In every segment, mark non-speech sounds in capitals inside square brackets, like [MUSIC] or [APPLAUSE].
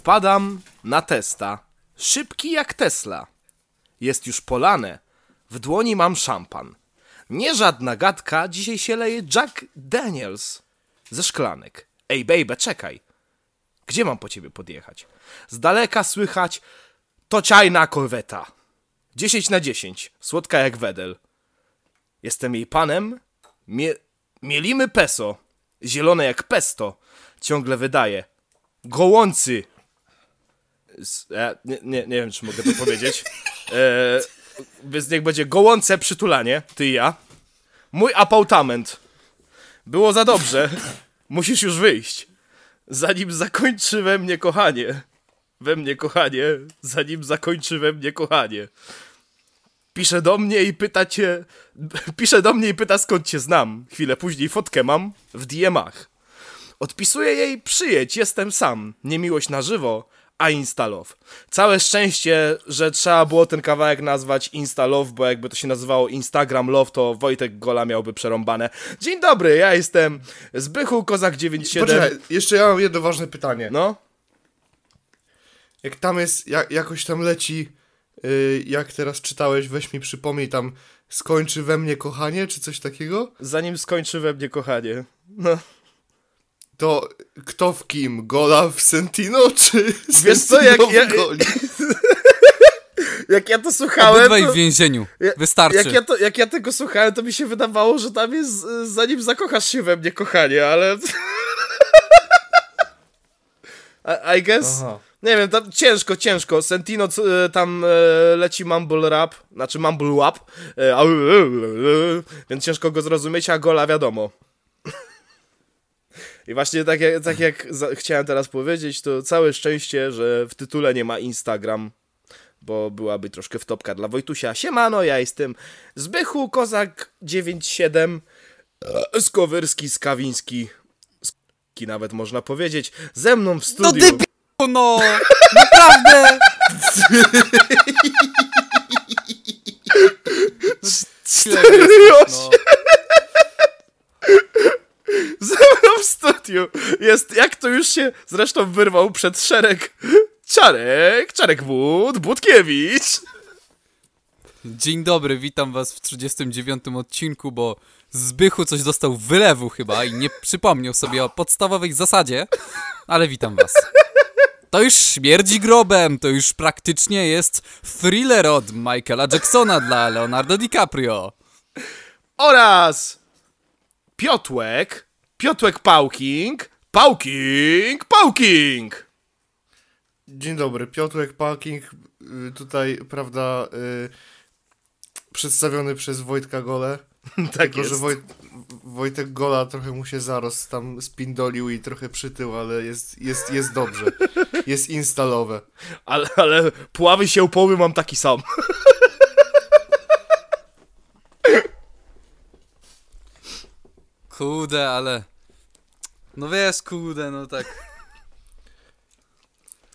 Wpadam na testa, szybki jak Tesla. Jest już polane, w dłoni mam szampan. Nie żadna gadka, dzisiaj się leje Jack Daniels ze szklanek. Ej, baby, czekaj. Gdzie mam po ciebie podjechać? Z daleka słychać to czajna korweta. 10 na 10, słodka jak wedel. Jestem jej panem, mie mielimy peso, zielone jak pesto, ciągle wydaje. Gołący. E, nie, nie, nie wiem, czy mogę to powiedzieć. E, więc niech będzie gołące przytulanie, ty i ja. Mój apartament. Było za dobrze. Musisz już wyjść. Zanim zakończy we mnie kochanie. We mnie kochanie. Zanim zakończy we mnie kochanie. Pisze do mnie i pyta cię. Pisze do mnie i pyta skąd cię znam. Chwilę później fotkę mam w DM-ach. Odpisuję jej przyjedź, jestem sam. Niemiłość na żywo, a instalow. Całe szczęście, że trzeba było ten kawałek nazwać Instalow, bo jakby to się nazywało Instagram Love, to Wojtek Gola miałby przerąbane. Dzień dobry, ja jestem Zbychu Kozak 97. Poczekaj, jeszcze ja mam jedno ważne pytanie. No, Jak tam jest, jak, jakoś tam leci, y, jak teraz czytałeś, weź mi przypomnij tam, skończy we mnie kochanie, czy coś takiego? zanim skończy we mnie kochanie. No. To kto w kim? Gola w Sentino, czy Wiesz co, jak ja- [LAUGHS] Goli? Jak ja to słuchałem, Obydwaj to... w więzieniu. Wystarczy. Jak ja, to, jak ja tego słuchałem, to mi się wydawało, że tam jest zanim zakochasz się we mnie, kochanie, ale... [LAUGHS] I, I guess... Aha. Nie wiem, tam ciężko, ciężko. Sentino y, tam e, leci mumble rap, znaczy mumble łap, e, e, e, [LAUGHS] więc ciężko go zrozumieć, a gola wiadomo. I właśnie tak jak, tak jak chciałem teraz powiedzieć, to całe szczęście, że w tytule nie ma Instagram, bo byłaby troszkę wtopka dla Wojtusia. Siemano, ja jestem Zbychu Kozak 97, e, Skowyrski, Skawiński, Ski nawet można powiedzieć, ze mną w No studiu. debilu, no! Naprawdę! [LAUGHS] Serio? No. [LAUGHS] Ze mną w studiu jest, jak to już się zresztą wyrwał przed szereg, Czarek, Czarek Wód, Budkiewicz. Dzień dobry, witam was w 39 odcinku, bo Zbychu coś dostał wylewu chyba i nie przypomniał sobie o podstawowej zasadzie, ale witam was. To już śmierdzi grobem, to już praktycznie jest thriller od Michaela Jacksona dla Leonardo DiCaprio. Oraz Piotłek, Piotłek Pałking, Pałking, Pałking. Dzień dobry, Piotrek Parking, y, tutaj, prawda, y, przedstawiony przez Wojtka Gole. [LAUGHS] Tak Tylko, jest. że Wojt, Wojtek Gola trochę mu się zaraz tam spindolił i trochę przytył, ale jest, jest, jest dobrze. [LAUGHS] Jest instalowe. Ale, ale pławy się upoły mam taki sam. Kude, ale... No wiesz, kude, no tak...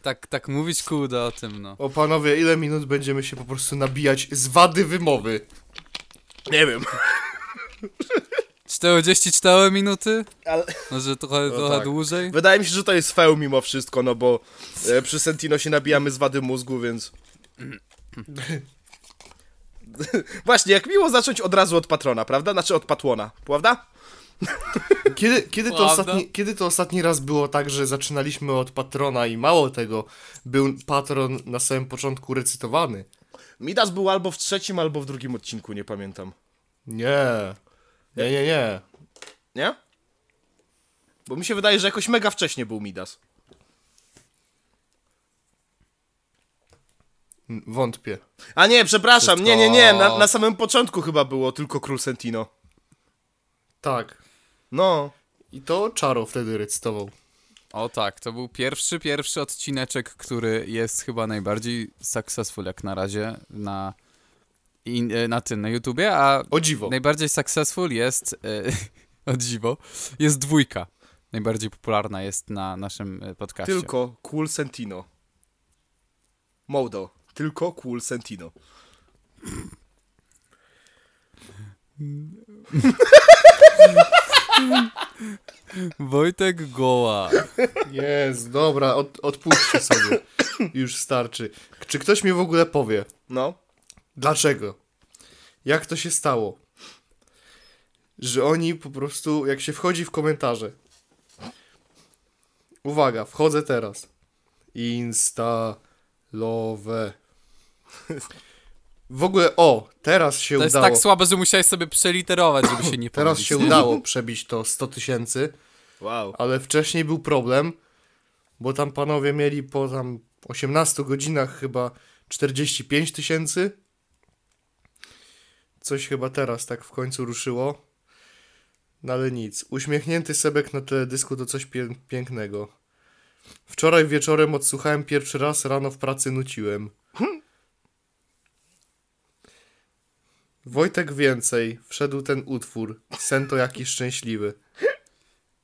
Tak, tak mówić kude o tym, no. O panowie, ile minut będziemy się po prostu nabijać z wady wymowy? Nie wiem. 44 minuty? Ale... Może trochę, No trochę tak. dłużej? Wydaje mi się, że to jest feł mimo wszystko, no bo e, przy Sentino się nabijamy z wady mózgu, więc... [LAUGHS] Właśnie, jak miło zacząć od razu od patrona, prawda? Znaczy od patłona, prawda? [LAUGHS] Kiedy, kiedy, to ostatni, kiedy to ostatni raz było tak, że zaczynaliśmy od patrona i mało tego, był patron na samym początku recytowany? Midas był albo w trzecim, albo w drugim odcinku, nie pamiętam. Nie. Nie, nie, nie. Nie? Bo mi się wydaje, że jakoś mega wcześnie był Midas. Wątpię. A nie, przepraszam, nie, nie, nie, na, na samym początku chyba było tylko Król Sentino. Tak. No. I to Czaro wtedy recytował. O tak, to był pierwszy, pierwszy odcineczek, który jest chyba najbardziej successful jak na razie na, in, e, na tym, na YouTubie, a O dziwo. najbardziej successful jest, e, [LAUGHS] o dziwo, jest dwójka. Najbardziej popularna jest na naszym e, podcaście. Tylko Cool Sentino. Modo. Tylko Cool Sentino. [LAUGHS] Wojtek Goła. Jest, dobra, od, odpuśćcie sobie. Już starczy. Czy ktoś mi w ogóle powie, No. dlaczego? Jak to się stało? Że oni po prostu, jak się wchodzi w komentarze. Uwaga, wchodzę teraz. Instalowe. W ogóle, o, teraz się To jest udało. tak słabe, że musiałeś sobie przeliterować, żeby się nie [LAUGHS] Teraz się udało przebić to 100 tysięcy. Wow. ale wcześniej był problem, bo tam panowie mieli po tam 18 godzinach chyba 45 tysięcy. Coś chyba teraz tak w końcu ruszyło. No ale nic. Uśmiechnięty Sebek na teledysku to coś pię- pięknego. Wczoraj wieczorem odsłuchałem pierwszy raz, rano w pracy nuciłem. Wojtek więcej. Wszedł ten utwór. Sen to jakiś szczęśliwy.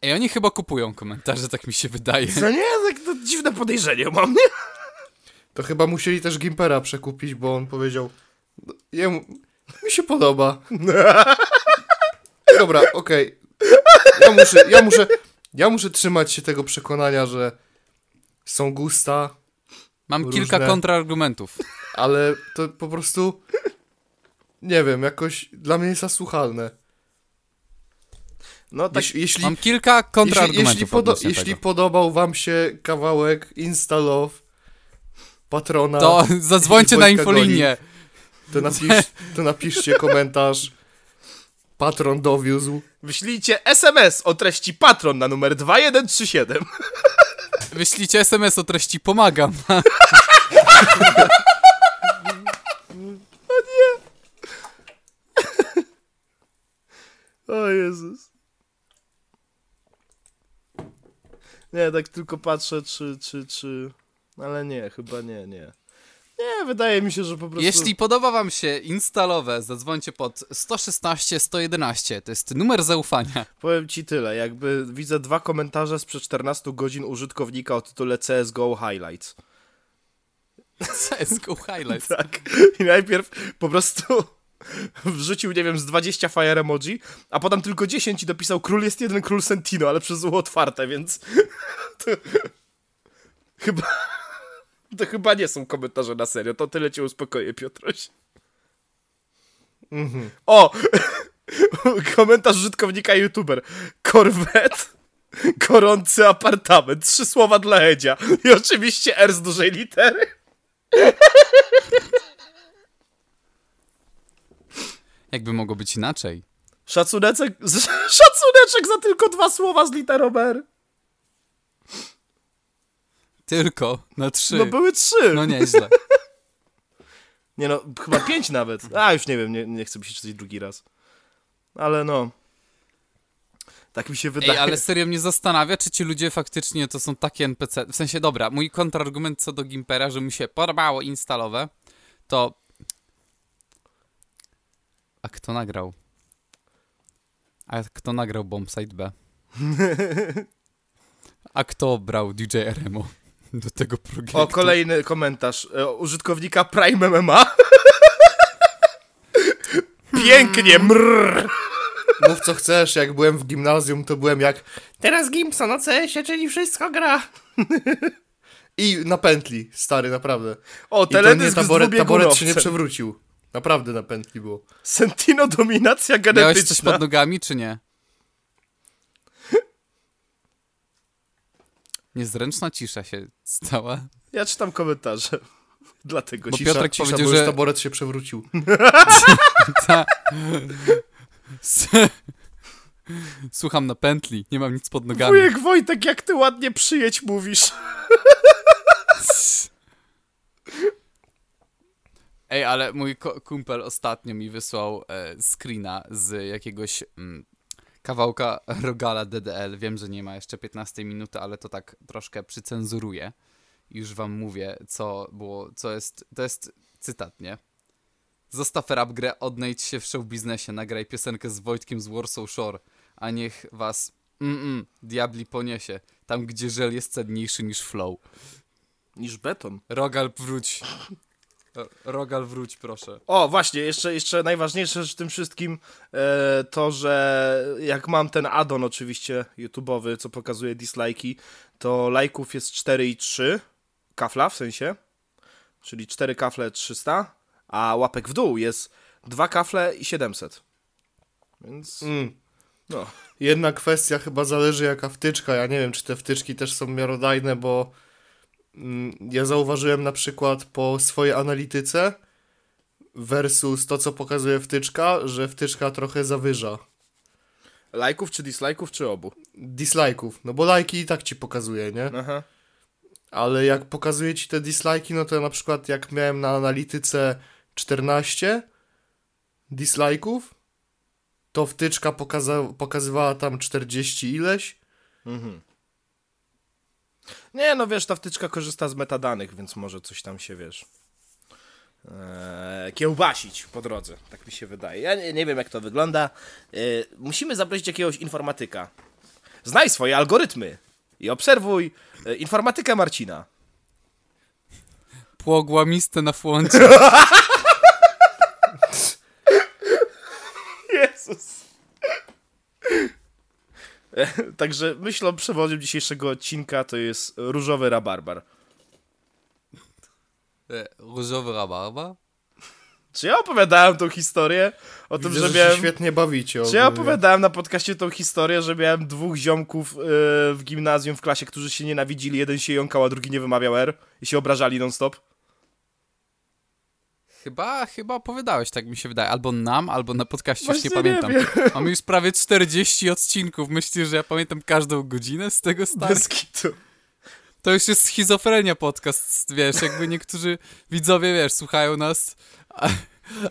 Ej, oni chyba kupują komentarze, tak mi się wydaje. No nie, tak to dziwne podejrzenie mam, nie? To chyba musieli też Gimpera przekupić, bo on powiedział, "No, jemu, mi się podoba. [LAUGHS] Dobra, okej. Ja muszę, ja muszę, ja muszę trzymać się tego przekonania, że są gusta, Mam Różne- kilka kontrargumentów. ale to po prostu, nie wiem, jakoś dla mnie jest asłuchalne. No tak, Jeśli, jeśli, Mam kilka jeśli, kontrargumentów jeśli, podo- odnośnie jeśli podobał wam się kawałek Instalow, Patrona, To zadzwońcie na infolinię. to, napisz, to napiszcie komentarz. Patron dowiózł. wyślijcie SMS o treści patron na numer 2137. [LAUGHS] Wyślijcie SMS o treści pomagam. [LAUGHS] O Jezus. Nie, tak tylko patrzę, czy, czy, czy... Ale nie, chyba nie, nie. Nie, wydaje mi się, że po prostu... Jeśli podoba wam się instalowe, zadzwońcie pod 116 111. To jest numer zaufania. Powiem ci tyle, jakby widzę dwa komentarze sprzed 14 godzin użytkownika o tytule CSGO Highlights. [LAUGHS] CSGO Highlights. Tak. I najpierw po prostu wrzucił, nie wiem, z 20 fire emoji, a potem tylko 10 i dopisał król jest jeden, król Sentino, ale przez zło otwarte, więc [LAUGHS] to... chyba to chyba nie są komentarze na serio, to tyle cię uspokoję, Piotruś. O! [LAUGHS] Komentarz użytkownika youtuber. Korwet, gorący apartament. Trzy słowa dla Edzia. I oczywiście R z dużej litery. [LAUGHS] Jakby mogło być inaczej. Szacuneczek, [LAUGHS] szacuneczek za tylko dwa słowa z literą R. Tylko na trzy. No były trzy. No nieźle. [LAUGHS] Nie no, chyba pięć nawet. A, już nie wiem, nie, nie chcę mi się czytać drugi raz. Ale no. Tak mi się wydaje. Ej, ale serio mnie zastanawia, czy ci ludzie faktycznie to są takie NPC. W sensie, dobra, mój kontrargument co do Gimpera, że mi się podobało instalowe, to... A kto nagrał? A kto nagrał Bombsite B? [LAUGHS] A kto brał DJ RMO do tego projektu? O, kolejny komentarz. E, użytkownika Prime MMA. [LAUGHS] Pięknie, mrr. Mów co chcesz, jak byłem w gimnazjum, to byłem jak teraz Gimpsa na CS-ie, czyli wszystko gra. [LAUGHS] I na pętli, stary, naprawdę. O, I to nie teledysk z taboret, taboret się nie przewrócił. Naprawdę na pętli było. Sentino dominacja Miałeś coś genetyczna. pod nogami, czy nie? Niezręczna cisza się stała. Ja czytam komentarze. Dlatego Bo ci... Piotr- Piotrek cisza, powiedział, bo że- taboret się przewrócił. [LAUGHS] Ta... [LAUGHS] Słucham na pętli, nie mam nic pod nogami. Wujek Wojtek, jak ty ładnie przyjedź mówisz. [LAUGHS] Ej, ale mój kumpel ostatnio mi wysłał e, screena z jakiegoś mm, kawałka [LAUGHS] Rogala DDL. Wiem, że nie ma jeszcze 15 minuty, ale to tak troszkę przycenzuruję. Już wam mówię, co było, co jest, to jest cytat, nie? Zostaw rap grę, odnajdź się w show biznesie, nagraj piosenkę z Wojtkiem z Warsaw Shore, a niech was mm-mm, diabli poniesie, tam gdzie żel jest cenniejszy niż flow. Niż beton. Rogal, wróć. [LAUGHS] Rogal, wróć proszę. O, właśnie, jeszcze, jeszcze najważniejsze w tym wszystkim e, to, że jak mam ten addon oczywiście YouTube'owy, co pokazuje dislike'i, to lajków jest 4 i 3, kafla w sensie, czyli 4 kafle 300, a łapek w dół jest 2 kafle i 700. Więc, Mm. no. Jedna kwestia chyba zależy jaka wtyczka. Ja nie wiem, czy te wtyczki też są miarodajne, bo ja zauważyłem na przykład po swojej analityce versus to, co pokazuje wtyczka, że wtyczka trochę zawyża Lajków czy dislike'ów, czy obu? dislike'ów. No bo lajki i tak ci pokazuje, nie? Aha. Ale jak pokazuje ci te dislike'i, no to na przykład jak miałem na analityce 14 dislike'ów, to wtyczka pokaza- pokazywała tam 40 ileś. Mhm. Nie, no wiesz, ta wtyczka korzysta z metadanych, więc może coś tam się, wiesz, e, kiełbasić po drodze, tak mi się wydaje. Ja nie, nie wiem, jak to wygląda. E, musimy zaprosić jakiegoś informatyka. Znaj swoje algorytmy i obserwuj e, informatykę Marcina. Płogłamiste na fłoncie. [LAUGHS] [LAUGHS] Jezus. [LAUGHS] Także myślą przewodem dzisiejszego odcinka to jest różowy rabarbar. E, Różowy rabarba? Czy ja opowiadałem tą historię o tym, Widzę, że że miałem... się świetnie bawicie. Czy ja opowiadałem na podcaście tą historię, że miałem dwóch ziomków yy, w gimnazjum w klasie, którzy się nienawidzili, jeden się jąkał, a drugi nie wymawiał R i się obrażali non-stop? Chyba, chyba opowiadałeś, tak mi się wydaje. Albo nam, albo na podcaście, już nie nie pamiętam. wiem. Mamy już prawie 40 odcinków. Myślisz, że ja pamiętam każdą godzinę z tego stary? Bez kitu. To już jest schizofrenia podcast, wiesz, jakby niektórzy widzowie, wiesz, słuchają nas, a,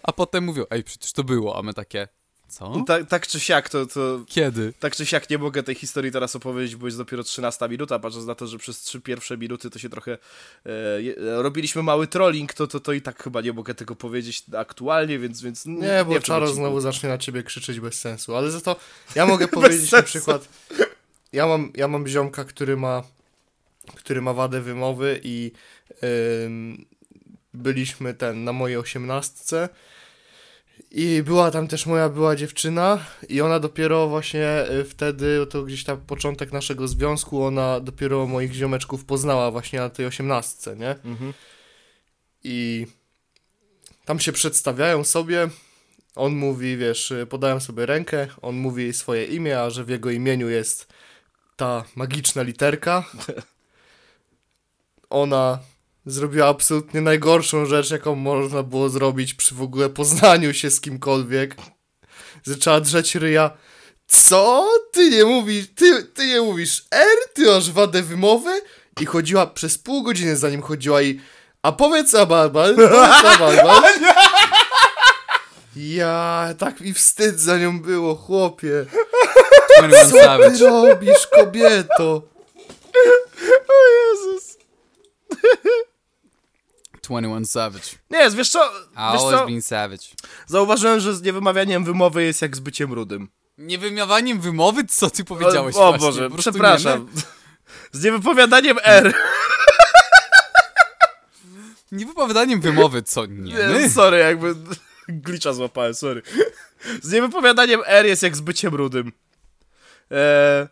a potem mówią, ej, przecież to było, a my takie, co? Tak, tak czy siak, to, to... Kiedy? Tak czy siak nie mogę tej historii teraz opowiedzieć, bo jest dopiero 13 minuta, patrząc na to, że przez trzy pierwsze minuty to się trochę e, robiliśmy mały trolling, to, to, to i tak chyba nie mogę tego powiedzieć aktualnie, więc, więc Nie, bo w tym Czaro znowu zacznie na ciebie krzyczeć bez sensu, ale za to [LAUGHS] ja mogę powiedzieć na przykład, ja mam, ja mam ziomka, który ma, który ma wadę wymowy i ym, byliśmy ten na mojej osiemnastce i była tam też moja była dziewczyna i ona dopiero właśnie y, wtedy, to gdzieś tam początek naszego związku, ona dopiero moich ziomeczków poznała właśnie na tej osiemnastce, nie? Mhm. i tam się przedstawiają sobie. On mówi, wiesz, podają sobie rękę, on mówi swoje imię, a że w jego imieniu jest ta magiczna literka. [LAUGHS] Ona zrobiła absolutnie najgorszą rzecz, jaką można było zrobić przy w ogóle poznaniu się z kimkolwiek. Zaczęła drzeć ryja. Co? Ty nie mówisz, ty, ty nie mówisz R, ty masz wadę wymowy? I chodziła przez pół godziny za nim chodziła i a powiedz Abarbal, powiedz Abarbal. Ja, tak mi wstyd za nią było, chłopie. 21 Co ty robisz, kobieto? O Jezus. 21 Savage. Nie, wiesz co, wiesz always co? been savage. zauważyłem, że z niewymawianiem wymowy jest jak z byciem rudym. Niewymiawaniem wymowy? Co ty powiedziałeś O, o właśnie? Boże, Po przepraszam. [LAUGHS] Z niewypowiadaniem R. Nie, [LAUGHS] niewypowiadaniem wymowy, co? Nie, Nie, sorry, jakby [LAUGHS] glicza złapałem, sorry. Z niewypowiadaniem R jest jak z byciem rudym. Eee,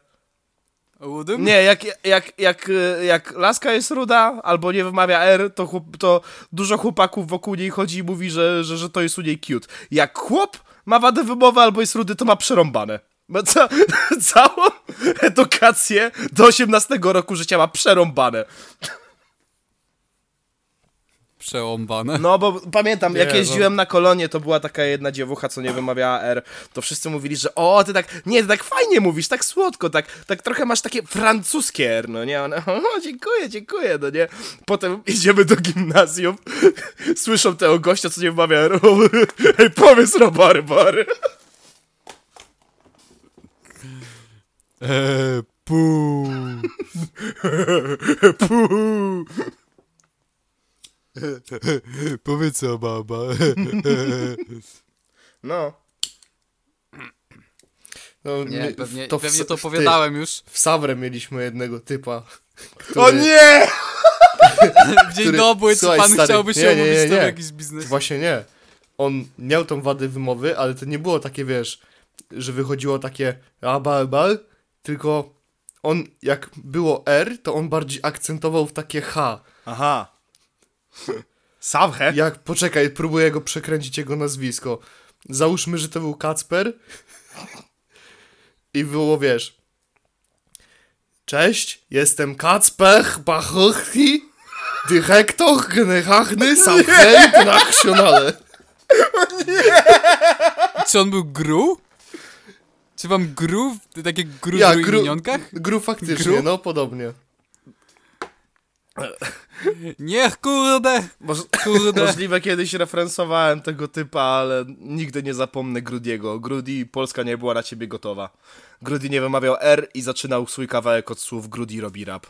Udym? nie, jak, jak, jak, e, jak laska jest ruda, albo nie wymawia R, to, chłop, to dużo chłopaków wokół niej chodzi i mówi, że, że, że to jest u niej cute. Jak chłop ma wadę wymowy albo jest rudy, to ma przerąbane. Ma ca [LAUGHS] całą edukację do 18 roku życia ma przerąbane. Przełąbane. No, bo pamiętam, jak Nie, jeździłem na kolonie, to była taka jedna dziewucha, co nie wymawiała R, to wszyscy mówili, że o, ty tak, nie, ty tak fajnie mówisz, tak słodko, tak, tak trochę masz takie francuskie R, no nie? One, [LAUGHS] o, dziękuję, dziękuję, no nie? Potem idziemy do gimnazjum, [LAUGHS] słyszą tego gościa, co nie wymawia R, hej, [LAUGHS] powiedz rabarbar. Eee, puu. Puh. [LAUGHS] Powiedz co, baba. No. No, Nie, my- pewnie, w- pewnie to opowiadałem już. W Sawrę mieliśmy jednego typa, O który, nie! [LAUGHS] Dzień który- dobry, czy pan stary, chciałby się nie, nie, omówić nie, to nie. jakiś biznes? Właśnie nie. On miał tą wadę wymowy, ale to nie było takie, wiesz, że wychodziło takie abal, bal, tylko on, jak było R, to on bardziej akcentował w takie H. Aha. [LAUGHS] Savhe? Jak, poczekaj, próbuję go przekręcić jego nazwisko. Załóżmy, że to był Kacper. I było, wiesz. Cześć, jestem Kacper Bachuchi, dyrektor generalny Samhej Nationale. Czy on był gru? Czy wam gru, w- tak jak gru Ja, w gru, gru faktycznie, Gru? no podobnie. Nie, kurde, Moż, kurde. możliwe kiedyś referencowałem tego typa, ale nigdy nie zapomnę Grudiego. Grudi, Polska nie była na ciebie gotowa. Grudi nie wymawiał R i zaczynał swój kawałek od słów Grudi robi rap.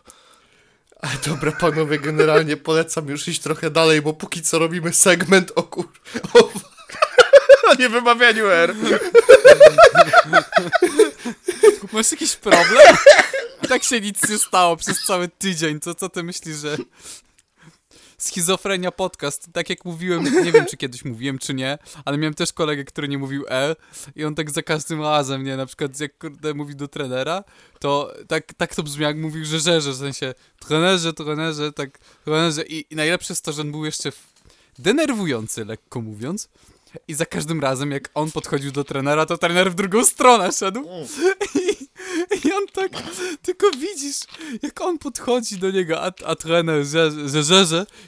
Ale dobra, panowie, generalnie polecam już iść trochę dalej, bo póki co robimy segment o kur... O, O [LAUGHS] nie wymawianiu R. Masz jakiś problem? Tak się nic nie stało przez cały tydzień. To co ty myślisz, że... Schizofrenia podcast. Tak jak mówiłem, nie wiem czy kiedyś mówiłem, czy nie, ale miałem też kolegę, który nie mówił E i on tak za każdym razem, nie, na przykład jak kurde mówił do trenera, to tak, tak to brzmi jak mówił, że żerze, w sensie trenerze, trenerze, tak, trenerze i, i najlepsze jest to, że on był jeszcze denerwujący, lekko mówiąc. I za każdym razem, jak on podchodził do trenera, to trener w drugą stronę szedł. [LAUGHS] I, [LAUGHS] i on tak, tylko widzisz, jak on podchodzi do niego, a, a trener, że,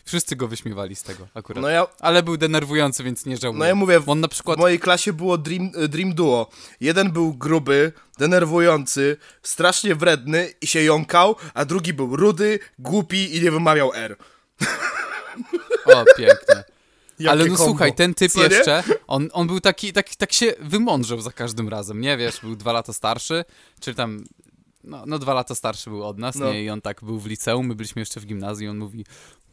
wszyscy go wyśmiewali z tego akurat. No ja, Ale był denerwujący, więc nie żałuję. no ja mówię, On na w przykład, mojej klasie było Dream, Dream Duo. Jeden był gruby, denerwujący, strasznie wredny i się jąkał, a drugi był rudy, głupi i nie wymawiał R. o pięknie. Jakie Ale no kombo. słuchaj, ten typ Co nie? jeszcze, on, on był taki, tak, tak się wymądrzał za każdym razem, nie wiesz, był dwa lata starszy, czy tam, no, no dwa lata starszy był od nas, No. nie, i on tak był w liceum, my byliśmy jeszcze w gimnazjum, i on mówi,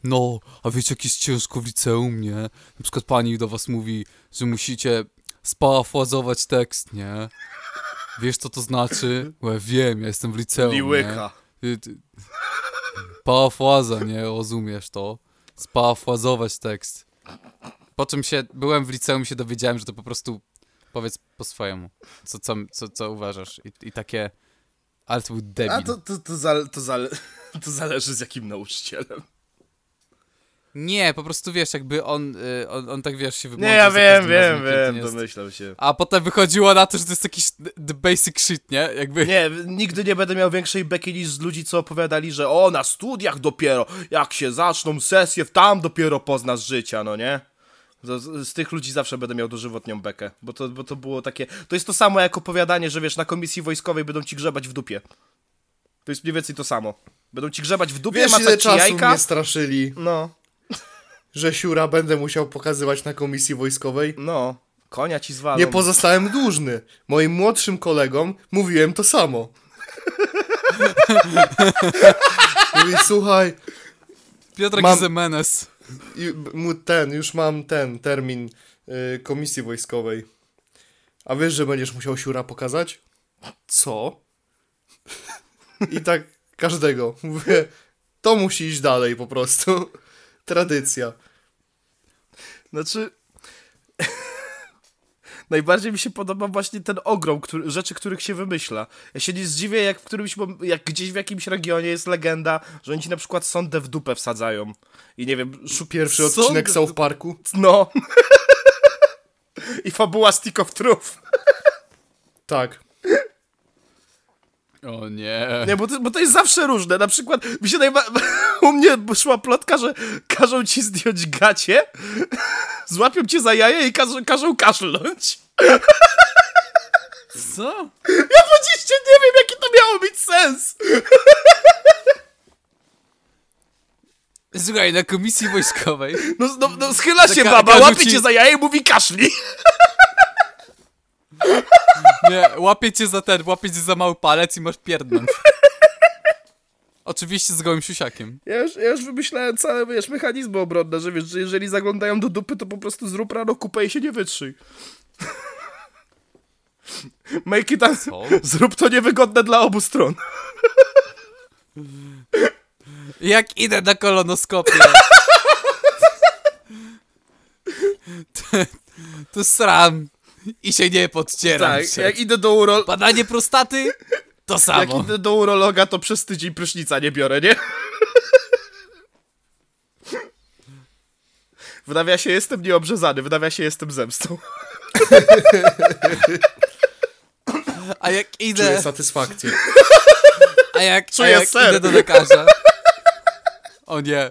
no, a wiecie, jak jest ciężko w liceum, nie? Na przykład pani do was mówi, że musicie sparafrazować tekst, nie? Wiesz, co to znaczy? Ja wiem, ja jestem w liceum, nie? Liłyka. Ty- Parafraza, nie? Rozumiesz to? Sparafrazować tekst. Po czym się, byłem w liceum i się dowiedziałem, że to po prostu powiedz po swojemu. Co, co, co, co uważasz? I, I takie... Ale to był debil. A to, to, to, zale, to, zale, [LAUGHS] to zależy z jakim nauczycielem. Nie, po prostu wiesz, jakby on, y, on, on tak wiesz, się Nie, wymądrzał ja wiem, wiem, wiem, nie domyślam się. A potem wychodziło na to, że to jest jakiś the basic shit, nie? Jakby... Nie, nigdy nie będę miał większej beki niż z ludzi, co opowiadali, że o, na studiach dopiero, jak się zaczną sesje, tam dopiero poznasz życia, no nie? Z, z tych ludzi zawsze będę miał dożywotnią bekę, bo to, bo to było takie... To jest to samo jak opowiadanie, że wiesz, na komisji wojskowej będą ci grzebać w dupie. To jest mniej więcej to samo. Będą ci grzebać w dupie, Wiesz, ile czasu jajka. mnie straszyli, No, że siura będę musiał pokazywać na komisji wojskowej? no, konia ci zwalą. Nie pozostałem dłużny. Moim młodszym kolegom mówiłem to samo. [LAUGHS] Mówi, słuchaj, Piotrek Mam- Zemenes. ten, już mam ten termin y, komisji wojskowej. A wiesz, że będziesz musiał siura pokazać? Co? I tak każdego. Mówię, to musi iść dalej po prostu. Tradycja. Znaczy. [LAUGHS] Najbardziej mi się podoba właśnie ten ogrom który, rzeczy, których się wymyśla. Ja się nie zdziwię, jak w którymś, jak gdzieś w jakimś regionie jest legenda, że oni ci na przykład sondę w dupę wsadzają. I nie wiem, szu... Pierwszy odcinek w South Parku. [LAUGHS] No. I fabuła Stick of Truth. Tak. O nie. Nie, bo to, bo to jest zawsze różne. Na przykład mi się najba... [LAUGHS] u mnie szła plotka, że każą ci zdjąć gacie, [LAUGHS] złapią cię za jaje i każą, każą kaszlnąć. [LAUGHS] Co? Ja po dziś nie wiem, jaki to miało mieć sens. Słuchaj, na komisji wojskowej No, no, no schyla się baba, łapie ci- cię za jaje i mówi kaszli. Nie, łapie cię za ten, łapie cię za mały palec i masz pierdnąć. Oczywiście z gołym siusiakiem. Ja już, ja już wymyślałem całe, wiesz, mechanizmy obronne, że wiesz, że jeżeli zaglądają do dupy, to po prostu zrób rano kupę i się nie wytrzyj. [LAUGHS] Make it, Co? zrób to niewygodne dla obu stron. Jak idę na kolonoskopię. [LAUGHS] to, to sram i się nie podcieram. Tak, przed. jak idę do uro... Badanie prostaty to [LAUGHS] Jak samo. idę do urologa, to przez tydzień prysznica nie biorę, nie? [LAUGHS] W nawiasie jestem nieobrzezany, w nawiasie jestem zemstą. [LAUGHS] A jak Czuję idę, satysfakcję. a jak, a Czuję jak ser. idę do lekarza. O nie.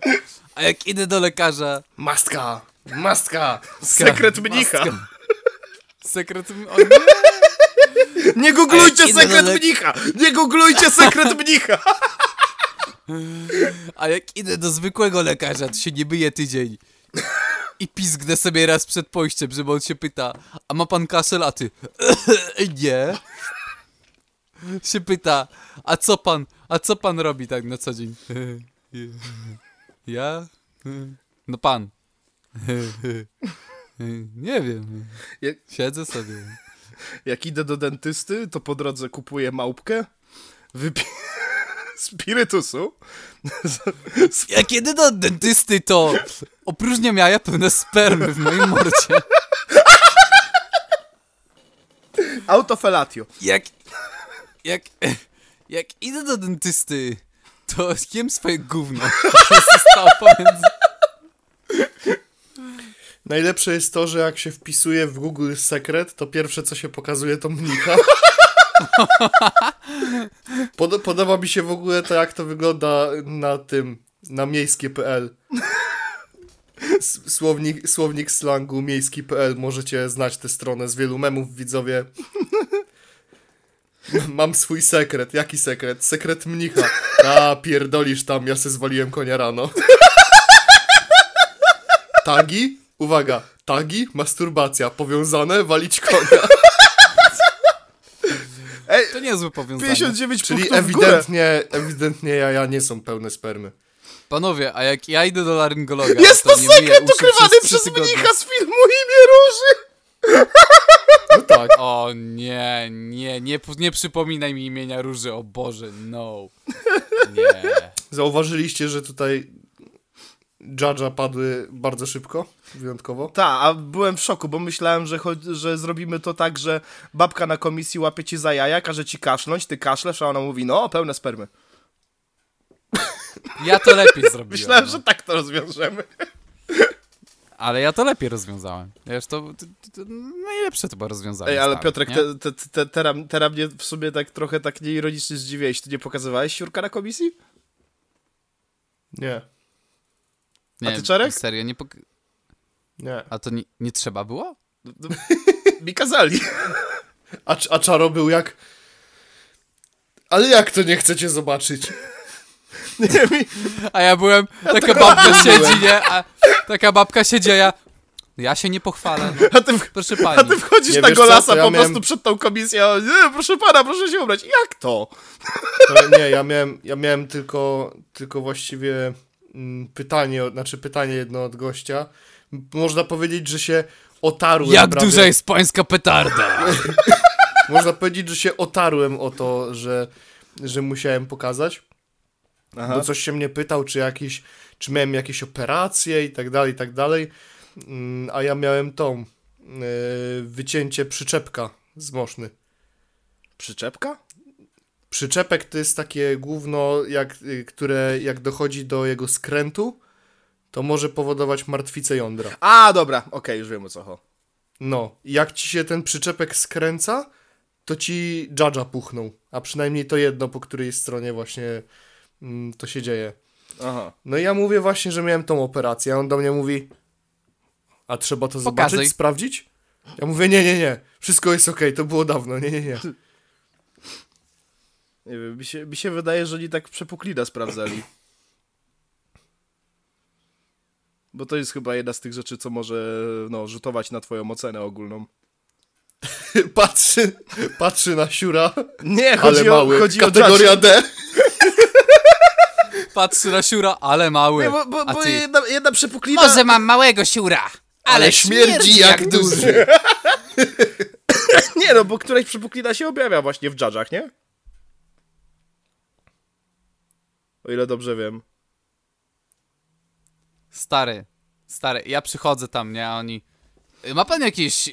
A jak idę do lekarza, Mastka! Mastka! Sekret mnicha. Sekret... O nie. [LAUGHS] Nie googlujcie sekret do mnicha! Nie googlujcie sekret mnicha! [LAUGHS] A jak idę do zwykłego lekarza, to się nie myję tydzień. I pizgnę sobie raz przed pójściem, żeby on się pyta, a ma pan kaszel, a ty [LAUGHS] nie. Się pyta, a co pan, a co pan robi tak na co dzień? Ja? No pan. Nie wiem. Jak, Siedzę sobie. jak idę do dentysty, to po drodze kupuję małpkę, wypiję spirytusu, [LAUGHS] [LAUGHS] Jak kiedy do dentysty, to opróżniam jaja pełne spermy w moim morcie. [LAUGHS] autofelatio. Jak, jak, jak idę do dentysty, to jem swoje gówno. które Zostało pomiędzy... Najlepsze jest to, że jak się wpisuje w Google sekret, to pierwsze co się pokazuje to mnicha. [LAUGHS] Pod, podoba mi się w ogóle to, jak to wygląda na tym, na miejskie.pl. Słownik, słownik slangu miejski.pl. Możecie znać tę stronę z wielu memów, widzowie. Mam swój sekret. Jaki sekret? Sekret mnicha. A, pierdolisz tam, ja se zwaliłem konia rano. Tagi? Uwaga, tagi, masturbacja, powiązane, walić konia. [LAUGHS] Ej, To niezłe powiązanie. 59 Czyli ewidentnie, ewidentnie jaja nie są pełne spermy. Panowie, a jak ja idę do laryngologa, Jest to myję sekret ukrywany przez przez mnicha z filmu Imię Róży! [LAUGHS] No tak. O nie, nie, nie, nie przypominaj mi imienia Róży, o Boże, no. Nie. Zauważyliście, że tutaj Judge'a padły bardzo szybko, wyjątkowo? Tak, a byłem w szoku, bo myślałem, że, cho- że zrobimy to tak, że babka na komisji łapie ci za jaja, każe ci kaszlnąć, ty kaszlesz, a ona mówi, no, pełne spermy. Ja to lepiej [LAUGHS] zrobiłem. Myślałem, no. że tak to rozwiążemy. Ale ja to lepiej rozwiązałem. Wiesz, to, to, to, to najlepsze to było rozwiązanie. Ej, ale stare, Piotrek, te, te, te, teraz, teraz mnie w sumie tak trochę tak nieironicznie zdziwiłeś. Ty nie pokazywałeś siurka na komisji? Nie, nie, a ty, Czarek? Serio, nie pok... nie. A to nie, nie trzeba było? No, Mi kazali. A, a Czaro był jak... Ale jak to nie chcecie zobaczyć? Nie, mi, A ja byłem, taka babka siedzi, nie? A taka babka siedzi, a ja... Ja się nie pochwalę. No. a, ty, Proszę a pani. ty wchodzisz Nie, na golasa ja po miałem- prostu przed tą komisją. Nie, proszę pana, proszę się ubrać. Jak to? To nie, ja miałem, ja miałem tylko, tylko właściwie pytanie, od- znaczy pytanie jedno od gościa. Można powiedzieć, że się otarłem. Jak prawie, duża jest pańska petarda? [LAUGHS] Można powiedzieć, że się otarłem o to, że, że musiałem pokazać. Aha. Bo coś się mnie pytał, czy jakieś, czy miałem jakieś operacje i tak dalej, i tak dalej. Mm, A ja miałem tą, yy, wycięcie przyczepka z moszny. Przyczepka? Przyczepek to jest takie gówno, jak, y, które jak dochodzi do jego skrętu, to może powodować martwicę jądra. A, dobra, okej, już wiem o co chodzi. No, jak ci się ten przyczepek skręca, to ci judge'a puchną. A przynajmniej to jedno, po której stronie właśnie mm, to się dzieje. Aha. No i ja mówię właśnie, że miałem tą operację, a on do mnie mówi, a trzeba to Pokazuj. zobaczyć, sprawdzić? Ja mówię, nie, nie, nie, wszystko jest okej, to było dawno, nie, nie, nie. [LAUGHS] Nie wiem, mi się, mi się wydaje, że oni tak przepuklina sprawdzali. Bo to jest chyba jedna z tych rzeczy, co może no, rzutować na twoją ocenę ogólną. [LAUGHS] Patrzy, patrzy na siura, Nie, ale chodzi mały, o, chodzi kategoria o D. Patrzy na siura, ale mały. Nie, bo, bo, A bo ty... jedna, jedna przepuklina... Może mam małego siura, ale, śmierdzi jak duży. [LAUGHS] Nie no, bo któraś przepuklina się objawia właśnie w dżadżach, nie? o ile dobrze wiem. Stary, stary, ja przychodzę tam, nie, a oni... Ma pan jakieś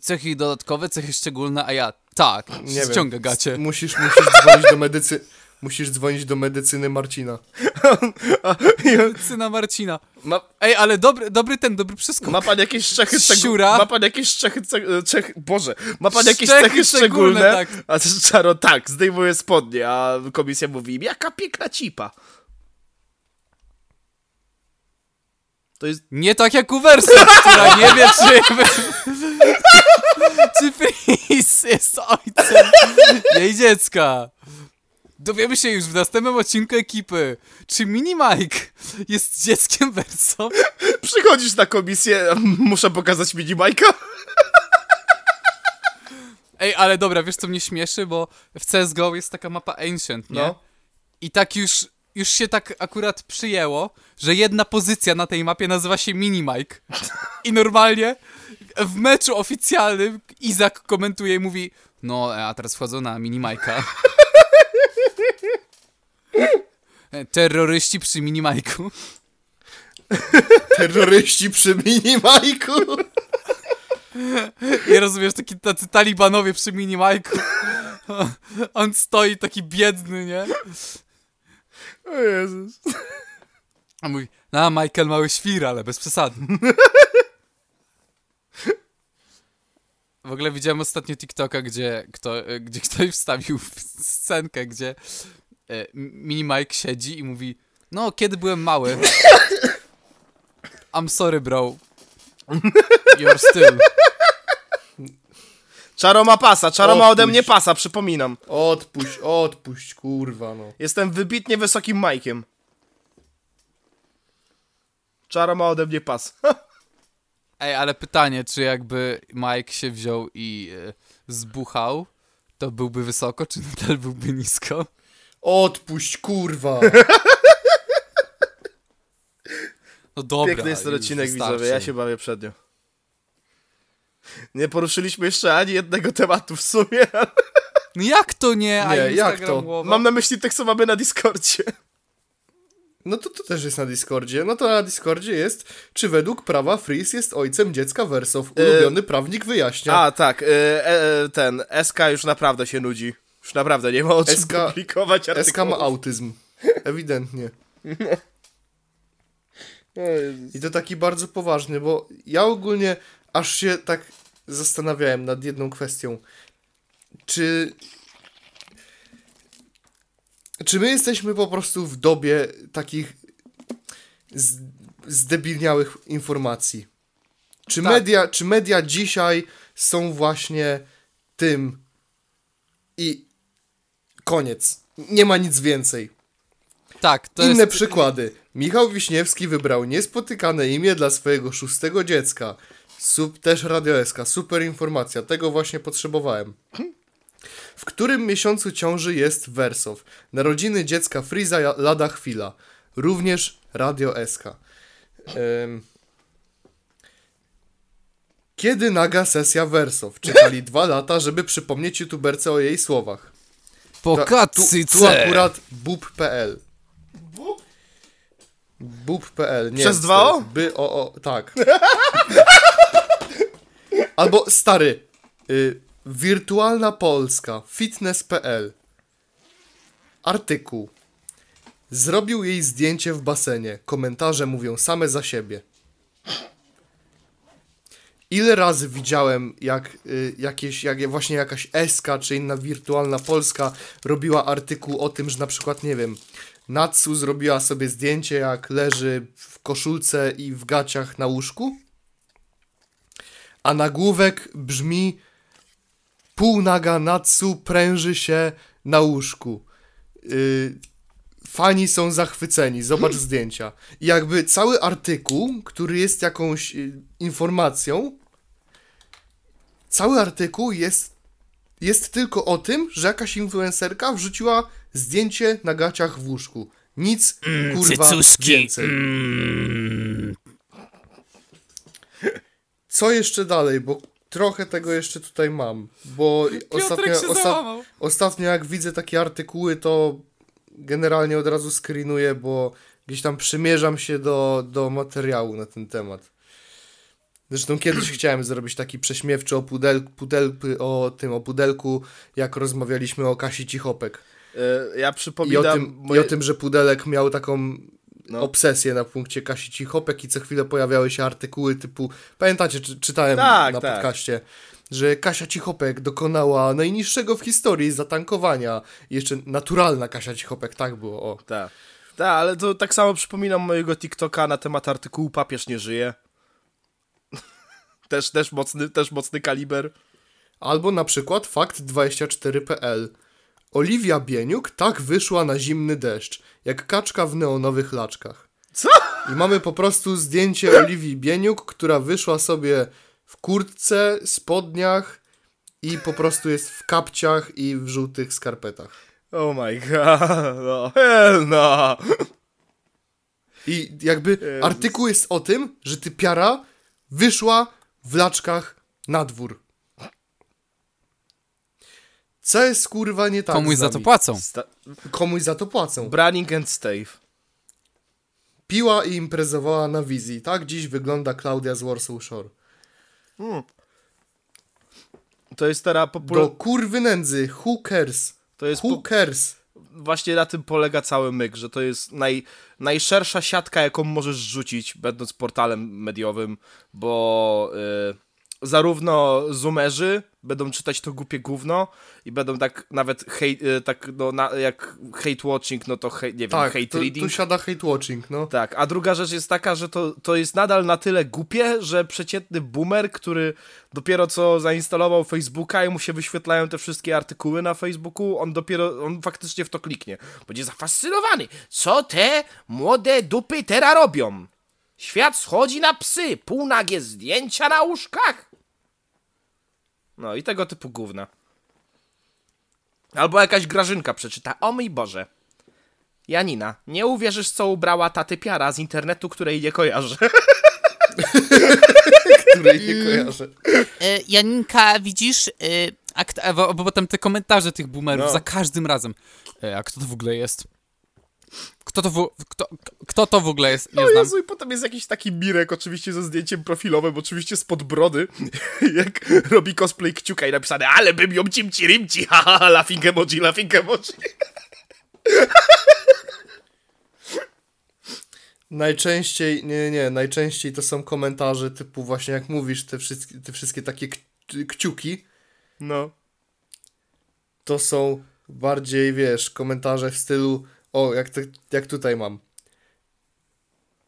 cechy dodatkowe, cechy szczególne, a ja... Tak, nie ściąga gacie. Musisz, musisz dzwonić do medycy... Musisz dzwonić do medycyny Marcina. Syna Marcina. Ma, Ej, ale dobry, dobry ten, dobry przeskok. ma pan jakieś cechy szczególne? Ma pan jakieś cechy, ce- cechy... Boże, ma pan jakieś Cechy cechy szczególne, tak. A Czaro, tak, zdejmuje spodnie, a komisja mówi, jaka piękna cipa. To jest... Nie tak jak u Versa, która [LAUGHS] nie wie, czy... [LAUGHS] czy Freeze jest ojcem [LAUGHS] jej dziecka. Dowiemy się już w następnym odcinku ekipy, czy Mini Mike jest dzieckiem Verso. [LAUGHS] Przychodzisz na komisję, muszę pokazać mini Majka. Ej, ale dobra, wiesz co mnie śmieszy, bo w CSGO jest taka mapa Ancient, nie? No. I tak już, już się tak akurat przyjęło, że jedna pozycja na tej mapie nazywa się Mini Mike. [LAUGHS] I normalnie w meczu oficjalnym Izak komentuje i mówi no, a teraz wchodzą na Mini Majka. [LAUGHS] Terroryści przy Mini Majku. Terroryści przy minimajku. I rozumiesz, taki tacy talibanowie przy Mini Majku. On stoi taki biedny, nie? O Jezus. A mówi, no Michael mały świr, ale bez przesady. W ogóle widziałem ostatnio TikToka, gdzie, kto, gdzie ktoś wstawił scenkę, gdzie e, Mini Mike siedzi i mówi no, kiedy byłem mały [LAUGHS] I'm sorry, bro. You're still. Czaro ma pasa, Czaro ma ode Odpuść. mnie pasa, przypominam. Odpuść, odpuść, kurwa no. Jestem wybitnie wysokim Majkiem. Czaro ma ode mnie pas. [LAUGHS] Ej, ale pytanie, czy jakby Mike się wziął i e, zbuchał, to byłby wysoko, czy nadal byłby nisko? Odpuść, kurwa. No dobra. Piękny jest ten już odcinek, wystarczy. widzowie, ja się bawię przed nią. Nie poruszyliśmy jeszcze ani jednego tematu w sumie. No jak to nie? A Nie, jak to? głowa? Mam na myśli tych, co mamy na Discordzie. No to to też jest na Discordzie. No to na Discordzie jest, czy według prawa Freeze jest ojcem dziecka Wersow. Ulubiony prawnik wyjaśnia. A, tak, y, e, e, ten, SK już naprawdę się nudzi. Już naprawdę nie ma o czym SK publikować SK artykułów. ma autyzm. Ewidentnie. O Jezus. I to taki bardzo poważny, bo ja ogólnie aż się tak zastanawiałem nad jedną kwestią. Czy. Czy my jesteśmy po prostu w dobie takich zdebilniałych informacji? Czy, Tak. media, czy media dzisiaj są właśnie tym i koniec? Nie ma nic więcej. Tak, to Inne jest... przykłady. Michał Wiśniewski wybrał niespotykane imię dla swojego szóstego dziecka. Sub, też Radio SK. Super informacja. Tego właśnie potrzebowałem. W którym miesiącu ciąży jest Wersow? Narodziny dziecka Friza lada chwila. Również Radio SK. Kiedy naga sesja Wersow? Czekali dwa lata, żeby przypomnieć youtuberce o jej słowach. Po Tu, tu akurat bub.pl. Bub.pl. Nie Przez dwa o? By o o, tak. [LAUGHS] Albo stary. Y, wirtualna Polska. Fitness.pl. Artykuł. Zrobił jej zdjęcie w basenie. Komentarze mówią same za siebie. Ile razy widziałem, jak y, jakieś, jak właśnie jakaś SK czy inna wirtualna Polska robiła artykuł o tym, że na przykład, nie wiem, Natsu zrobiła sobie zdjęcie, jak leży w koszulce i w gaciach na łóżku? A nagłówek brzmi Półnaga Natsu pręży się na łóżku. Y, fani są zachwyceni, zobacz zdjęcia. I jakby cały artykuł, który jest jakąś y, informacją, cały artykuł jest, jest tylko o tym, że jakaś influencerka wrzuciła zdjęcie na gaciach w łóżku. Nic, kurwa, więcej. Co jeszcze dalej, bo trochę tego jeszcze tutaj mam, bo ostatnio, osta- ostatnio jak widzę takie artykuły, to generalnie od razu screenuję, bo Gdzieś tam przymierzam się do, do materiału na ten temat. Zresztą kiedyś [CLEARS THROAT] chciałem zrobić taki prześmiewczy o, pudel, pudel, o tym, o pudelku, jak rozmawialiśmy o Kasi Cichopek. E, ja I o, przypominam... tym, moje- I o tym, że pudelek miał taką No. obsesję na punkcie Kasi Cichopek i co chwilę pojawiały się artykuły typu, pamiętacie, czy, czytałem Tak, na tak. podcaście, że Kasia Cichopek dokonała najniższego w historii zatankowania. Jeszcze naturalna Kasia Cichopek, tak było, o. Tak. Tak, ale to tak samo przypominam mojego TikToka na temat artykułu Papież nie żyje. Też, też, mocny, też mocny kaliber. Albo na przykład fakt24.pl. Oliwia Bieniuk tak wyszła na zimny deszcz, jak kaczka w neonowych laczkach. Co? I mamy po prostu zdjęcie Oliwii Bieniuk, która wyszła sobie w kurtce, spodniach i po prostu jest w kapciach i w żółtych skarpetach. Oh my god, no hell no. I jakby artykuł jest o tym, że ty piara wyszła w laczkach na dwór. Co jest kurwa nie tak Komuś z za to płacą. Sta- Komuś za to płacą. Branning and Stave. Piła i imprezowała na wizji. Tak dziś wygląda Klaudia z Warsaw Shore. To jest teraz Do popularne. kurwy nędzy. Who cares? To jest Who po- cares? Właśnie na tym polega cały myk, że to jest naj, najszersza siatka, jaką możesz rzucić, będąc portalem mediowym, bo y, zarówno zoomerzy będą czytać to głupie gówno i będą tak nawet hate, tak no, na, jak hate watching, no to hate, nie wiem, Tak, hate tu, reading. tu siada hate watching, no. Tak, a druga rzecz jest taka, że to, to jest nadal na tyle głupie, że przeciętny boomer, który dopiero co zainstalował Facebooka i mu się wyświetlają te wszystkie artykuły na Facebooku, on dopiero, on faktycznie w to kliknie. Będzie zafascynowany. Co te młode dupy teraz robią? Świat schodzi na psy, półnagie zdjęcia na łóżkach. No i tego typu gówna. Albo jakaś Grażynka przeczyta, o mój Boże. Janina, nie uwierzysz, co ubrała ta typiara z internetu, której nie kojarzę. [LAUGHS] Której nie kojarzę. E, Janinka, widzisz, e, a a, bo, bo potem te komentarze tych boomerów No. za każdym razem. E, a kto to w ogóle jest? Kto to, w, kto, kto to w ogóle jest? Nie O znam. Jezu, i potem jest jakiś taki Mirek, oczywiście ze zdjęciem profilowym, oczywiście spod brody, [LAUGHS] jak robi cosplay kciuka i napisane, ale bym ją cimci rimci, [LAUGHS] haha, laughing emoji, laughing emoji. [LAUGHS] Najczęściej, nie, nie, najczęściej to są komentarze typu właśnie jak mówisz, te wszystkie, te wszystkie takie kciuki, No. to są bardziej, wiesz, komentarze w stylu, o, jak, te, jak tutaj mam.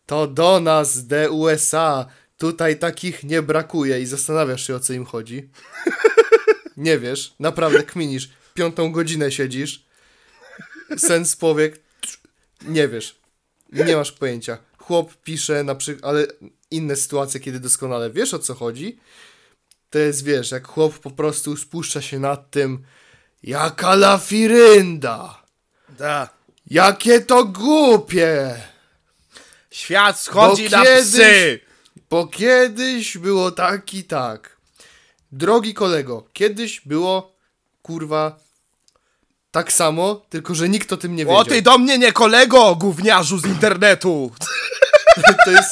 To do nas, de USA, tutaj takich nie brakuje i zastanawiasz się, o co im chodzi. [LAUGHS] Nie wiesz, naprawdę kminisz, piątą godzinę siedzisz, sens powiek, nie wiesz, nie masz pojęcia. Chłop pisze na przykład, ale inne sytuacje, kiedy doskonale wiesz, o co chodzi, to jest, wiesz, jak chłop po prostu spuszcza się nad tym, jaka lafirynda, Da. Jakie to głupie, Świat schodzi Bo na kiedyś- psy. bo kiedyś było tak i tak. Drogi kolego, kiedyś było, kurwa, tak samo, tylko że nikt o tym nie wiedział. O ty do mnie nie kolego, gówniarzu z internetu. [LAUGHS] To jest,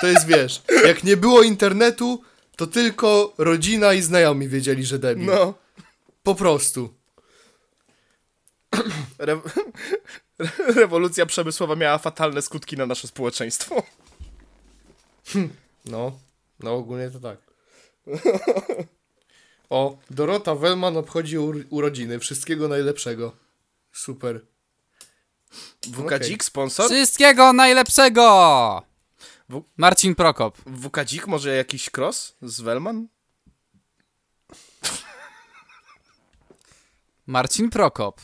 to jest, wiesz, jak nie było internetu, to tylko rodzina i znajomi wiedzieli, że debil. No. Po prostu. [CLEARS THROAT] Re [LAUGHS] rewolucja przemysłowa miała fatalne skutki na nasze społeczeństwo. No, no ogólnie to tak. O, Dorota Wellman obchodzi ur- urodziny. Wszystkiego najlepszego. Super. WKDzik, sponsor? Wszystkiego najlepszego! W- Marcin Prokop. WKDzik, może jakiś cross z Wellman? Marcin Prokop.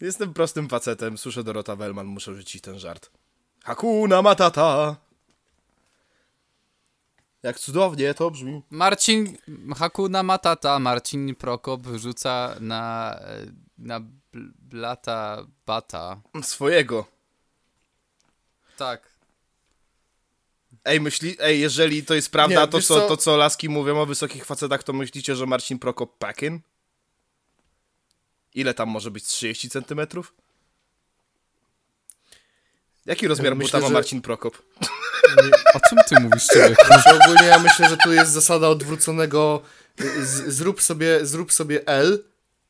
Jestem prostym facetem, słyszę Dorota Wellman, muszę rzucić ten żart. Hakuna Matata. Jak cudownie to brzmi. Marcin Hakuna Matata. Marcin Prokop rzuca na, na bl- blata bata. Swojego. Tak. Ej, myśli, ej, jeżeli to jest prawda, Nie, to, co, co? to co laski mówią o wysokich facetach, to myślicie, że Marcin Prokop Pakin? Ile tam może być? 30 centymetrów? Jaki rozmiar Myślę, buta ma że- Marcin Prokop? [LAUGHS] O czym ty mówisz, człowieku? [LAUGHS] Znaczy ogólnie ja myślę, że tu jest zasada odwróconego z, zrób, sobie, zrób sobie L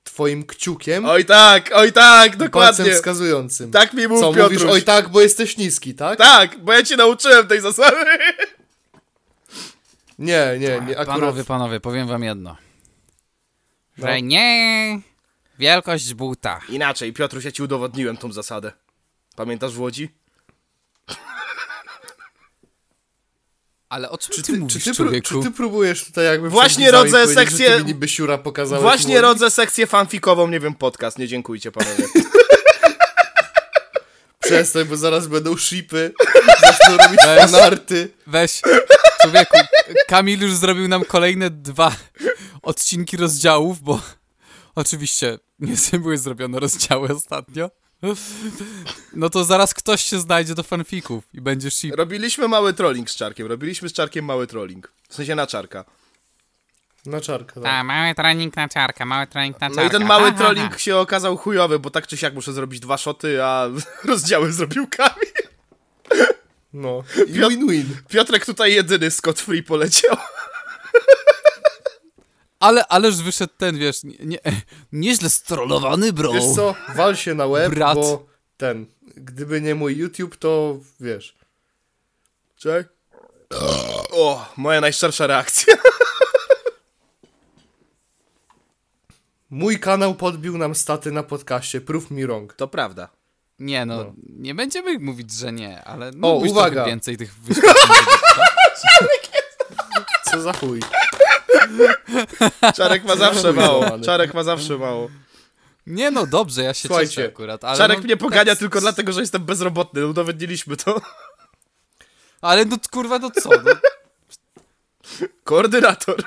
twoim kciukiem Oj tak, oj tak, palcem dokładnie. wskazującym. Tak mi mów, Co, Piotruś. mówisz oj tak, bo jesteś niski, tak? Tak, bo ja cię nauczyłem tej zasady. Nie, nie, nie, akurat... Panowie, panowie, powiem wam jedno. Że No. nie wielkość buta. Inaczej, Piotruś, ja ci udowodniłem tą zasadę. Pamiętasz w Łodzi? Ale o czym Czy ty, ty, mówisz, czy, ty, pró- człowieku? czy ty próbujesz tutaj jakby Właśnie rodzę sekcję- niby siura pokazałeś Właśnie rodzę sekcję fanfikową, nie wiem, podcast. Nie dziękujcie, panowie. [LAUGHS] Przestań, bo zaraz będą shipy, [LAUGHS] zaczną robić Weź. fanarty. Weź, człowieku, Kamil już zrobił nam kolejne dwa odcinki rozdziałów, bo oczywiście nie były zrobione rozdziały ostatnio. No to zaraz ktoś się znajdzie do fanfików i będzie ship. Robiliśmy mały trolling z Czarkiem. Robiliśmy z Czarkiem mały trolling. W sensie na Czarka. Na czarka, tak. A, mały trening na czarka, mały trening na czarka. No i ten mały trolling się okazał chujowy, bo tak czy siak muszę zrobić dwa szoty, a [LAUGHS] rozdziały zrobił Kamil. No, win-win. Piotrek tutaj jedyny Scott Free poleciał. Ale, ależ wyszedł ten, wiesz, nie, nie, [LAUGHS] nieźle strollowany, bro. Wiesz co, wal się na łeb, Brat. bo ten, gdyby nie mój YouTube, to wiesz. Czekaj. O, moja najszczersza reakcja. [LAUGHS] Mój kanał podbił nam staty na podcaście, prove me wrong. To prawda. Nie no, No. nie będziemy mówić, że nie, ale mógłbyś uwaga. trochę więcej tych wyświetleń? Co za chuj. Czarek ma zawsze mało. Czarek ma zawsze mało. Nie no, dobrze, ja się Słuchajcie, cieszę akurat, ale Czarek no, mnie pogania tak- tylko dlatego, że jestem bezrobotny. Udowodniliśmy to. Ale no kurwa, no co, no, Koordynator.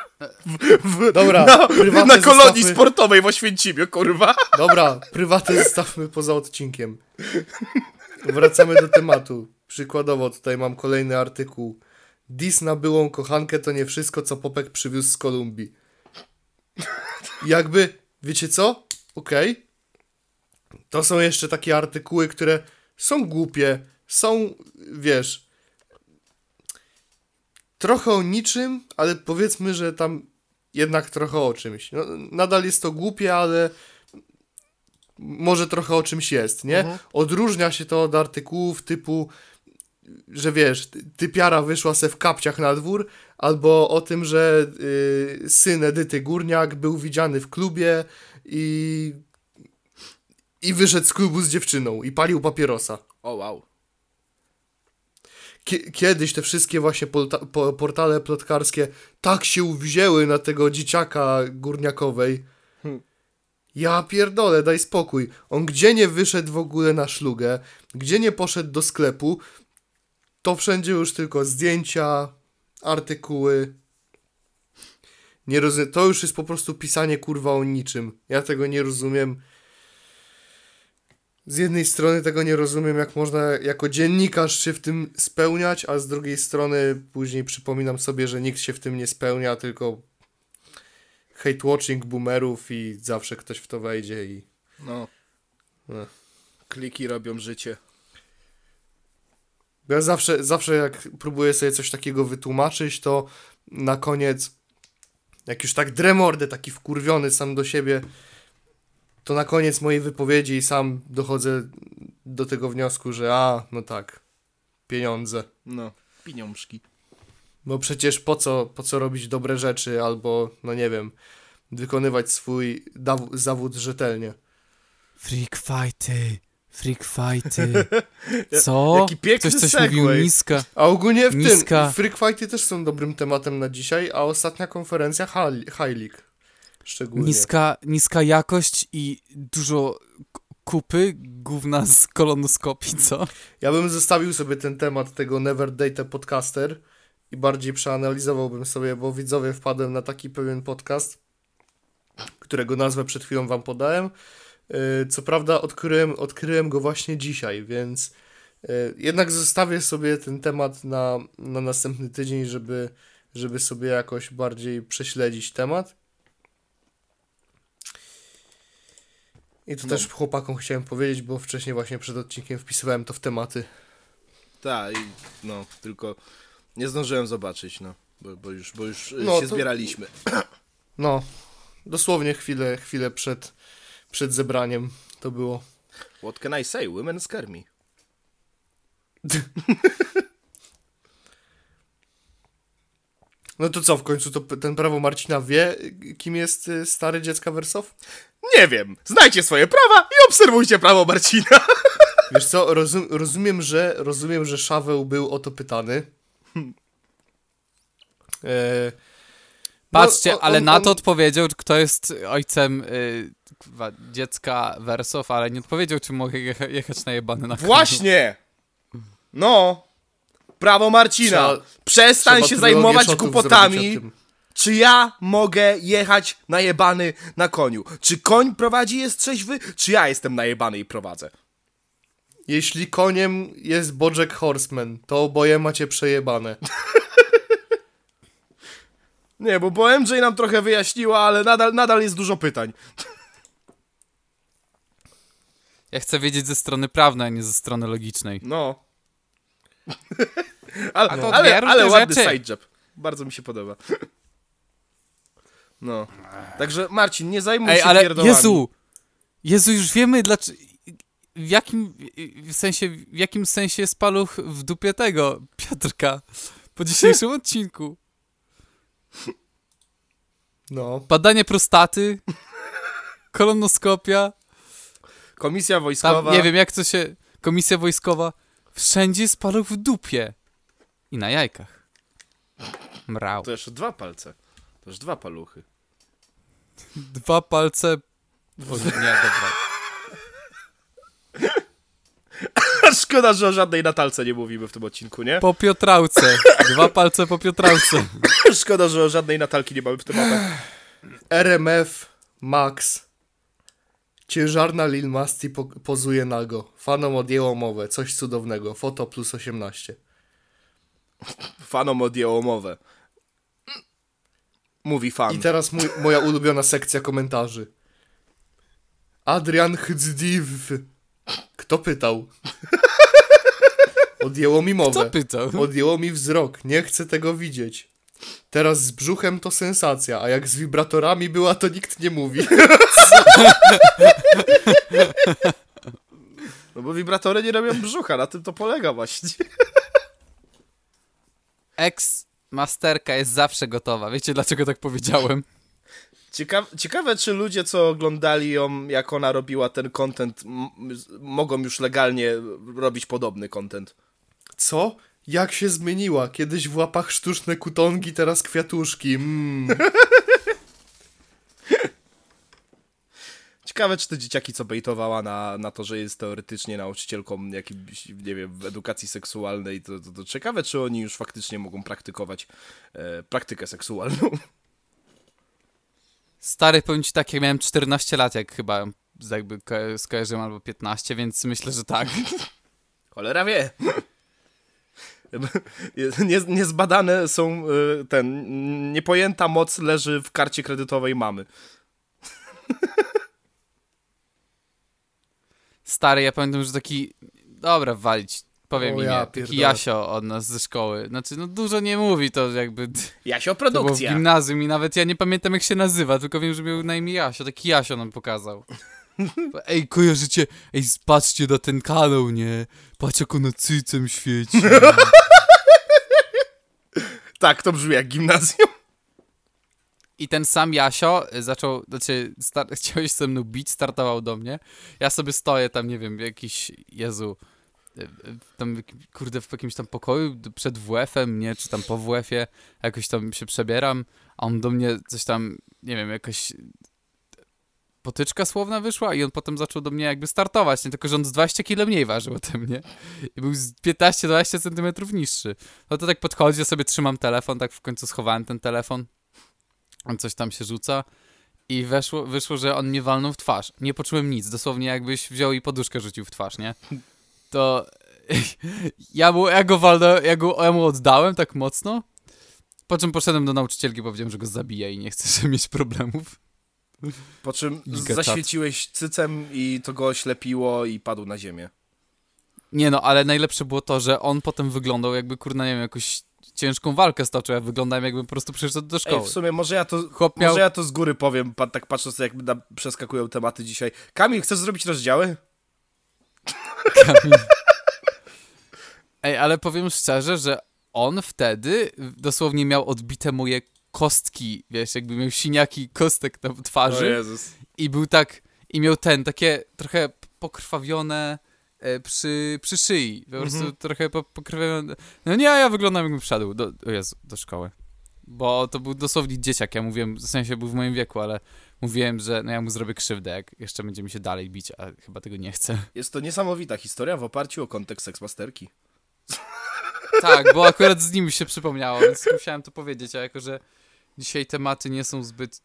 W, w, Dobra, na, prywatne na kolonii zostawmy- sportowej w Oświęcimiu, kurwa. Dobra, prywatę zostawmy poza odcinkiem. Wracamy do tematu. Przykładowo tutaj mam kolejny artykuł. Dis na byłą kochankę to nie wszystko, co Popek przywiózł z Kolumbii. Jakby, wiecie co? Okej. To są jeszcze takie artykuły, które są głupie, są, wiesz, trochę o niczym, ale powiedzmy, że tam jednak trochę o czymś. No, nadal jest to głupie, ale może trochę o czymś jest, nie? Odróżnia się to od artykułów typu, że wiesz, ty- typiara wyszła se w kapciach na dwór, albo o tym, że y, syn Edyty Górniak był widziany w klubie i i wyszedł z klubu z dziewczyną i palił papierosa. O, wow. Kie- Kiedyś te wszystkie właśnie portale plotkarskie tak się uwzięły na tego dzieciaka górniakowej. Ja pierdolę, daj spokój. On gdzie nie wyszedł w ogóle na szlugę, gdzie nie poszedł do sklepu, to wszędzie już tylko zdjęcia, artykuły. Nie rozumiem, to już jest po prostu pisanie kurwa o niczym. Ja tego nie rozumiem. Z jednej strony tego nie rozumiem, jak można jako dziennikarz się w tym spełniać, a z drugiej strony później przypominam sobie, że nikt się w tym nie spełnia, tylko hate watching boomerów i zawsze ktoś w to wejdzie i No. No. Kliki robią życie. Ja zawsze, zawsze jak próbuję sobie coś takiego wytłumaczyć, to na koniec, jak już tak dremordę, taki wkurwiony sam do siebie, to na koniec mojej wypowiedzi sam dochodzę do tego wniosku, że a, no tak, pieniądze. No. Pieniążki. Bo przecież po co, po co robić dobre rzeczy, albo, no nie wiem, wykonywać swój zawód rzetelnie. Freak fighty, freak fighty. [LAUGHS] Co? Jaki piękny Ktoś coś segway. mówił niska. A ogólnie w Niska. tym, freak fighty też są dobrym tematem na dzisiaj, a ostatnia konferencja High, League. Szczególnie. Niska, niska jakość i dużo kupy, gówna z kolonoskopii, co? Ja bym zostawił sobie ten temat tego Never Date a Podcaster i bardziej przeanalizowałbym sobie, bo widzowie wpadłem na taki pewien podcast, którego nazwę przed chwilą wam podałem. Yy, Co prawda odkryłem, odkryłem go właśnie dzisiaj, więc yy, jednak zostawię sobie ten temat na, na następny tydzień, żeby, żeby sobie jakoś bardziej prześledzić temat. I to No. też chłopakom chciałem powiedzieć, bo wcześniej właśnie przed odcinkiem wpisywałem to w tematy. Tak, i no, tylko nie zdążyłem zobaczyć, no, bo, bo już, bo już No, się to- zbieraliśmy. No, dosłownie chwilę, chwilę przed, przed zebraniem to było. What can I say? Women scare me. [LAUGHS] No to co, w końcu to ten prawo Marcina wie, kim jest y, stary dziecka Wersow? Nie wiem, znajcie swoje prawa i obserwujcie prawo Marcina. [LAUGHS] Wiesz co, rozum, rozumiem, że rozumiem, że Szaweł był o to pytany. E, no, Patrzcie, on- ale on- na on- to odpowiedział, kto jest ojcem y, kurwa, dziecka Wersow, ale nie odpowiedział, czy mogę jecha jechać na jebany na koniu. Właśnie! No! Prawo Marcina! Trzeba- Przestań trzeba się zajmować głupotami. Czy ja mogę jechać najebany na koniu? Czy koń prowadzi jest trzeźwy, czy ja jestem najebany i prowadzę? Jeśli koniem jest Bojack Horseman, to oboje macie przejebane. [LAUGHS] Nie, bo, bo MJ nam trochę wyjaśniła, ale nadal, nadal jest dużo pytań. Ja chcę wiedzieć ze strony prawnej, a nie ze strony logicznej. No. [LAUGHS] ale A to ale, ale ładny rzeczy. side job. Bardzo mi się podoba. No. Także Marcin, nie zajmuj Ej, się ale pierdolami. Jezu! Jezu, już wiemy dlaczego... W jakim w sensie, w jakim sensie jest paluch w dupie tego Piotrka po dzisiejszym odcinku? No. Badanie prostaty, kolonoskopia, Komisja tam, wojskowa. nie wiem jak to się, komisja wojskowa, wszędzie jest paluch w dupie i na jajkach. Mrał. To jeszcze dwa palce. To już dwa paluchy. Dwa palce... O, nie, dobra. [LAUGHS] Szkoda, że o żadnej Natalce nie mówimy w tym odcinku, nie? Po Piotrałce. Dwa palce po Piotrałce. [LAUGHS] Szkoda, że o żadnej Natalki nie mamy w tematach. RMF Max. Ciężarna Lil Masti po pozuje nago. Fanom odjęło mowę. Coś cudownego. Foto plus 18. Fanom odjęło mowę. Mówi fan. I teraz mój, moja ulubiona sekcja komentarzy. Adrian Hdzdiv. Kto pytał? Odjęło mi mowę. pytał? Odjęło mi wzrok. Nie chcę tego widzieć. Teraz z brzuchem to sensacja, a jak z wibratorami była, to nikt nie mówi. No bo wibratory nie robią brzucha, na tym to polega właśnie. Ex-masterka jest zawsze gotowa. Wiecie dlaczego tak powiedziałem? Ciekawe, ciekawe, czy ludzie, co oglądali ją, jak ona robiła ten content, m- mogą już legalnie robić podobny content. Co? Jak się zmieniła? Kiedyś w łapach sztuczne kutongi, teraz kwiatuszki. Mm. [LAUGHS] Ciekawe, czy te dzieciaki, co bejtowała na, na to, że jest teoretycznie nauczycielką jakimś, nie wiem, w edukacji seksualnej, to, to, to ciekawe, czy oni już faktycznie mogą praktykować e, praktykę seksualną. Stary, powiem ci tak, jak miałem 14 lat, jak chyba jakby ko- skojarzyłem, albo 15, więc myślę, że tak. [LAUGHS] Cholera wie. [LAUGHS] Nie, niezbadane są e, ten. Niepojęta moc leży w karcie kredytowej mamy. [LAUGHS] Stary, ja pamiętam, że taki... Dobra, walić. Powiem O ja taki. Jasio od nas ze szkoły. Znaczy, no dużo nie mówi, to jakby... [LAUGHS] Jasio, To było w produkcja. gimnazjum i nawet ja nie pamiętam jak się nazywa, tylko wiem, że miał na imię Jasio. Taki Jasio nam pokazał. Ej, kojarzycie? Ej, patrzcie na ten kanał, nie? Patrz jak on cycem świeci. Tak, to brzmi jak gimnazjum. I ten sam Jasio y, zaczął, znaczy, star- [LAUGHS] chciałeś ze mną bić, startował do mnie. Ja sobie stoję tam, nie wiem, jakiś, Jezu, y, tam, kurde, w jakimś tam pokoju przed WF-em, nie, czy tam po WF-ie, jakoś tam się przebieram, a on do mnie coś tam, nie wiem, jakoś potyczka słowna wyszła i on potem zaczął do mnie jakby startować, nie, tylko że on z 20 kilo mniej ważył ode mnie i był z 15-20 centymetrów niższy. No to tak podchodzi, ja sobie trzymam telefon, tak w końcu schowałem ten telefon, on coś tam się rzuca i weszło, wyszło, że on mnie walnął w twarz. Nie poczułem nic, dosłownie jakbyś wziął i poduszkę rzucił w twarz, nie? To [LAUGHS] ja, mu, ja go walnąłem, ja, go, ja mu oddałem tak mocno, po czym poszedłem do nauczycielki, powiedziałem, że go zabiję i nie chcę mieć problemów. Po czym zaświeciłeś cycem i to go oślepiło i padł na ziemię. Nie no, ale najlepsze było to, że on potem wyglądał jakby, kurna, nie wiem, jakąś ciężką walkę stoczył, ja wyglądałem jakbym po prostu przyszedł do Ej, szkoły. w sumie może ja to, Chłop miał- może ja to z góry powiem, pa, tak patrząc jak na, przeskakują tematy dzisiaj. Kamil, chcesz zrobić rozdziały? Kamil. Ej, ale powiem szczerze, że on wtedy dosłownie miał odbite moje kostki, wiesz, jakby miał siniaki kostek na twarzy Jezus. i był tak, i miał ten, takie trochę pokrwawione e, przy, przy szyi, po prostu Mhm. trochę po, pokrwawione. No nie, ja wyglądam jakbym wszedł do, o Jezu, do szkoły. Bo to był dosłownie dzieciak, ja mówiłem, w sensie był w moim wieku, ale mówiłem, że no ja mu zrobię krzywdę, jak jeszcze będziemy się dalej bić, a chyba tego nie chcę. Jest to niesamowita historia w oparciu o kontekst Sexmasterki. Tak, bo akurat z nim się przypomniało, więc musiałem to powiedzieć, a jako, że dzisiaj tematy nie są zbyt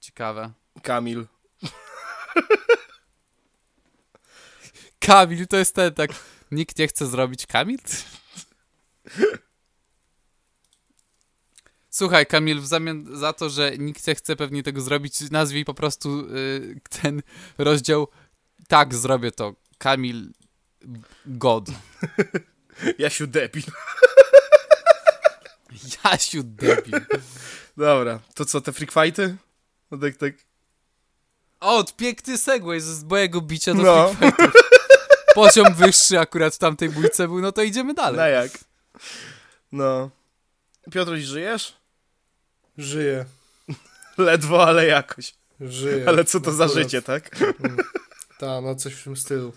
ciekawe. Kamil. [LAUGHS] Kamil to jest ten, tak, nikt nie chce zrobić Kamil? [LAUGHS] Słuchaj, Kamil, w zamian za to, że nikt nie chce pewnie tego zrobić, nazwij po prostu y, ten rozdział tak, zrobię to. Kamil God. [LAUGHS] Jasiu debil. Jasiu debil. Dobra, to co, te freak fighty? No tak, tak. O, piękny segway z mojego bicia do No. Free Fightów. [LAUGHS] Poziom wyższy akurat w tamtej bójce był, no to idziemy dalej. Na jak? No. Piotruś, żyjesz? Żyję, Ledwo, ale jakoś. żyję. Ale co to za Akurat. życie, tak? Tak, no coś w tym stylu.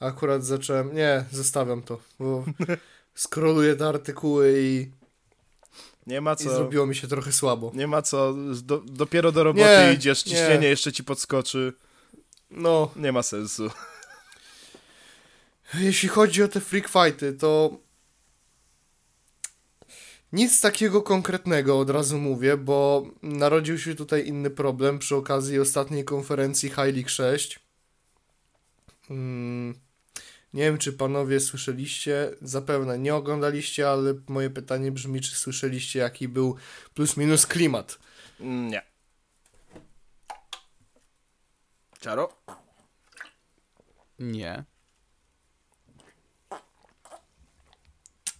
Akurat zacząłem. Nie, zostawiam to, bo [LAUGHS] skroluję te artykuły i, Nie ma i co. zrobiło mi się trochę słabo. Nie ma co. Do, dopiero do roboty Nie, idziesz, nie. ciśnienie jeszcze ci podskoczy. No, Nie ma sensu. jeśli chodzi o te freak fighty, to nic takiego konkretnego od razu mówię, bo narodził się tutaj inny problem przy okazji ostatniej konferencji High League 6. Mm, nie wiem, czy panowie słyszeliście, zapewne nie oglądaliście, ale moje pytanie brzmi, czy słyszeliście, jaki był plus minus klimat. Nie. Czaro? Nie.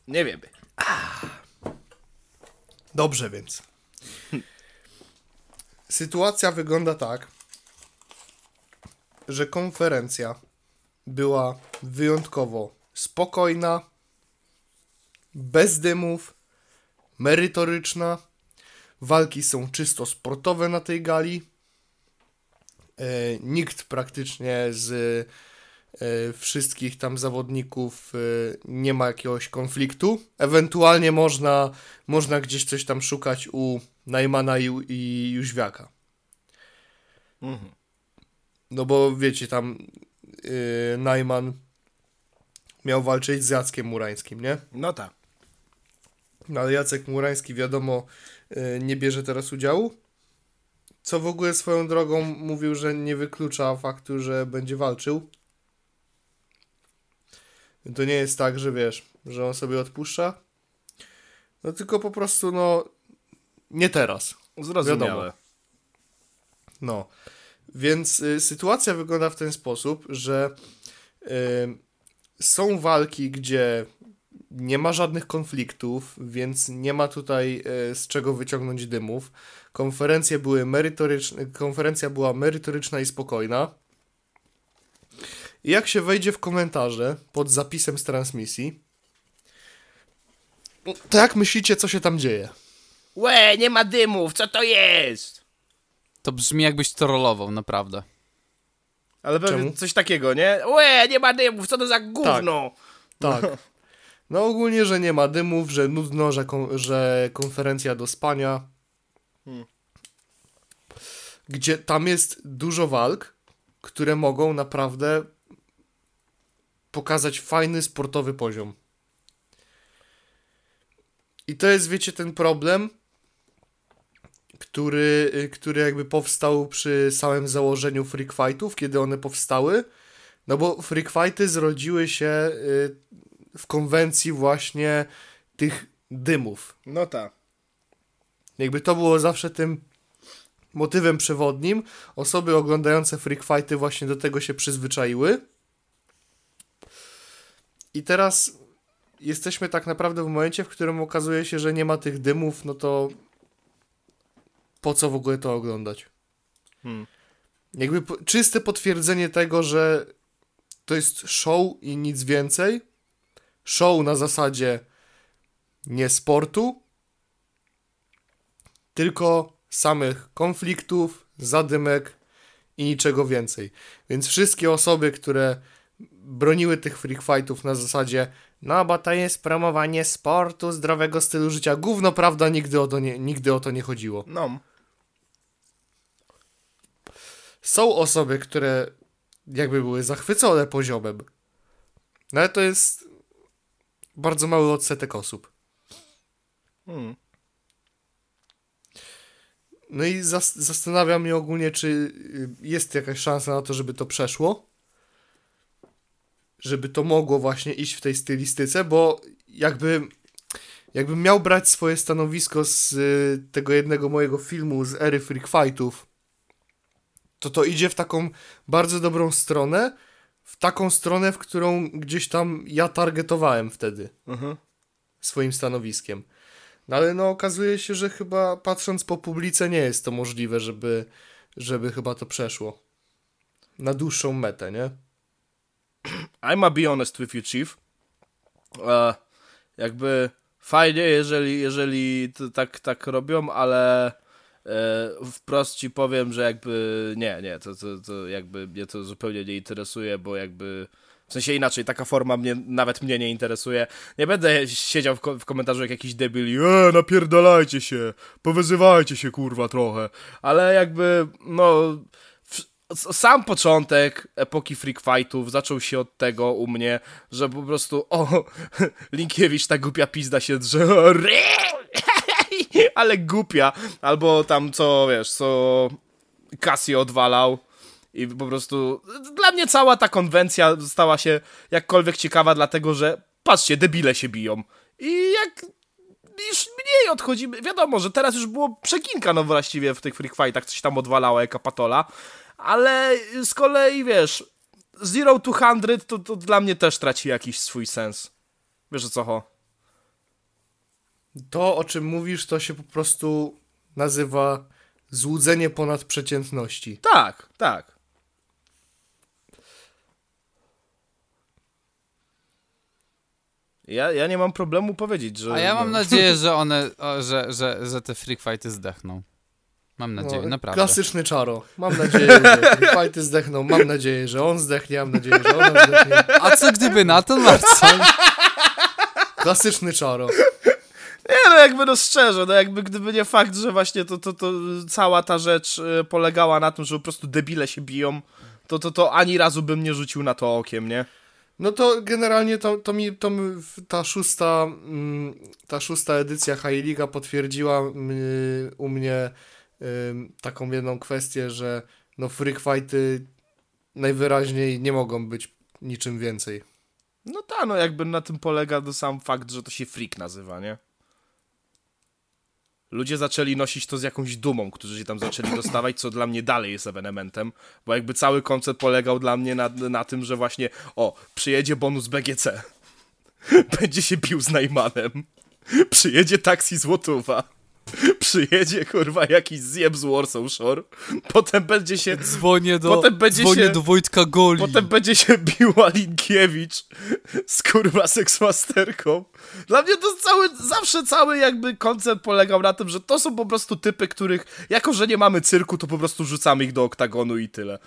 Nie wiemy. Dobrze więc. Sytuacja wygląda tak, że konferencja była wyjątkowo spokojna, bez dymów, merytoryczna. Walki są czysto sportowe na tej gali. E, nikt praktycznie z e, wszystkich tam zawodników e, nie ma jakiegoś konfliktu. Ewentualnie można, można gdzieś coś tam szukać u Najmana i, i Jóźwiaka. Mhm. No bo wiecie, tam yy, Najman miał walczyć z Jackiem Murańskim, nie? No tak. No ale Jacek Murański, wiadomo, yy, nie bierze teraz udziału. Co w ogóle swoją drogą mówił, że nie wyklucza faktu, że będzie walczył. To nie jest tak, że wiesz, że on sobie odpuszcza. No tylko po prostu, no, nie teraz. Zrozumiałe. Wiadomo. No, więc y, sytuacja wygląda w ten sposób, że y, są walki, gdzie nie ma żadnych konfliktów, więc nie ma tutaj y, z czego wyciągnąć dymów. Konferencje były merytoryczne, konferencja była merytoryczna i spokojna. Jak się wejdzie w komentarze pod zapisem z transmisji, to jak myślicie, co się tam dzieje? Łe, nie ma dymów, co to jest? To brzmi jakbyś trollował, naprawdę. Ale pewnie Czemu? coś takiego, nie? Łe, nie ma dymów, co to za gówno? Tak. No ogólnie, że nie ma dymów, że nudno, że, kon- że konferencja do spania. Hmm. Gdzie tam jest dużo walk, które mogą naprawdę pokazać fajny sportowy poziom. I to jest, wiecie, ten problem, który, y, który jakby powstał przy samym założeniu freak fightów, kiedy one powstały. No bo freak fighty zrodziły się y, w konwencji właśnie tych dymów. No tak. Jakby to było zawsze tym motywem przewodnim. Osoby oglądające freak fighty właśnie do tego się przyzwyczaiły. I teraz jesteśmy tak naprawdę w momencie, w którym okazuje się, że nie ma tych dymów, no to po co w ogóle to oglądać? Hmm. Jakby po, czyste potwierdzenie tego, że to jest show i nic więcej. Show na zasadzie nie sportu, tylko samych konfliktów, zadymek i niczego więcej. Więc wszystkie osoby, które broniły tych freak fightów na zasadzie no bo to jest promowanie sportu, zdrowego stylu życia. Gówno prawda, nigdy o to nie, nigdy o to nie chodziło. No. Są osoby, które jakby były zachwycone poziomem. No ale to jest bardzo mały odsetek osób. Hmm. No i zas zastanawiam mnie ogólnie, czy y, jest jakaś szansa na to, żeby to przeszło. Żeby to mogło właśnie iść w tej stylistyce, bo jakby jakbym miał brać swoje stanowisko z y, tego jednego mojego filmu z ery Freak Fightów, to to idzie w taką bardzo dobrą stronę, w taką stronę, w którą gdzieś tam ja targetowałem wtedy Mhm. swoim stanowiskiem. No ale no okazuje się, że chyba patrząc po publice nie jest to możliwe, żeby, żeby chyba to przeszło. Na dłuższą metę, nie? I'm be honest with you, Chief. E, jakby fajnie, jeżeli, jeżeli tak, tak robią, ale wprost ci powiem, że jakby nie, nie, to, to, to jakby mnie to zupełnie nie interesuje, bo jakby w sensie inaczej, taka forma mnie, nawet mnie nie interesuje. Nie będę siedział w, ko- w komentarzu jak jakiś debil i e, napierdalajcie się, powyzywajcie się kurwa trochę, ale jakby no sam początek epoki freak fightów zaczął się od tego u mnie, że po prostu o, [LAUGHS] Linkiewicz ta głupia pizda się drze, [LAUGHS] ale głupia, albo tam co, wiesz, co Casio odwalał i po prostu dla mnie cała ta konwencja stała się jakkolwiek ciekawa, dlatego że patrzcie, debile się biją i jak już mniej odchodzimy, wiadomo, że teraz już było przekinka no właściwie w tych freak fightach, coś tam odwalała jaka patola, ale z kolei wiesz, Zero to 100 to, to dla mnie też traci jakiś swój sens. Wiesz o co ho? To, o czym mówisz, to się po prostu nazywa złudzenie ponad przeciętności. Tak, tak. Ja, ja nie mam problemu powiedzieć, że... A ja mam no, nadzieję, że [LAUGHS] one, o, że, że, że te freak fighty zdechną. Mam nadzieję, No, naprawdę. Klasyczny czaro. Mam nadzieję, że fajty zdechną. Mam nadzieję, że on zdechnie. Mam nadzieję, że ona zdechnie. A co gdyby na to, Marcel? Klasyczny czaro. Nie no, jakby no szczerze, no jakby gdyby nie fakt, że właśnie to, to, to cała ta rzecz y, polegała na tym, że po prostu debile się biją, to, to, to ani razu bym nie rzucił na to okiem, nie? No to generalnie to, to mi, to ta szósta, mm, ta szósta edycja High League'a potwierdziła u mnie taką jedną kwestię, że no freak fighty najwyraźniej nie mogą być niczym więcej. No tak, no jakby na tym polega to sam fakt, że to się freak nazywa, nie? Ludzie zaczęli nosić to z jakąś dumą, którzy się tam zaczęli dostawać, co dla mnie dalej jest ewenementem, bo jakby cały koncept polegał dla mnie na, na tym, że właśnie, o, przyjedzie bonus BGC, [LAUGHS] będzie się bił z Najmanem, przyjedzie taksi Złotowa, [LAUGHS] przyjedzie, kurwa, jakiś zjeb z Warsaw Shore, potem będzie się Dzwonię do, Potem będzie dzwonię się- do Wojtka Goli. Potem będzie się [LAUGHS] biła Linkiewicz z kurwa seksmasterką. Dla mnie to cały, zawsze cały jakby koncept polegał na tym, że to są po prostu typy, których jako, że nie mamy cyrku, to po prostu rzucamy ich do oktagonu i tyle.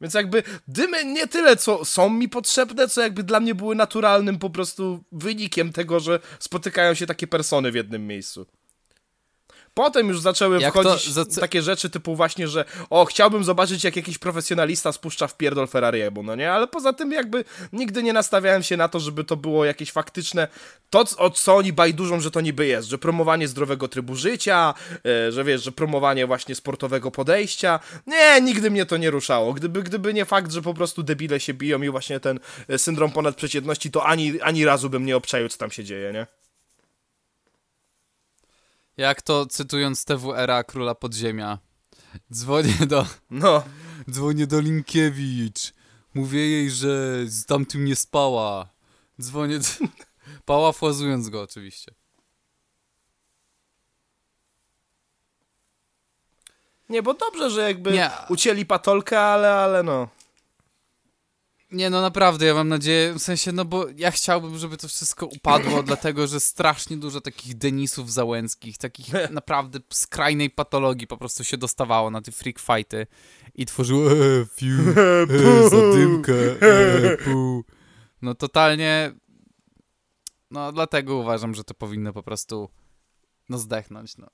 Więc jakby dymy nie tyle, co są mi potrzebne, co jakby dla mnie były naturalnym po prostu wynikiem tego, że spotykają się takie persony w jednym miejscu. Potem już zaczęły Jak to wchodzić za co- takie rzeczy typu właśnie, że o, chciałbym zobaczyć jak jakiś profesjonalista spuszcza w pierdol Ferrariemu, no nie? Ale poza tym jakby nigdy nie nastawiałem się na to, żeby to było jakieś faktyczne, to c- o co oni bajdużą, że to niby jest, że promowanie zdrowego trybu życia, e, że wiesz, że promowanie właśnie sportowego podejścia. Nie, nigdy mnie to nie ruszało. Gdyby, gdyby nie fakt, że po prostu debile się biją i właśnie ten e, syndrom ponadprzeciętności, to ani, ani razu bym nie obczaił, co tam się dzieje, nie? Jak to, cytując TWR Króla Podziemia, dzwonię do, No. [LAUGHS] dzwonię do Linkiewicz. Mówię jej, że z tamtym nie spała. Dzwonię. [LAUGHS] Pałafłazując go oczywiście. Nie, bo dobrze, że jakby Nie. ucięli patolkę, ale, ale no. Nie, no naprawdę, ja mam nadzieję, w sensie, no bo ja chciałbym, żeby to wszystko upadło, [CLEARS THROAT] dlatego, że strasznie dużo takich Denisów Załęckich, takich naprawdę skrajnej patologii po prostu się dostawało na te freak fighty i tworzyło e, fiu, e, zadymka, e, pu. No totalnie, no dlatego uważam, że to powinno po prostu, no zdechnąć, no.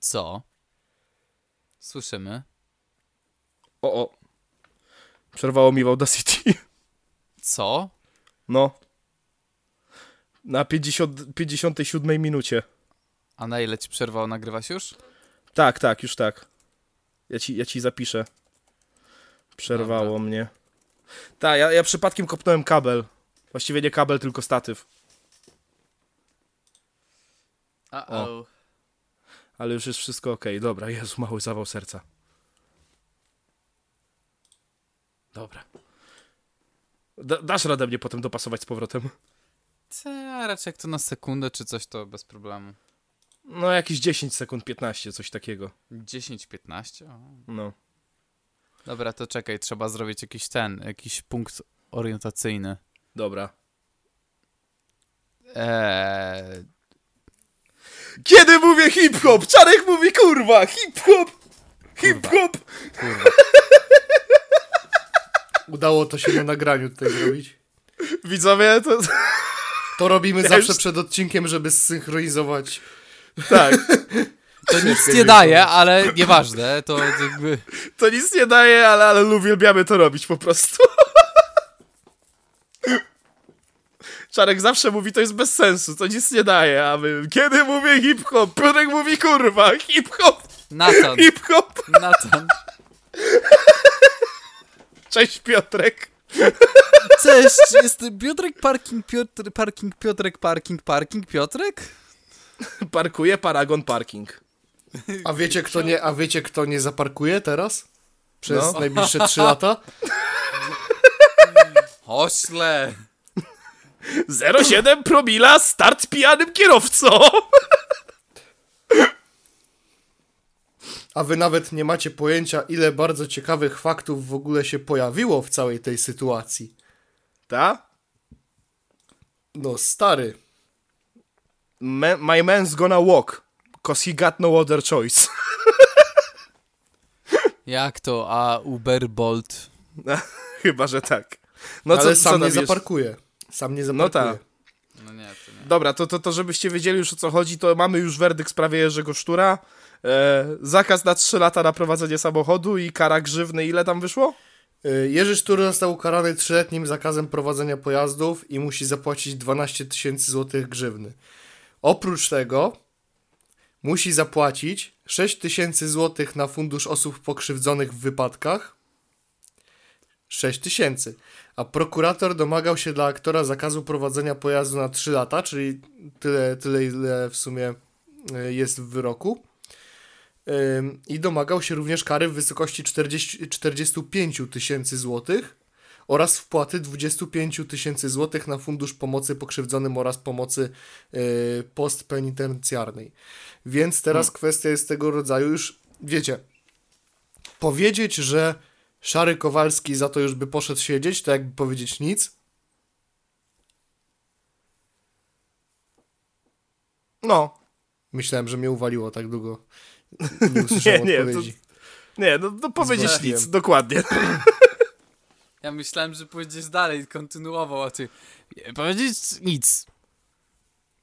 Co? Słyszymy. O, o. Przerwało mi w Audacity. Co? No. Na 50, 57 minucie. A na ile ci przerwało? Nagrywasz już? Tak, tak, już tak. Ja ci, ja ci zapiszę. Przerwało Dobra. mnie. Tak, ja, ja przypadkiem kopnąłem kabel. Właściwie nie kabel, tylko statyw. Uh-oh. Ale już jest wszystko ok. Dobra, Jezu, mały zawał serca. Dobra. Da, dasz radę mnie potem dopasować z powrotem? Te, raczej jak to na sekundę czy coś, to bez problemu. No, jakieś 10 sekund, 15, coś takiego. 10-15? O. No. Dobra, to czekaj, trzeba zrobić jakiś ten, jakiś punkt orientacyjny. Dobra. Eee, Kiedy mówię hip-hop? Czarek mówi kurwa! Hip-hop! Hip-hop! kurwa. Udało to się na nagraniu tutaj zrobić. Widzowie, to... To robimy Ja zawsze już- przed odcinkiem, żeby zsynchronizować. Tak. To nic nie daje, ale nieważne, to jakby... To nic nie daje, ale, ale uwielbiamy to robić po prostu. Czarek zawsze mówi, to jest bez sensu, to nic nie daje, a my, kiedy mówię hip-hop, Piotrek mówi kurwa, hip-hop, Natan, hip-hop. Natan. Cześć Piotrek. Cześć, jestem Piotrek Parking, Piotr, Parking, Piotrek Parking, Parking, Piotrek? Parkuje Paragon Parking. A wiecie kto nie, a wiecie kto nie zaparkuje teraz? Przez No. najbliższe 3 lata? Ośle! 07 promila, start pijanym kierowcą. A wy nawet nie macie pojęcia, ile bardzo ciekawych faktów w ogóle się pojawiło w całej tej sytuacji. Ta? No stary. My man's gonna walk, cause he got no other choice. [LAUGHS] Jak to, a Uber, Bolt? [LAUGHS] Chyba, że tak. No ale co, sam co nie zaparkuje. Sam nie No zaparkuje. tak. No nie, to nie. Dobra, to, to, to żebyście wiedzieli już o co chodzi, to mamy już werdykt w sprawie Jerzego Sztura. E, zakaz na 3 lata na prowadzenie samochodu i kara grzywny, ile tam wyszło? Y, Jerzy Sztur został ukarany trzyletnim zakazem prowadzenia pojazdów i musi zapłacić 12 tysięcy złotych grzywny. Oprócz tego musi zapłacić 6 tysięcy złotych na fundusz osób pokrzywdzonych w wypadkach. 6 tysięcy. A prokurator domagał się dla aktora zakazu prowadzenia pojazdu na 3 lata, czyli tyle, tyle ile w sumie y, jest w wyroku. I domagał się również kary w wysokości 40, 45 tysięcy złotych oraz wpłaty 25 tysięcy złotych na fundusz pomocy pokrzywdzonym oraz pomocy yy, postpenitencjarnej. Więc teraz kwestia jest tego rodzaju już, wiecie, powiedzieć, że Szary Kowalski za to już by poszedł siedzieć, to jakby powiedzieć nic. No. Myślałem, że mnie uwaliło tak długo. Nie [LAUGHS] usłyszałem Nie, nie, odpowiedzi. Nie, no, no powiedzieć nic, dokładnie. [LAUGHS] Ja myślałem, że pójdziesz dalej, kontynuował, a ty nie, powiedzieć nic.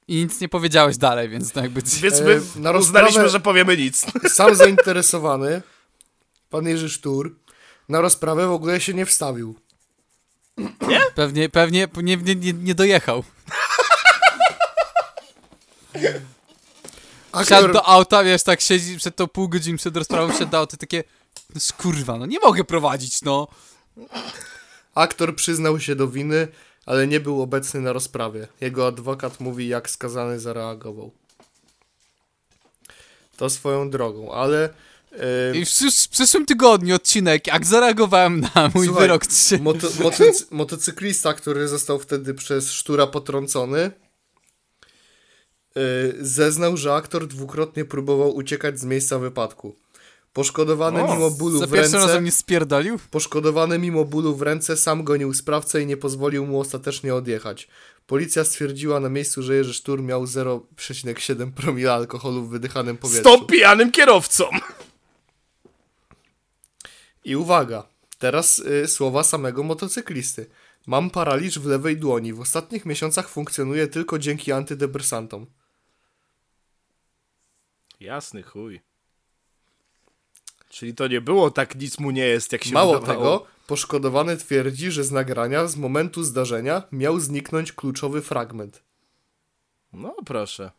I nic nie powiedziałeś dalej, więc no jakby... Więc E, my na uznaliśmy, że powiemy nic. Sam zainteresowany, pan Jerzy Sztur, na rozprawę w ogóle się nie wstawił. Pewnie, pewnie nie, nie, nie, nie dojechał. Siadł Aktor, do auta, wiesz, tak siedzi przed tą pół godziny przed rozprawą, siadł do auta, takie... No kurwa, no nie mogę prowadzić, no. aktor przyznał się do winy, ale nie był obecny na rozprawie. Jego adwokat mówi, jak skazany zareagował. To swoją drogą, ale... I w, przysz- w przyszłym tygodniu odcinek, jak zareagowałem na mój Słuchaj, wyrok 3. Moto, motocy, motocyklista, który został wtedy przez sztura potrącony, yy, zeznał, że aktor dwukrotnie próbował uciekać z miejsca wypadku. Poszkodowany O, mimo bólu Za w ręce, razem nie spierdolił? poszkodowany mimo bólu w ręce sam gonił sprawcę i nie pozwolił mu ostatecznie odjechać. Policja stwierdziła na miejscu, że Jerzy Sztur miał 0,7 promila alkoholu w wydychanym powietrzu. Stop pijanym kierowcą! I uwaga, teraz y, słowa samego motocyklisty. Mam paraliż w lewej dłoni. W ostatnich miesiącach funkcjonuje tylko dzięki antydepresantom. Jasny chuj. Czyli to nie było tak nic mu nie jest, jak się Mało wydawało. tego, poszkodowany twierdzi, że z nagrania z momentu zdarzenia miał zniknąć kluczowy fragment. No proszę.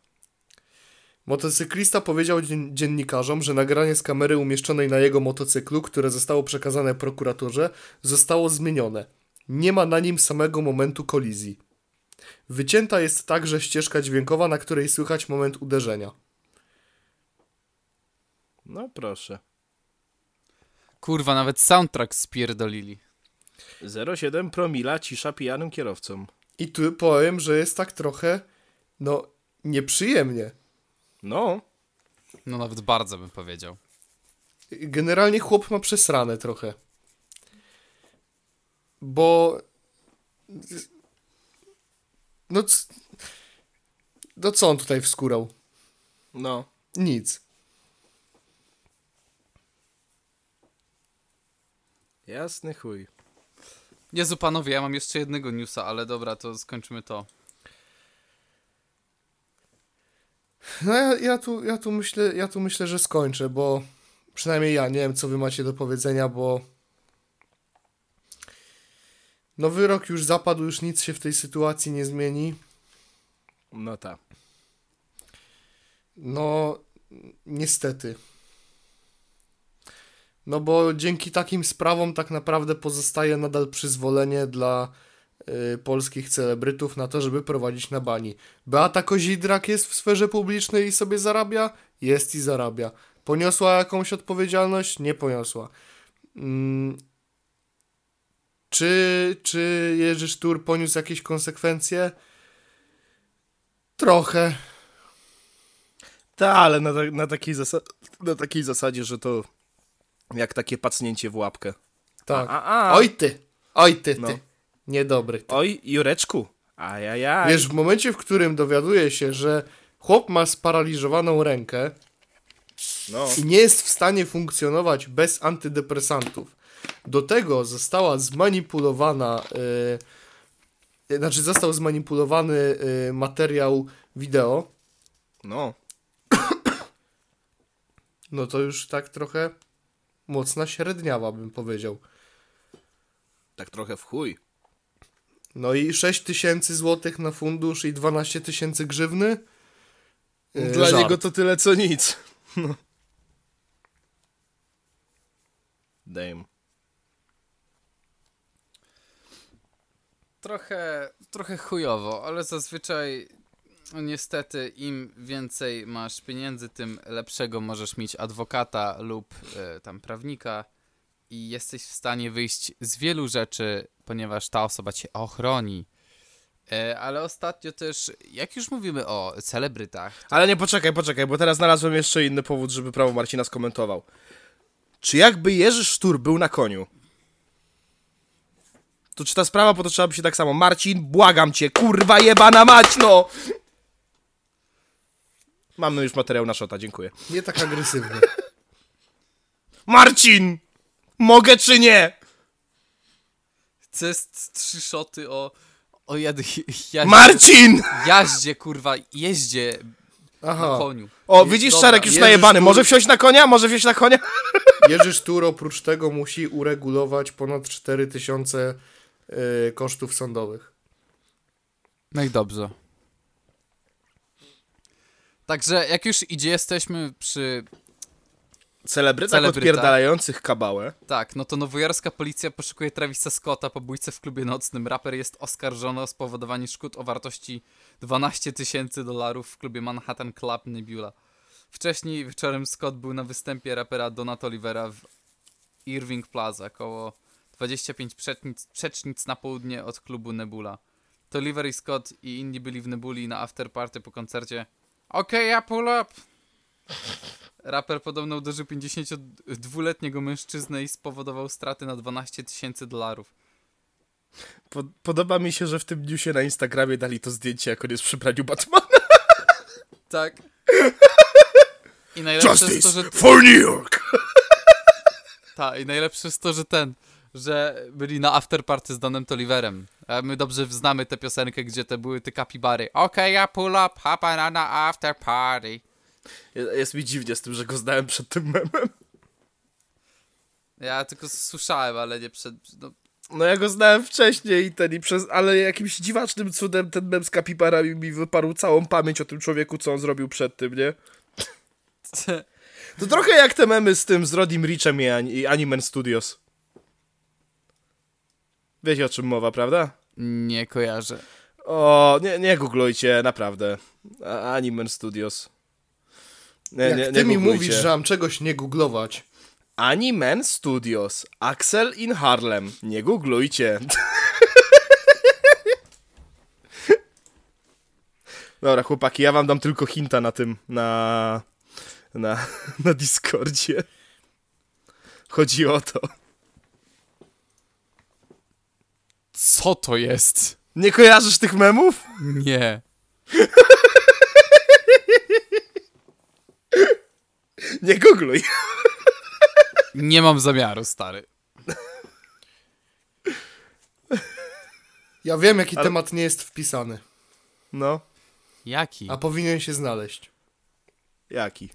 Motocyklista powiedział dzien- dziennikarzom, że nagranie z kamery umieszczonej na jego motocyklu, które zostało przekazane prokuraturze, zostało zmienione. Nie ma na nim samego momentu kolizji. Wycięta jest także ścieżka dźwiękowa, na której słychać moment uderzenia. No proszę. Kurwa, nawet soundtrack spierdolili. 0,7 promila cisza pijanym kierowcą. I tu powiem, że jest tak trochę, no, nieprzyjemnie. No. No nawet bardzo bym powiedział. Generalnie chłop ma przesrane trochę. Bo. No, c- no co on tutaj wskurał? No. Nic. Jasny chuj. Jezu panowie, ja mam jeszcze jednego newsa, ale dobra, to skończymy to. No ja, ja, tu, ja, tu myślę, ja tu myślę, że skończę, bo przynajmniej ja nie wiem, co wy macie do powiedzenia, bo. No wyrok już zapadł, już nic się w tej sytuacji nie zmieni. No tak. No, niestety. No bo dzięki takim sprawom tak naprawdę pozostaje nadal przyzwolenie dla polskich celebrytów na to, żeby prowadzić na bani. Beata Kozidrak jest w sferze publicznej i sobie zarabia? Jest i zarabia. Poniosła jakąś odpowiedzialność? Nie poniosła. Mm. Czy, czy Jerzy Sztur poniósł jakieś konsekwencje? Trochę. Tak, ale na, na, takiej zasa- na takiej zasadzie, że to jak takie pacnięcie w łapkę. Tak. A, a, a. Oj ty, oj ty, ty. No. Niedobry. Ty. Oj, Jureczku. Ajajaj. Wiesz, w momencie, w którym dowiaduje się, że chłop ma sparaliżowaną rękę No. i nie jest w stanie funkcjonować bez antydepresantów, do tego została zmanipulowana, yy, znaczy został zmanipulowany yy, materiał wideo, No. no to już tak trochę mocna średniawa, bym powiedział. Tak trochę w chuj. No i 6 tysięcy złotych na fundusz i 12 tysięcy grzywny. Yy, Dla żart. niego to tyle co nic. [LAUGHS] No. Damn. Trochę, trochę chujowo, ale zazwyczaj no niestety im więcej masz pieniędzy, tym lepszego możesz mieć adwokata lub e, tam prawnika i jesteś w stanie wyjść z wielu rzeczy, ponieważ ta osoba cię ochroni. E, ale ostatnio też, jak już mówimy o celebrytach, Ale nie, poczekaj, poczekaj, bo teraz znalazłem jeszcze inny powód, żeby prawo Marcina skomentował. Czy jakby Jerzy Sztur był na koniu, to czy ta sprawa potoczyłaby się tak samo? Marcin, błagam cię, kurwa jebana mać, no! Mamy już materiał na szota, dziękuję. Nie tak agresywny. [LAUGHS] Marcin! Mogę czy nie? to jest trzy szoty o, o jad, jaździe, Marcin! jaździe, kurwa, jeździe na Aha. koniu. O, widzisz, Dobra, Czarek już najebany. Może wsiąść na konia? Może wsiąść na konia? [LAUGHS] Jerzy Sztur oprócz tego musi uregulować ponad 4000 y, kosztów sądowych. No i dobrze. Także jak już idzie, jesteśmy przy... Celebryta Celebryta. odpierdalających kabałę. Tak, no to nowojorska policja poszukuje Travisa Scotta po bójce w klubie nocnym. Raper jest oskarżony o spowodowanie szkód o wartości 12 tysięcy dolarów w klubie Manhattan Club Nebula. Wcześniej wieczorem Scott był na występie rapera Donat Olivera w Irving Plaza, koło 25 przecznic, przecznic na południe od klubu Nebula. To Oliver i Scott i inni byli w Nebuli na afterparty po koncercie. Okej, ja pull up! Raper podobno uderzył 52-letniego mężczyznę i spowodował straty na 12 tysięcy dolarów. Po, podoba mi się, że w tym newsie na Instagramie dali to zdjęcie, jak on jest przy praniu Batmana. Tak. I najlepsze jest to, że... for New York! Ta, i najlepsze jest to, że ten, że byli na afterparty z Donem Toliverem. My dobrze znamy tę piosenkę, gdzie te były te kapibary. Okej, ja pull up, hapa na after party. Jest mi dziwnie z tym, że go znałem przed tym memem. Ja tylko słyszałem, ale nie przed... No, No ja go znałem wcześniej i ten i przez, ale jakimś dziwacznym cudem ten mem z kapibarami mi wyparł całą pamięć o tym człowieku, co on zrobił przed tym, nie? To trochę jak te memy z tym, z Rodim Richem i, Ani- i Animen Studios. Wiecie o czym mowa, prawda? nie kojarzę. O, nie, nie googlujcie, naprawdę. Animen Studios. Nie, Jak nie, ty nie mi googlujcie. mówisz, że mam czegoś nie googlować. Animen Studios. Axel in Harlem. Nie googlujcie. [LAUGHS] Dobra, chłopaki, ja wam dam tylko hinta na tym, na, na, [LAUGHS] na Discordzie. Chodzi o to. Co to jest? Nie kojarzysz tych memów? Nie. [LAUGHS] [LAUGHS] Nie googluj. Nie mam zamiaru, stary. Ja wiem, jaki Ale- temat nie jest wpisany, No, Jaki? a powinien się znaleźć. jaki?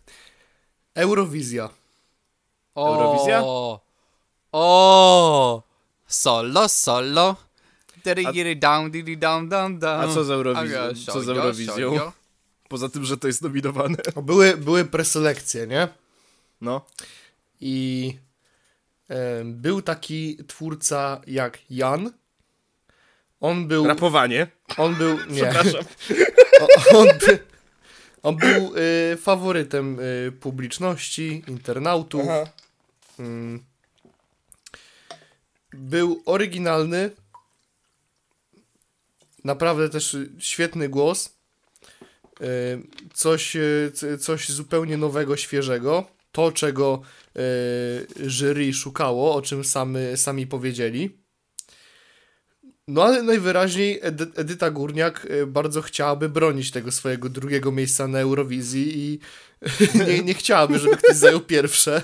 Eurowizja. O, Eurowizja? O! Solo, solo. Diri down, down, down, down. A co z Eurowizją? A, Co z Eurowizją? Poza tym, że to jest nominowane. [LAUGHS] Były, były preselekcje, nie? No. I e, był taki twórca jak Jan. On był. Rapowanie. On był. [LAUGHS] Nie. Przepraszam. O, on, by, on był y, faworytem y, publiczności, internautów. Aha. Mm. Był oryginalny. Naprawdę też y, świetny głos. Y, Coś, y, coś zupełnie nowego, świeżego. To, czego y, jury szukało, o czym samy, sami powiedzieli. No ale najwyraźniej Edy Edyta Górniak bardzo chciałaby bronić tego swojego drugiego miejsca na Eurowizji i [LAUGHS] nie, nie chciałaby, żeby ktoś zajął pierwsze.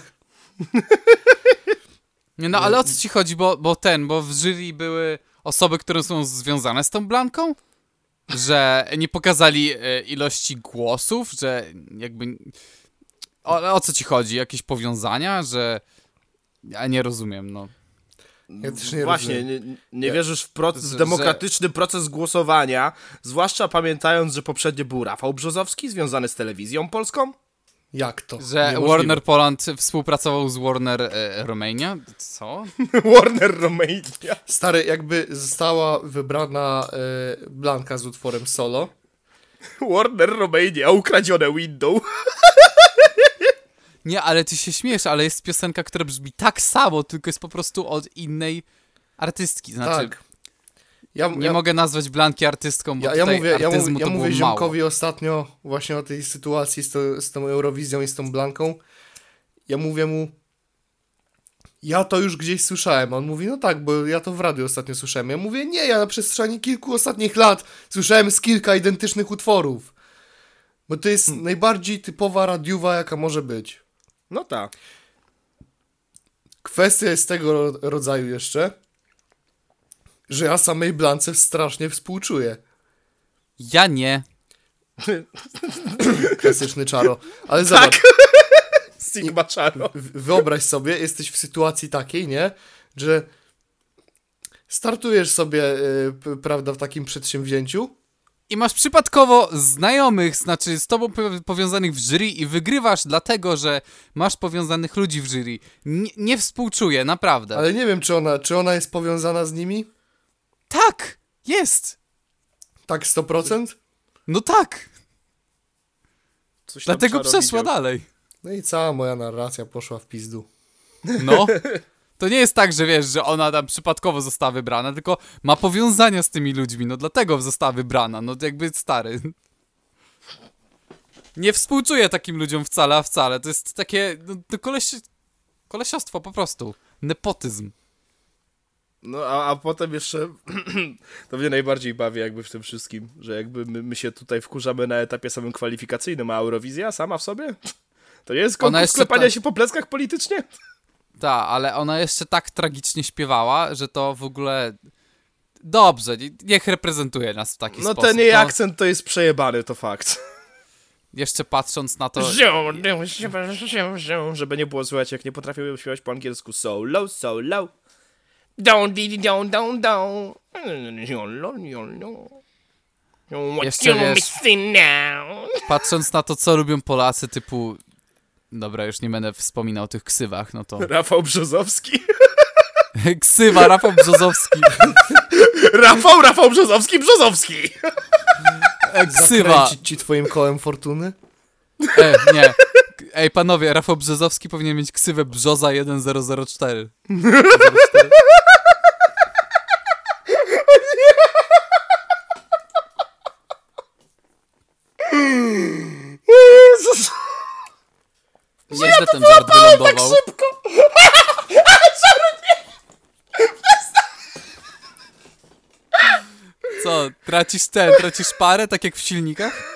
Nie, no ale o co ci chodzi, bo, bo ten, bo w jury były osoby, które są związane z tą Blanką? Że nie pokazali e, ilości głosów, że jakby... O, o co ci chodzi? Jakieś powiązania, że... Ja nie rozumiem, no. Ja też nie Właśnie, rozumiem. nie, nie wierzysz w, proces, w Że- demokratyczny proces głosowania, zwłaszcza pamiętając, że poprzednio był Rafał Brzozowski związany z telewizją polską? Jak to? Że Niemożliwe. Warner Poland współpracował z Warner e, Romania? Co? [LAUGHS] Warner Romania. Stary, jakby została wybrana y, Blanka z utworem solo. [LAUGHS] Warner Romania, ukradzione window. [LAUGHS] Nie, ale ty się śmiesz, ale jest piosenka, która brzmi tak samo, tylko jest po prostu od innej artystki. Znaczy, tak. Ja, nie ja, mogę nazwać Blanki artystką, bo ja, ja tutaj mówię, ja mówię, ja mówię było mało. ziomkowi ostatnio właśnie o tej sytuacji z, to, z tą Eurowizją i z tą Blanką. Ja mówię mu, ja to już gdzieś słyszałem. A On mówi, no tak, bo ja to w radiu ostatnio słyszałem. Ja mówię, nie, ja na przestrzeni kilku ostatnich lat słyszałem z kilka identycznych utworów. Bo to jest najbardziej typowa radiowa, jaka może być. No tak. Kwestia jest tego ro- rodzaju jeszcze, że ja samej Blance strasznie współczuję. Ja nie. [LAUGHS] Klasyczny czaro. Ale zobacz, [LAUGHS] Sigma Czaro. wyobraź sobie, jesteś w sytuacji takiej, nie? Że startujesz sobie, y, p- prawda, w takim przedsięwzięciu I masz przypadkowo znajomych, znaczy z tobą po- powiązanych w jury i wygrywasz dlatego, że masz powiązanych ludzi w jury. Nie, nie współczuję, naprawdę. Ale nie wiem, czy ona, czy ona jest powiązana z nimi? Tak! Jest! Tak 100%? No tak! coś Dlatego przeszła widział. dalej. No i cała moja narracja poszła w pizdu. No. [LAUGHS] To nie jest tak, że wiesz, że ona tam przypadkowo została wybrana, tylko ma powiązania z tymi ludźmi, no dlatego została wybrana, no jakby stary. Nie współczuję takim ludziom wcale, a wcale. To jest takie, no to koleś, kolesiostwo po prostu. Nepotyzm. No a, a potem jeszcze [CLEARS THROAT] to mnie najbardziej bawi jakby w tym wszystkim, że jakby my, my się tutaj wkurzamy na etapie samym kwalifikacyjnym, a Eurowizja sama w sobie? To nie jest Ona konkurs sklepania tak- się po pleckach politycznie? Tak, ale ona jeszcze tak tragicznie śpiewała, że to w ogóle... Dobrze, nie- niech reprezentuje nas w taki No sposób. ten jej No, akcent to jest przejebany, to fakt. Jeszcze patrząc na to... Żeby nie było słychać, jak nie potrafię śpiewać po angielsku. So low, so low. Don't, di, don't, don't, don't. What Jeszcze you wiesz- missing now? Patrząc na to, co lubią Polacy, typu... Dobra, już nie będę wspominał o tych ksywach, no to... [LAUGHS] Rafał Brzozowski. [LAUGHS] Ksywa, Rafał Brzozowski. [LAUGHS] Rafał, Rafał Brzozowski, Brzozowski. Ksywa. Zakręcić ci twoim kołem fortuny? E, nie. Ej, panowie, Rafał Brzozowski powinien mieć ksywę Brzoza 1004. 04. Jezus. Nieźle ten żart wylądował. [LAUGHS] Co, tracisz ten, tracisz parę, tak jak w silnikach?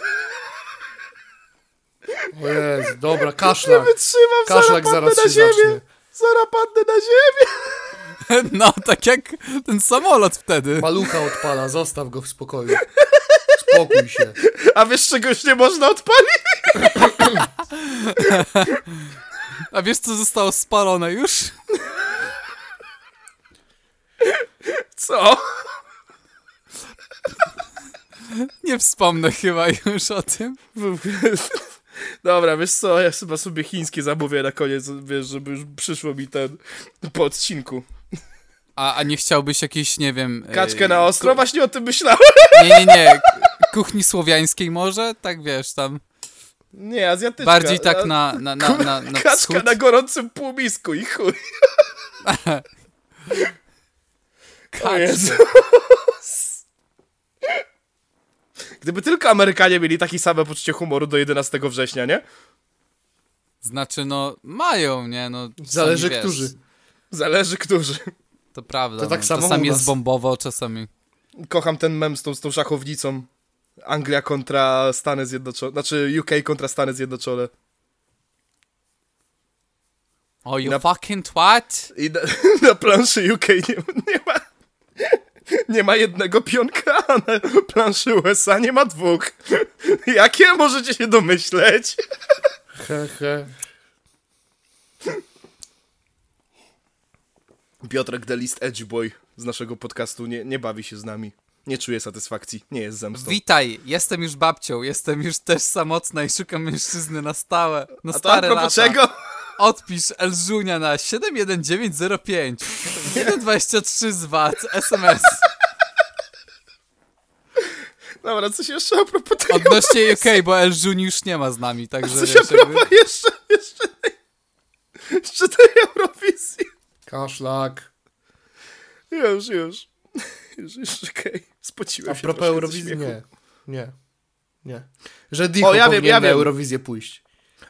O Jezu, dobra, kaszlak. Wytrzymam, zaraz Kaszlak zaraz na się ziemię. zacznie. Zaraz padnę na ziemię. [LAUGHS] No, tak jak ten samolot wtedy. Malucha odpala, zostaw go w spokoju. Spokój się. A wiesz czegoś nie można odpalić? [LAUGHS] A wiesz, co zostało spalone już? Co? Nie wspomnę chyba już o tym. Dobra, wiesz co, ja chyba sobie chińskie zamówię na koniec, wiesz, żeby już przyszło mi ten po odcinku. A, a nie chciałbyś jakiejś, nie wiem... Kaczkę ej, na ostro, właśnie o tym myślałem. Nie, nie, nie. Kuchni słowiańskiej może? Tak wiesz, tam. Nie, azjatyczka. Bardziej tak na, na, na, na, na Kaczka wschód. na gorącym półmisku i chuj. [LAUGHS] Jezu. Gdyby tylko Amerykanie mieli takie same poczucie humoru do 11 września, nie? Znaczy, no, mają, nie? No, Zależy którzy. Zależy, którzy. To prawda. To tak no. samo Czasami jest bombowo, czasami. Kocham ten mem z tą, z tą szachownicą. Anglia kontra Stany Zjednoczone. Znaczy UK kontra Stany Zjednoczone. Oh, you Na- fucking twat! I na, [LAUGHS] na planszy UK nie, nie ma. Nie ma jednego pionka, a na planszy USA nie ma dwóch. Jakie możecie się domyśleć? He, he. Piotrek The List Edge Boy z naszego podcastu nie, nie bawi się z nami. Nie czuje satysfakcji, nie jest zemstą. Witaj, jestem już babcią, jestem już też samotna i szukam mężczyzny na stałe, na A to a stare propos lata. czego? Odpisz Elżunia na 71905 123 z VAT SMS. Dobra, coś jeszcze a propos tego. Odnośnie UK, bo Elżuni już nie ma z nami, także Coś wiesz, a propos jakby... jeszcze, jeszcze, tej- jeszcze tej Eurowizji. Kaszlak. Już, już. Już, już, okej. Spociłem A się propos troszkę ze Eurowizji? Nie. Nie. Nie. Że Dicho O, ja wiem, powinien ja na wiem. Eurowizję pójść.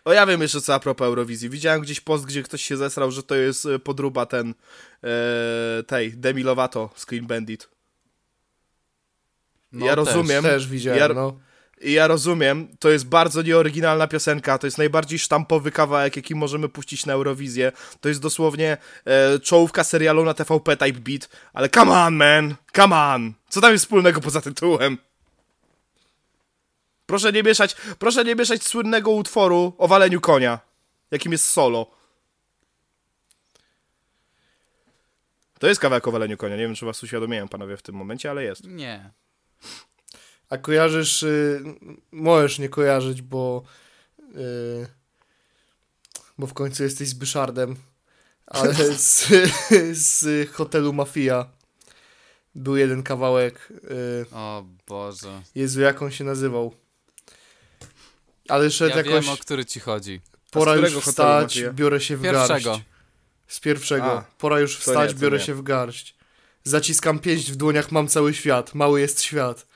O, ja wiem jeszcze co a propos Eurowizji. Widziałem gdzieś post, gdzie ktoś się zesrał, że to jest e, podróba ten e, tej, Demi Lovato z Clean Bandit. No ja też. rozumiem. Też widziałem, Ja- no. I ja rozumiem, to jest bardzo nieoryginalna piosenka, to jest najbardziej sztampowy kawałek, jaki możemy puścić na Eurowizję. To jest dosłownie e, czołówka serialu na TVP type beat, ale come on man, come on! Co tam jest wspólnego poza tytułem? Proszę nie mieszać, proszę nie mieszać słynnego utworu o waleniu konia, jakim jest solo. To jest kawałek o waleniu konia, nie wiem czy was uświadomiłem panowie w tym momencie, ale jest. Nie. A kojarzysz, y, możesz nie kojarzyć, bo y, bo w końcu jesteś z Byszardem, ale [LAUGHS] z, z hotelu Mafia był jeden kawałek, y, O Boże. Jezu, jak on się nazywał? Ale szedł Ja jakoś, wiem, o który ci chodzi. pora już hotelu wstać, biorę się w Pierwszego. garść. Z pierwszego. A, pora już wstać, nie, biorę nie. się w garść. Zaciskam pięść w dłoniach, mam cały świat. Mały jest świat.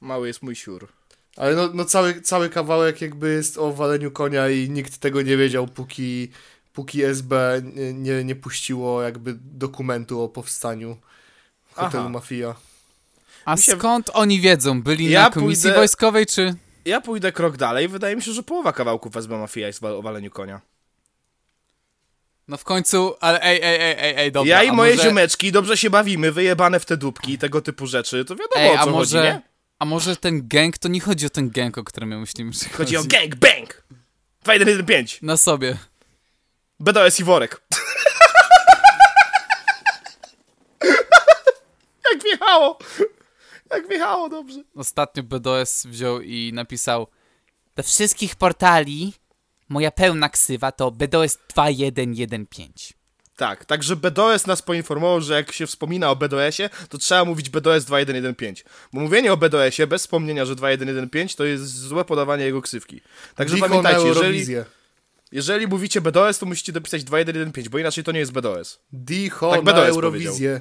Mały jest mój siur. Ale no, no cały, cały kawałek jakby jest o waleniu konia i nikt tego nie wiedział, póki, póki SB nie, nie, nie puściło jakby dokumentu o powstaniu hotelu Aha. Mafia. A się- skąd oni wiedzą? Byli Ja na komisji pójdę- wojskowej, czy... Ja pójdę krok dalej. Wydaje mi się, że połowa kawałków SB Mafia jest o waleniu konia. No w końcu, ale ej, ej, ej, ej, ej, dobra. ja i a moje może... ziomeczki dobrze się bawimy, wyjebane w te dupki, tego typu rzeczy. To wiadomo Ej, o a co może... chodzi, nie? A może ten gang, to nie chodzi o ten gang, o którym my myślimy, że Chodzi o gang bang! 2115. Na sobie. BDS i worek. [LAUGHS] Jak wjechało! Jak wjechało, dobrze. Ostatnio BDS wziął i napisał Do wszystkich portali moja pełna ksywa to BDS 2115. Tak, także BDOS nas poinformował, że jak się wspomina o BDOS-ie, to trzeba mówić BDOS 2115. Bo mówienie o BDOS-ie bez wspomnienia, że 2115 to jest złe podawanie jego ksywki. Także na pamiętajcie, jeżeli, jeżeli mówicie BDOS, to musicie dopisać 2115, bo inaczej to nie jest BDOS. Dicho Tak na BDS Eurowizję.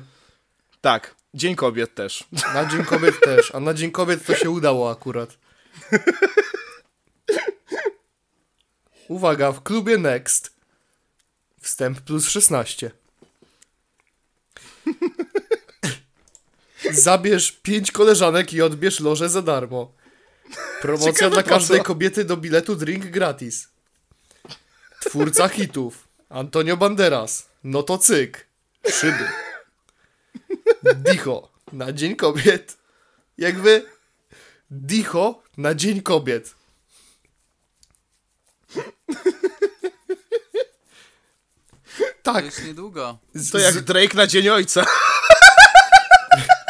Tak, Dzień Kobiet też. [LAUGHS] Na Dzień Kobiet też, a na Dzień Kobiet to się udało akurat. Uwaga, w klubie Next wstęp plus 16. Zabierz pięć koleżanek i odbierz loże za darmo. Promocja Ciekawe dla każdej kobiety do biletu drink gratis. Twórca hitów Antonio Banderas. No to cyk. Szyby. Dicho na Dzień Kobiet. Jakby Dicho na Dzień Kobiet. Tak. już niedługo. z- To jak Drake na Dzień Ojca.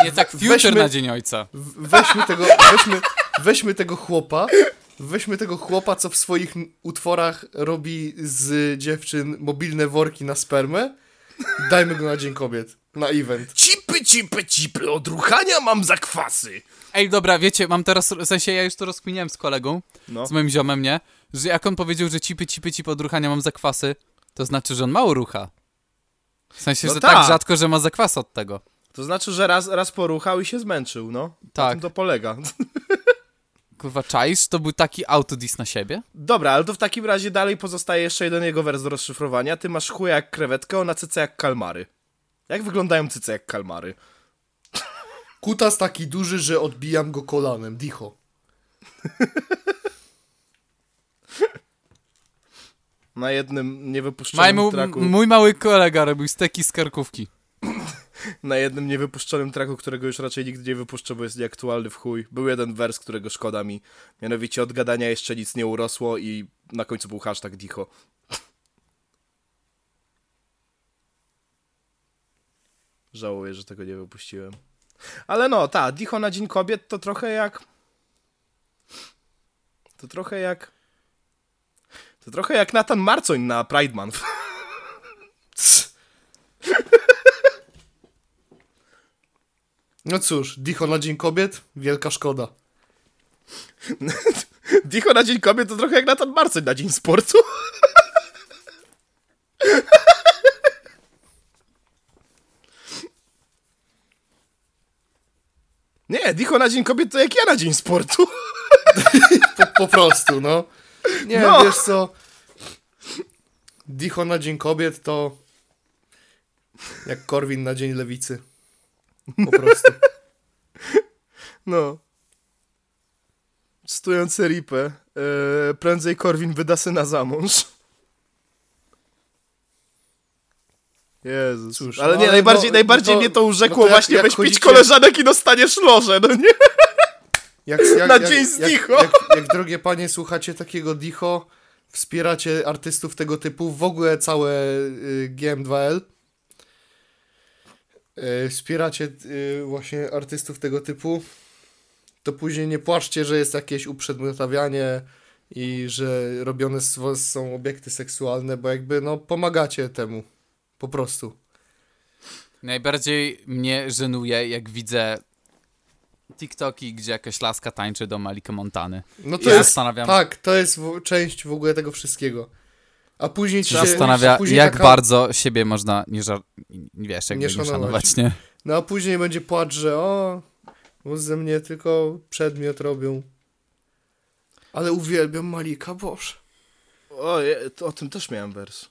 Nie tak future Weźmy- na Dzień Ojca. weźmy tego, weźmy, weźmy tego chłopa, weźmy tego chłopa, co w swoich utworach robi z dziewczyn mobilne worki na spermę. Dajmy go na Dzień Kobiet, na event. Cipy, cipy, cipy, od ruchania mam zakwasy. Ej, dobra, wiecie, mam teraz, w sensie ja już to rozkminiałem z kolegą, No. z moim ziomem, nie? Że jak on powiedział, że cipy, cipy, cipy od ruchania mam zakwasy, to znaczy, że on mało rucha. W sensie, No że tak. tak rzadko, że ma zakwasy od tego. To znaczy, że raz, raz poruchał i się zmęczył, no. Na Tak. tym to polega. [LAUGHS] Kurwa, czaisz? To był taki autodis na siebie? Dobra, ale to w takim razie dalej pozostaje jeszcze jeden jego wers do rozszyfrowania. Ty masz chuja jak krewetkę, ona cyce jak kalmary. Jak wyglądają cyce jak kalmary? Kutas taki duży, że odbijam go kolanem. Dicho. Na jednym niewypuszczonym Maj, mu, traku, mój mały kolega robił steki z karkówki. na jednym niewypuszczonym traku, którego już raczej nigdy nie wypuszczę, bo jest nieaktualny w chuj. Był jeden wers, którego szkoda mi. Mianowicie od gadania jeszcze nic nie urosło i na końcu był hashtag dicho. Żałuję, że tego nie wypuściłem. Ale no, ta, dicho na Dzień Kobiet to trochę jak... To trochę jak... To trochę jak Nathan Marcoń na Pride Month. [LAUGHS] No cóż, Dicho na Dzień Kobiet, wielka szkoda. Dicho na Dzień Kobiet to trochę jak Nathan Marcoń na Dzień Sportu. [LAUGHS] Nie, Dicho na Dzień Kobiet to jak ja na Dzień Sportu. [LAUGHS] Po, po prostu, no. Nie, No. wiesz co? Dicho na Dzień Kobiet to jak Korwin na Dzień Lewicy. Po prostu. [LAUGHS] No. Stojący ripę. E, prędzej Korwin wyda syna za mąż. Jezus. Cóż, ale no nie, ale najbardziej, no- najbardziej no mnie to no urzekło to jak- właśnie jak weź pić chodzicie- koleżanek i dostaniesz loże, no nie? Jak, jak, Na jak, Dzień z jak, Dicho. Jak, jak, drogie panie, słuchacie takiego Dicho, wspieracie artystów tego typu, w ogóle całe y, GM2L, y, wspieracie y, właśnie artystów tego typu, to później nie płaczcie, że jest jakieś uprzedmiotawianie i że robione są obiekty seksualne, bo jakby no pomagacie temu. Po prostu. Najbardziej mnie żenuje, jak widzę TikToki, gdzie jakaś laska tańczy do Malika Montany. No to Ja jest, zastanawiam- tak, to jest w, część w ogóle tego wszystkiego. A później ci się... Zastanawia, później jak taka- bardzo siebie można nie, żar... nie wiesz, jakby Nie nie, szanować. szanować, nie? No a później będzie płacz, że o, bo ze mnie tylko przedmiot robią. Ale uwielbiam Malika, boże. O, je- o tym też miałem wers.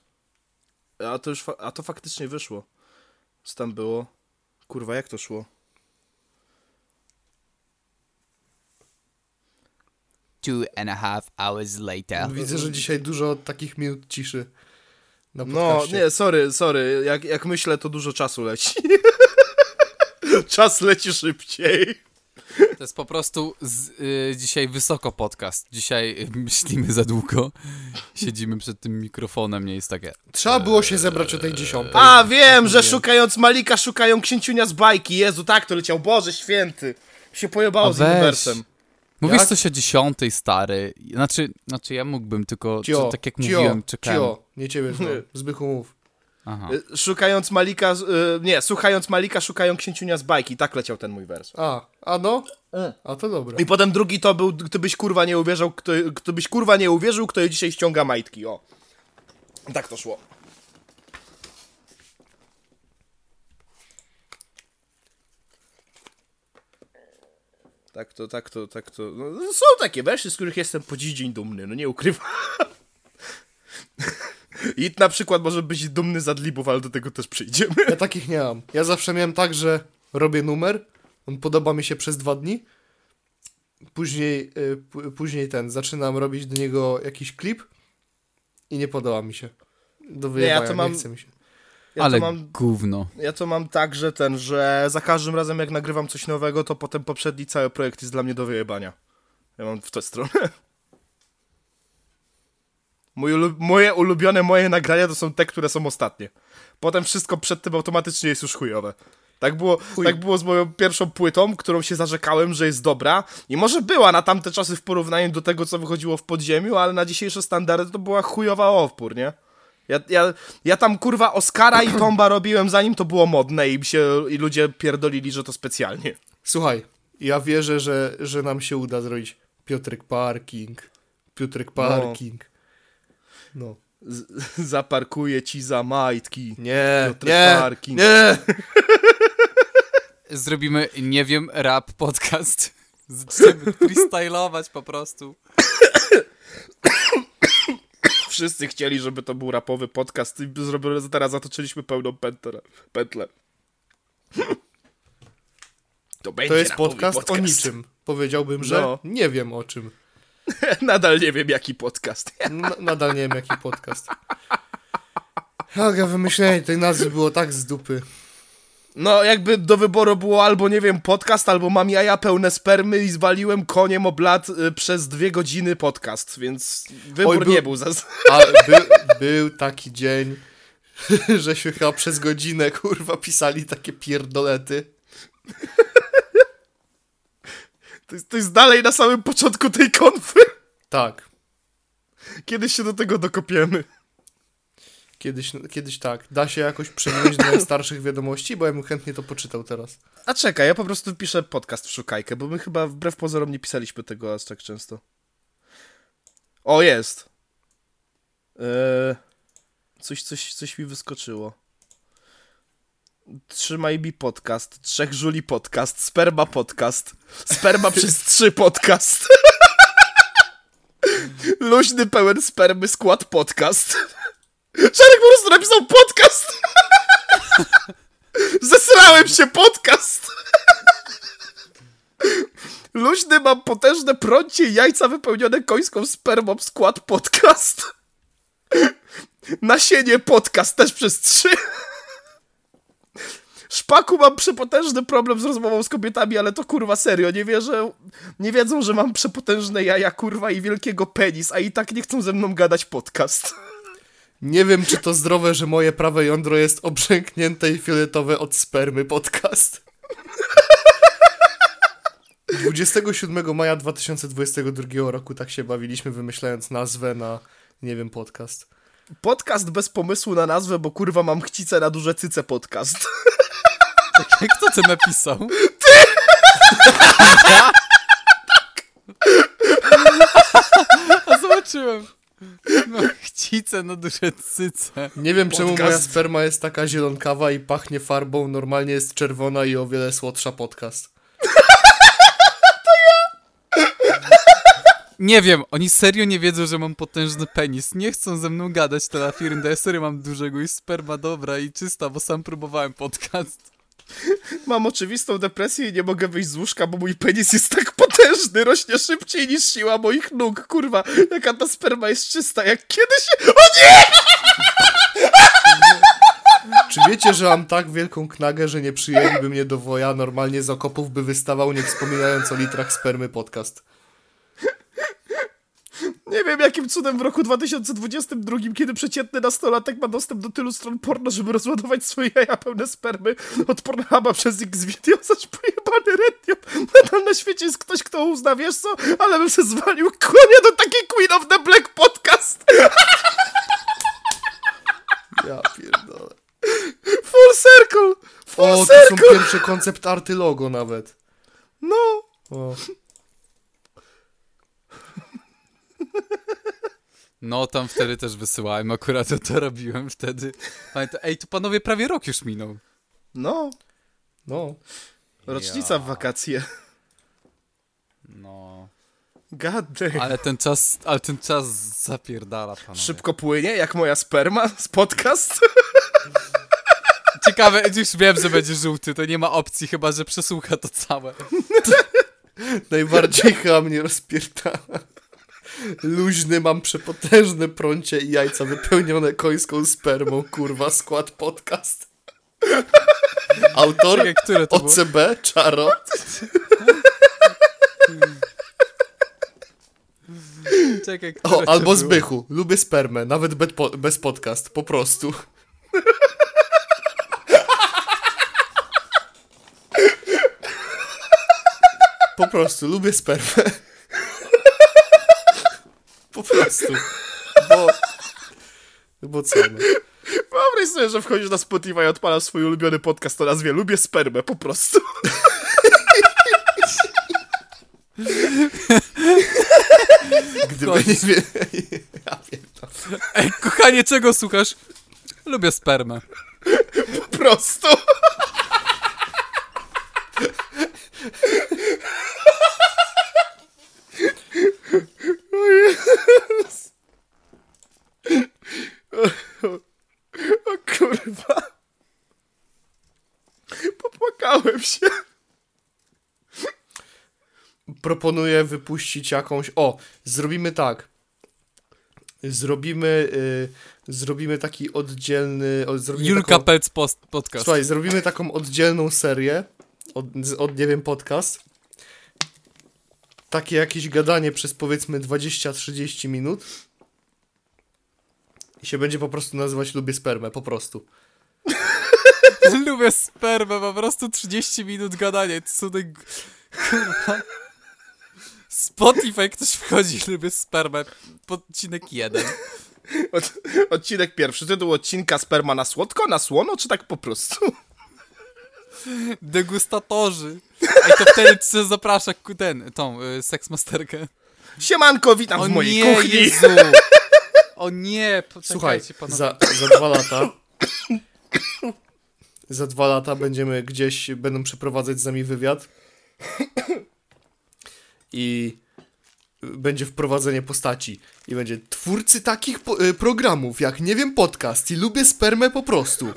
A to już, a to faktycznie wyszło. Co tam było? Kurwa, jak to szło? Two and a half hours later. Widzę, że dzisiaj dużo takich minut ciszy na No, nie, sorry, sorry. Jak, jak myślę, to dużo czasu leci. [LAUGHS] Czas leci szybciej. To jest po prostu z, y, dzisiaj wysoko podcast. Dzisiaj y, myślimy za długo. Siedzimy przed tym mikrofonem, nie jest takie. Trzeba było się zebrać o tej dziesiątej. A, wiem, że szukając Malika szukają księciunia z bajki. Jezu, tak to leciał. Boże święty. Się pojebało A z weź. uniwersem. Mówisz Jak? coś o dziesiątej, stary. Znaczy, znaczy ja mógłbym, tylko Cio, czy, tak jak cio, mówiłem, czekałem. cio. Nie ciebie. [LAUGHS] Zbychu mów. Aha. Y, Szukając Malika, y, nie, słuchając Malika szukają księciunia z bajki. Tak leciał ten mój wers. A, a no? E. A to dobra. I potem drugi to był, gdybyś kurwa nie uwierzył, kto, gdybyś kurwa nie uwierzył, kto jej dzisiaj ściąga majtki, o. Tak to szło. Tak to, tak to, tak to. No, są takie wersy, z których jestem po dziś dzień dumny, no nie ukrywam. [LAUGHS] I na przykład może być dumny z adlibów, ale do tego też przyjdziemy. Ja takich nie mam. Ja zawsze miałem tak, że robię numer, on podoba mi się przez dwa dni, później, y, później ten, zaczynam robić do niego jakiś klip i nie podoba mi się. Do wyjebania, nie, to mam- chce mi się. Ja Ale to mam gówno. Ja to mam tak, że ten, że za każdym razem jak nagrywam coś nowego, to potem poprzedni cały projekt jest dla mnie do wyjebania. Ja mam w tę stronę. Mój moje ulubione moje nagrania to są te, które są ostatnie. Potem wszystko przed tym automatycznie jest już chujowe. Tak było, tak było z moją pierwszą płytą, którą się zarzekałem, że jest dobra. I może była na tamte czasy w porównaniu do tego, co wychodziło w podziemiu, ale na dzisiejsze standardy to była chujowa opór, nie? Ja, ja, ja tam kurwa Oscara i Tomba [CLEARS THROAT] robiłem zanim to było modne i, się, i ludzie pierdolili, że to specjalnie. Słuchaj, ja wierzę, że, że nam się uda zrobić Piotrek Parking, Piotrek Parking. No. Z, [LAUGHS] zaparkuję ci za majtki. Nie, nie, Parking. nie. [LAUGHS] Zrobimy, nie wiem, rap podcast. [LAUGHS] Zaczniemy freestylować po prostu. [COUGHS] Wszyscy chcieli, żeby to był rapowy podcast i zrobimy, teraz zatoczyliśmy pełną pętlę. pętlę. To będzie To jest rapowy podcast, o niczym. Powiedziałbym, że No. nie wiem o czym. [LAUGHS] Nadal nie wiem, jaki podcast. [LAUGHS] N- nadal nie wiem jaki podcast. Aga, wymyślenie tej nazwy było tak z dupy. No, jakby do wyboru było albo, nie wiem, podcast, albo mam jaja pełne spermy i zwaliłem koniem o blat y, przez dwie godziny podcast, więc wybór Oj, był- nie był za... [LAUGHS] A by, był taki dzień, żeśmy chyba przez godzinę, kurwa, pisali takie pierdolety. To jest, to jest dalej na samym początku tej konfy. Tak. Kiedyś się do tego dokopiemy. Kiedyś, kiedyś tak. Da się jakoś przewinąć do najstarszych wiadomości, bo ja bym chętnie to poczytał teraz. A czekaj, ja po prostu piszę podcast w szukajkę, bo my chyba wbrew pozorom nie pisaliśmy tego aż tak często. O, jest. Eee, coś, coś, coś mi wyskoczyło. Trzymaj mi podcast, Trzech Żuli podcast, Sperma podcast, Sperma przez [LAUGHS] trzy podcast. [LAUGHS] Luźny, pełen spermy skład podcast. [LAUGHS] Czarek po prostu napisał podcast. Zesrałem się podcast! Luźny mam potężne prącie jajca wypełnione końską spermą skład podcast. Nasienie podcast też przez trzy. Szpaku mam przepotężny problem z rozmową z kobietami, ale to kurwa serio, nie wierzę, nie wiedzą, że mam przepotężne jaja kurwa i wielkiego penis, a i tak nie chcą ze mną gadać podcast. Nie wiem, czy to zdrowe, że moje prawe jądro jest obrzęknięte i fioletowe od spermy podcast. 27 maja 2022 roku tak się bawiliśmy, wymyślając nazwę na, nie wiem, podcast. Podcast bez pomysłu na nazwę, bo kurwa mam chcicę na duże cyce podcast. [LAUGHS] Kto to napisał? A zobaczyłem. No, chcicę na duże cyce. Nie wiem czemu Podcast. moja sperma jest taka zielonkawa i pachnie farbą, normalnie jest czerwona i o wiele słodsza podcast. Nie wiem, oni serio nie wiedzą, że mam potężny penis. Nie chcą ze mną gadać te lafirynda. Ja serio mam dużego i sperma dobra i czysta, bo sam próbowałem podcast. Mam oczywistą depresję i nie mogę wyjść z łóżka, bo mój penis jest tak potężny, rośnie szybciej niż siła moich nóg. Kurwa, jaka ta sperma jest czysta, jak kiedyś... O nie! Czy wiecie, że mam tak wielką knagę, że nie przyjęliby mnie do woja, normalnie z okopów by wystawał, nie wspominając o litrach spermy podcast. Nie wiem, jakim cudem w roku 2022, kiedy przeciętny nastolatek ma dostęp do tylu stron porno, żeby rozładować swoje jaja pełne spermy od Pornhuba przez X-Video, zaś pojebany Reddit. Nadal na świecie jest ktoś, kto uzna, wiesz co, ale bym się zwalił konia do takiej Queen of the Black podcast. Ja pierdolę. Full circle! Full O, to są circle! pierwsze koncept arty logo nawet. No! O. No, tam wtedy też wysyłałem, akurat to, to robiłem wtedy. Pamiętam, ej, tu panowie prawie rok już minął. No, No. rocznica w wakacje. No. God damn. Ale ten czas, ale ten czas zapierdala, panowie. Szybko płynie, jak moja sperma z podcast. Ciekawe, już wiem, że będzie żółty, to nie ma opcji, chyba, że przesłucha to całe. [LAUGHS] Najbardziej chyba mnie rozpierdala. Luźny, mam przepotężne prącie i jajca wypełnione końską spermą, kurwa, skład podcast. Autor Czekaj, to było? OCB, Czaro. Czekaj, O, albo było? Zbychu. Lubię spermę, nawet bez podcast, po prostu. Po prostu, lubię spermę. Po prostu. Bo... Bo co, no. Wyobraź sobie, że wchodzisz na Spotify i odpalasz swój ulubiony podcast o nazwie Lubię spermę, po prostu. Gdyby nie wie... Ja pierdolę. Ej, kochanie, czego słuchasz? Lubię spermę. Po prostu Jezus. O, o kurwa. Popłakałem się. Proponuję wypuścić jakąś... O, zrobimy tak. Zrobimy... Y, zrobimy taki oddzielny... O, zrobimy Julka taką... Pelc post, podcast. Słuchaj, zrobimy taką oddzielną serię od, od, nie wiem, podcast. Takie jakieś gadanie przez powiedzmy 20-30 minut. I się będzie po prostu nazywać Lubię spermę, po prostu. [LAUGHS] Lubię spermę, po prostu 30 minut gadania. To są. Kurwa. Spotify ktoś wchodzi, lubię spermę. Odcinek jeden. Od, odcinek pierwszy. Tytuł odcinka Sperma na słodko, na słono, czy tak po prostu? Degustatorzy. Ej, to wtedy co zaprasza ku- ten, tą, y, seksmasterkę. Siemanko, witam O w mojej nie, kuchni. Jezu. O nie, Słuchaj, panowie. za, za dwa lata... Za dwa lata będziemy gdzieś, będą przeprowadzać z nami wywiad. I będzie wprowadzenie postaci. I będzie twórcy takich po, y, programów, jak nie wiem, podcast i lubię spermę po prostu.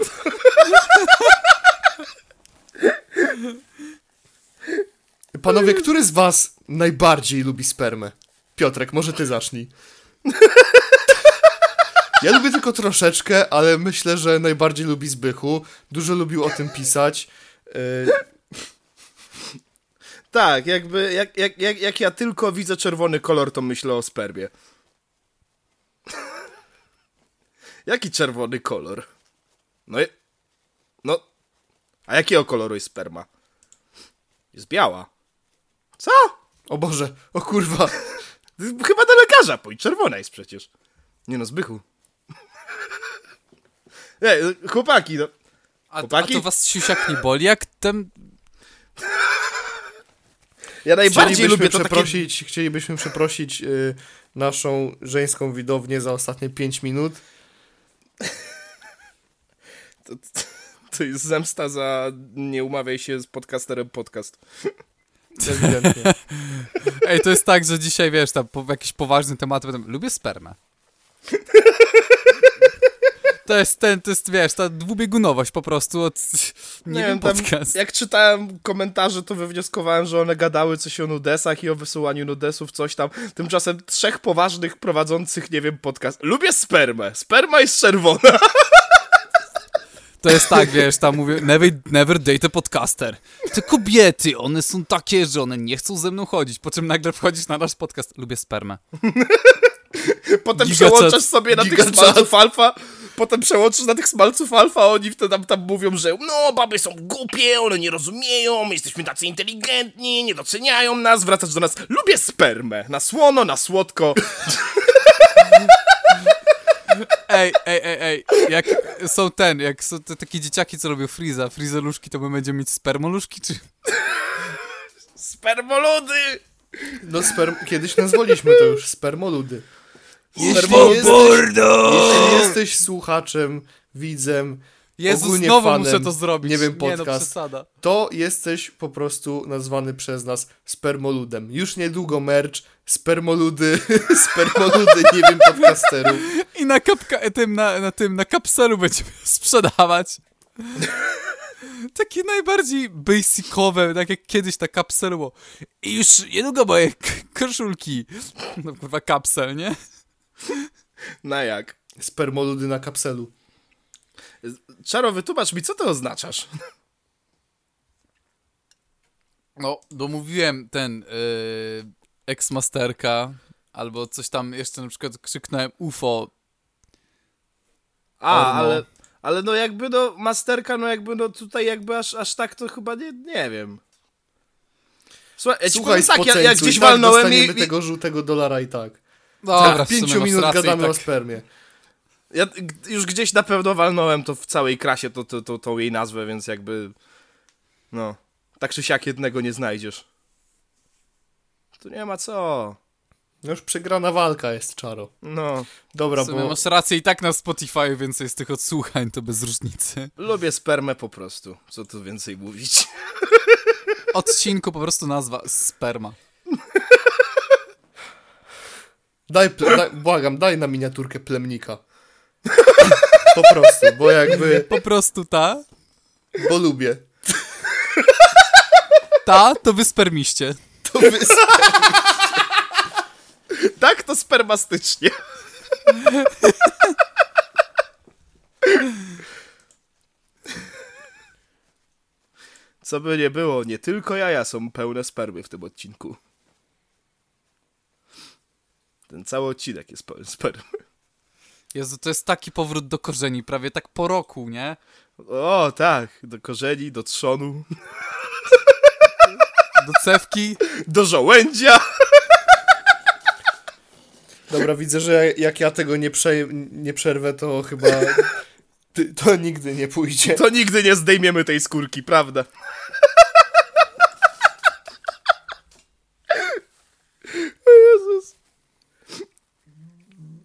Panowie, który z was najbardziej lubi spermę? Piotrek, może ty zacznij. Ja lubię tylko troszeczkę, ale myślę, że najbardziej lubi Zbychu. Dużo lubił o tym pisać. Tak, jakby, jak, jak, jak, jak ja tylko widzę czerwony kolor, to myślę o spermie. [LAUGHS] Jaki czerwony kolor? No, i- no, a jakiego koloru jest sperma? Jest biała. Co? O Boże, o kurwa. [LAUGHS] Chyba do lekarza pójdź, czerwona jest przecież. Nie no, Zbychu. [LAUGHS] Nie, chłopaki, no. A, a Chłopaki? to was siusiak nie boli, jak ten... Ja najbardziej Chcielibyśmy lubię to takie... przeprosić, Chcielibyśmy przeprosić y, naszą żeńską widownię za ostatnie 5 minut. [LAUGHS] To, to jest zemsta za nie umawiaj się z podcasterem podcast. [LAUGHS] Ewidentnie. Ej, to jest tak, że dzisiaj, wiesz, tam po, jakiś poważny temat, lubię spermę. [LAUGHS] To jest ten, to jest, wiesz, ta dwubiegunowość po prostu od, nie, wiem, tam, podcast. jak czytałem komentarze, to wywnioskowałem, że one gadały coś o nudesach i o wysyłaniu nudesów, coś tam. Tymczasem trzech poważnych prowadzących, nie wiem, podcast. Lubię spermę. Sperma jest czerwona. To jest tak, wiesz, tam mówię, never, never date a podcaster. Te kobiety, one są takie, że one nie chcą ze mną chodzić, po czym nagle wchodzisz na nasz podcast, lubię spermę. Potem Giga przełączasz sobie na Giga tych alfa. Potem przełączysz na tych smalców alfa, a oni wtedy tam, tam mówią, że no, baby są głupie, one nie rozumieją, my jesteśmy tacy inteligentni, nie doceniają nas, wracasz do nas. Lubię spermę. Na słono, na słodko. Ej, ej, ej, ej, jak są ten, jak są te takie dzieciaki, co robią Freeza, Freezeluszki, to my będziemy mieć spermoluszki, czy... Spermoludy! No sperm... Kiedyś nazwaliśmy to już spermoludy. Jeśli jesteś, jeśli jesteś słuchaczem, widzem, Jezus, ogólnie znowu fanem, muszę to zrobić. nie wiem, Nie no, podcast, to jesteś po prostu nazwany przez nas spermoludem. Już niedługo merch, spermoludy, [LAUGHS] spermoludy, nie wiem, podcasterów. I na, kapka, tym, na, na tym, na kapselu będziemy sprzedawać. Takie najbardziej basicowe, tak jak kiedyś ta kapsel było. I już niedługo moje koszulki. No kurwa, kapsel, nie? Na jak? Spermoludy na kapselu. Czaro, wytłumacz mi, co to oznaczasz? No, domówiłem ten yy, ex-masterka, albo coś tam jeszcze na przykład krzyknąłem UFO. A, Orno. ale, ale no jakby no, masterka, no jakby no tutaj jakby aż, aż tak to chyba nie, nie wiem. Słuchaj, ja Słuchaj, tak, ja, jak spoceńcu, gdzieś tak walnąłem i tego żółtego dolara i tak. Dobra, tak, w pięciu minut rację, gadamy tak. o spermie. ja już gdzieś na pewno walnąłem to w całej krasie, to, to, to, tą jej nazwę, więc jakby, no, tak czy siak jednego nie znajdziesz. Tu nie ma co, No już przegrana walka jest, Czaro. no. Dobra, bo masz rację i tak na Spotify więcej z tych odsłuchań, to bez różnicy. Lubię spermę po prostu, co tu więcej mówić. [LAUGHS] Odcinku po prostu nazwa sperma. [LAUGHS] daj, daj, błagam, daj na miniaturkę plemnika. [LAUGHS] Po prostu, bo jakby, Po prostu ta, bo lubię. ta to wy spermiście. To. Tak, to spermastycznie. Co by nie było, nie tylko jaja są pełne spermy w tym odcinku. Ten cały odcinek jest pełen spermy. [LAUGHS] Jezu, to jest taki powrót do korzeni, prawie tak po roku, nie? O, tak, do korzeni, do trzonu, [LAUGHS] Do cewki. do żołędzia. Dobra, widzę, że jak ja tego nie, prze... nie przerwę, to chyba [LAUGHS] ty, to nigdy nie pójdzie. To nigdy nie zdejmiemy tej skórki, prawda?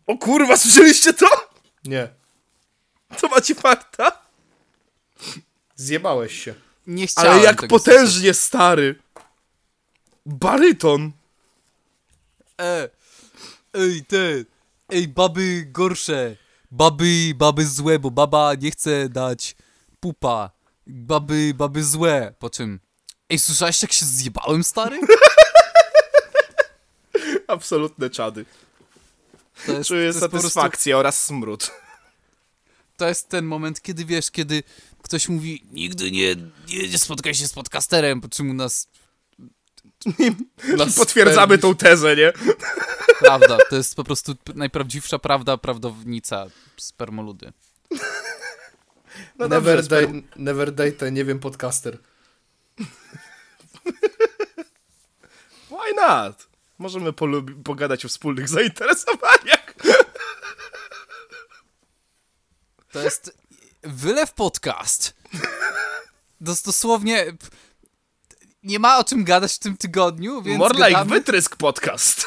O kurwa, słyszeliście to? Nie. To macie farta? Zjebałeś się. Nie chciałem Ale jak tego potężnie stary. Baryton. E, ej, te, ej, baby gorsze. Baby, baby złe, bo baba nie chce dać pupa. Baby, baby złe. Po czym, ej, słyszałeś jak się zjebałem, stary? [LAUGHS] Absolutne czady. To jest, Czuję to po prostu- satysfakcję oraz smród. to jest ten moment, kiedy wiesz, kiedy ktoś mówi, nigdy nie, nie, nie spotkaj się z podcasterem, po czym u nas, I potwierdzamy tą tezę, nie? prawda, to jest po prostu najprawdziwsza prawda, prawdownica spermoludy. No never, dobrze, never date, nie wiem, podcaster. Why not? Możemy pogadać o wspólnych [LAUGHS] zainteresowaniach. To jest wylew podcast. Dos dosłownie. nie ma o czym gadać w tym tygodniu, więc More like gadamy. wytrysk podcast. [LAUGHS]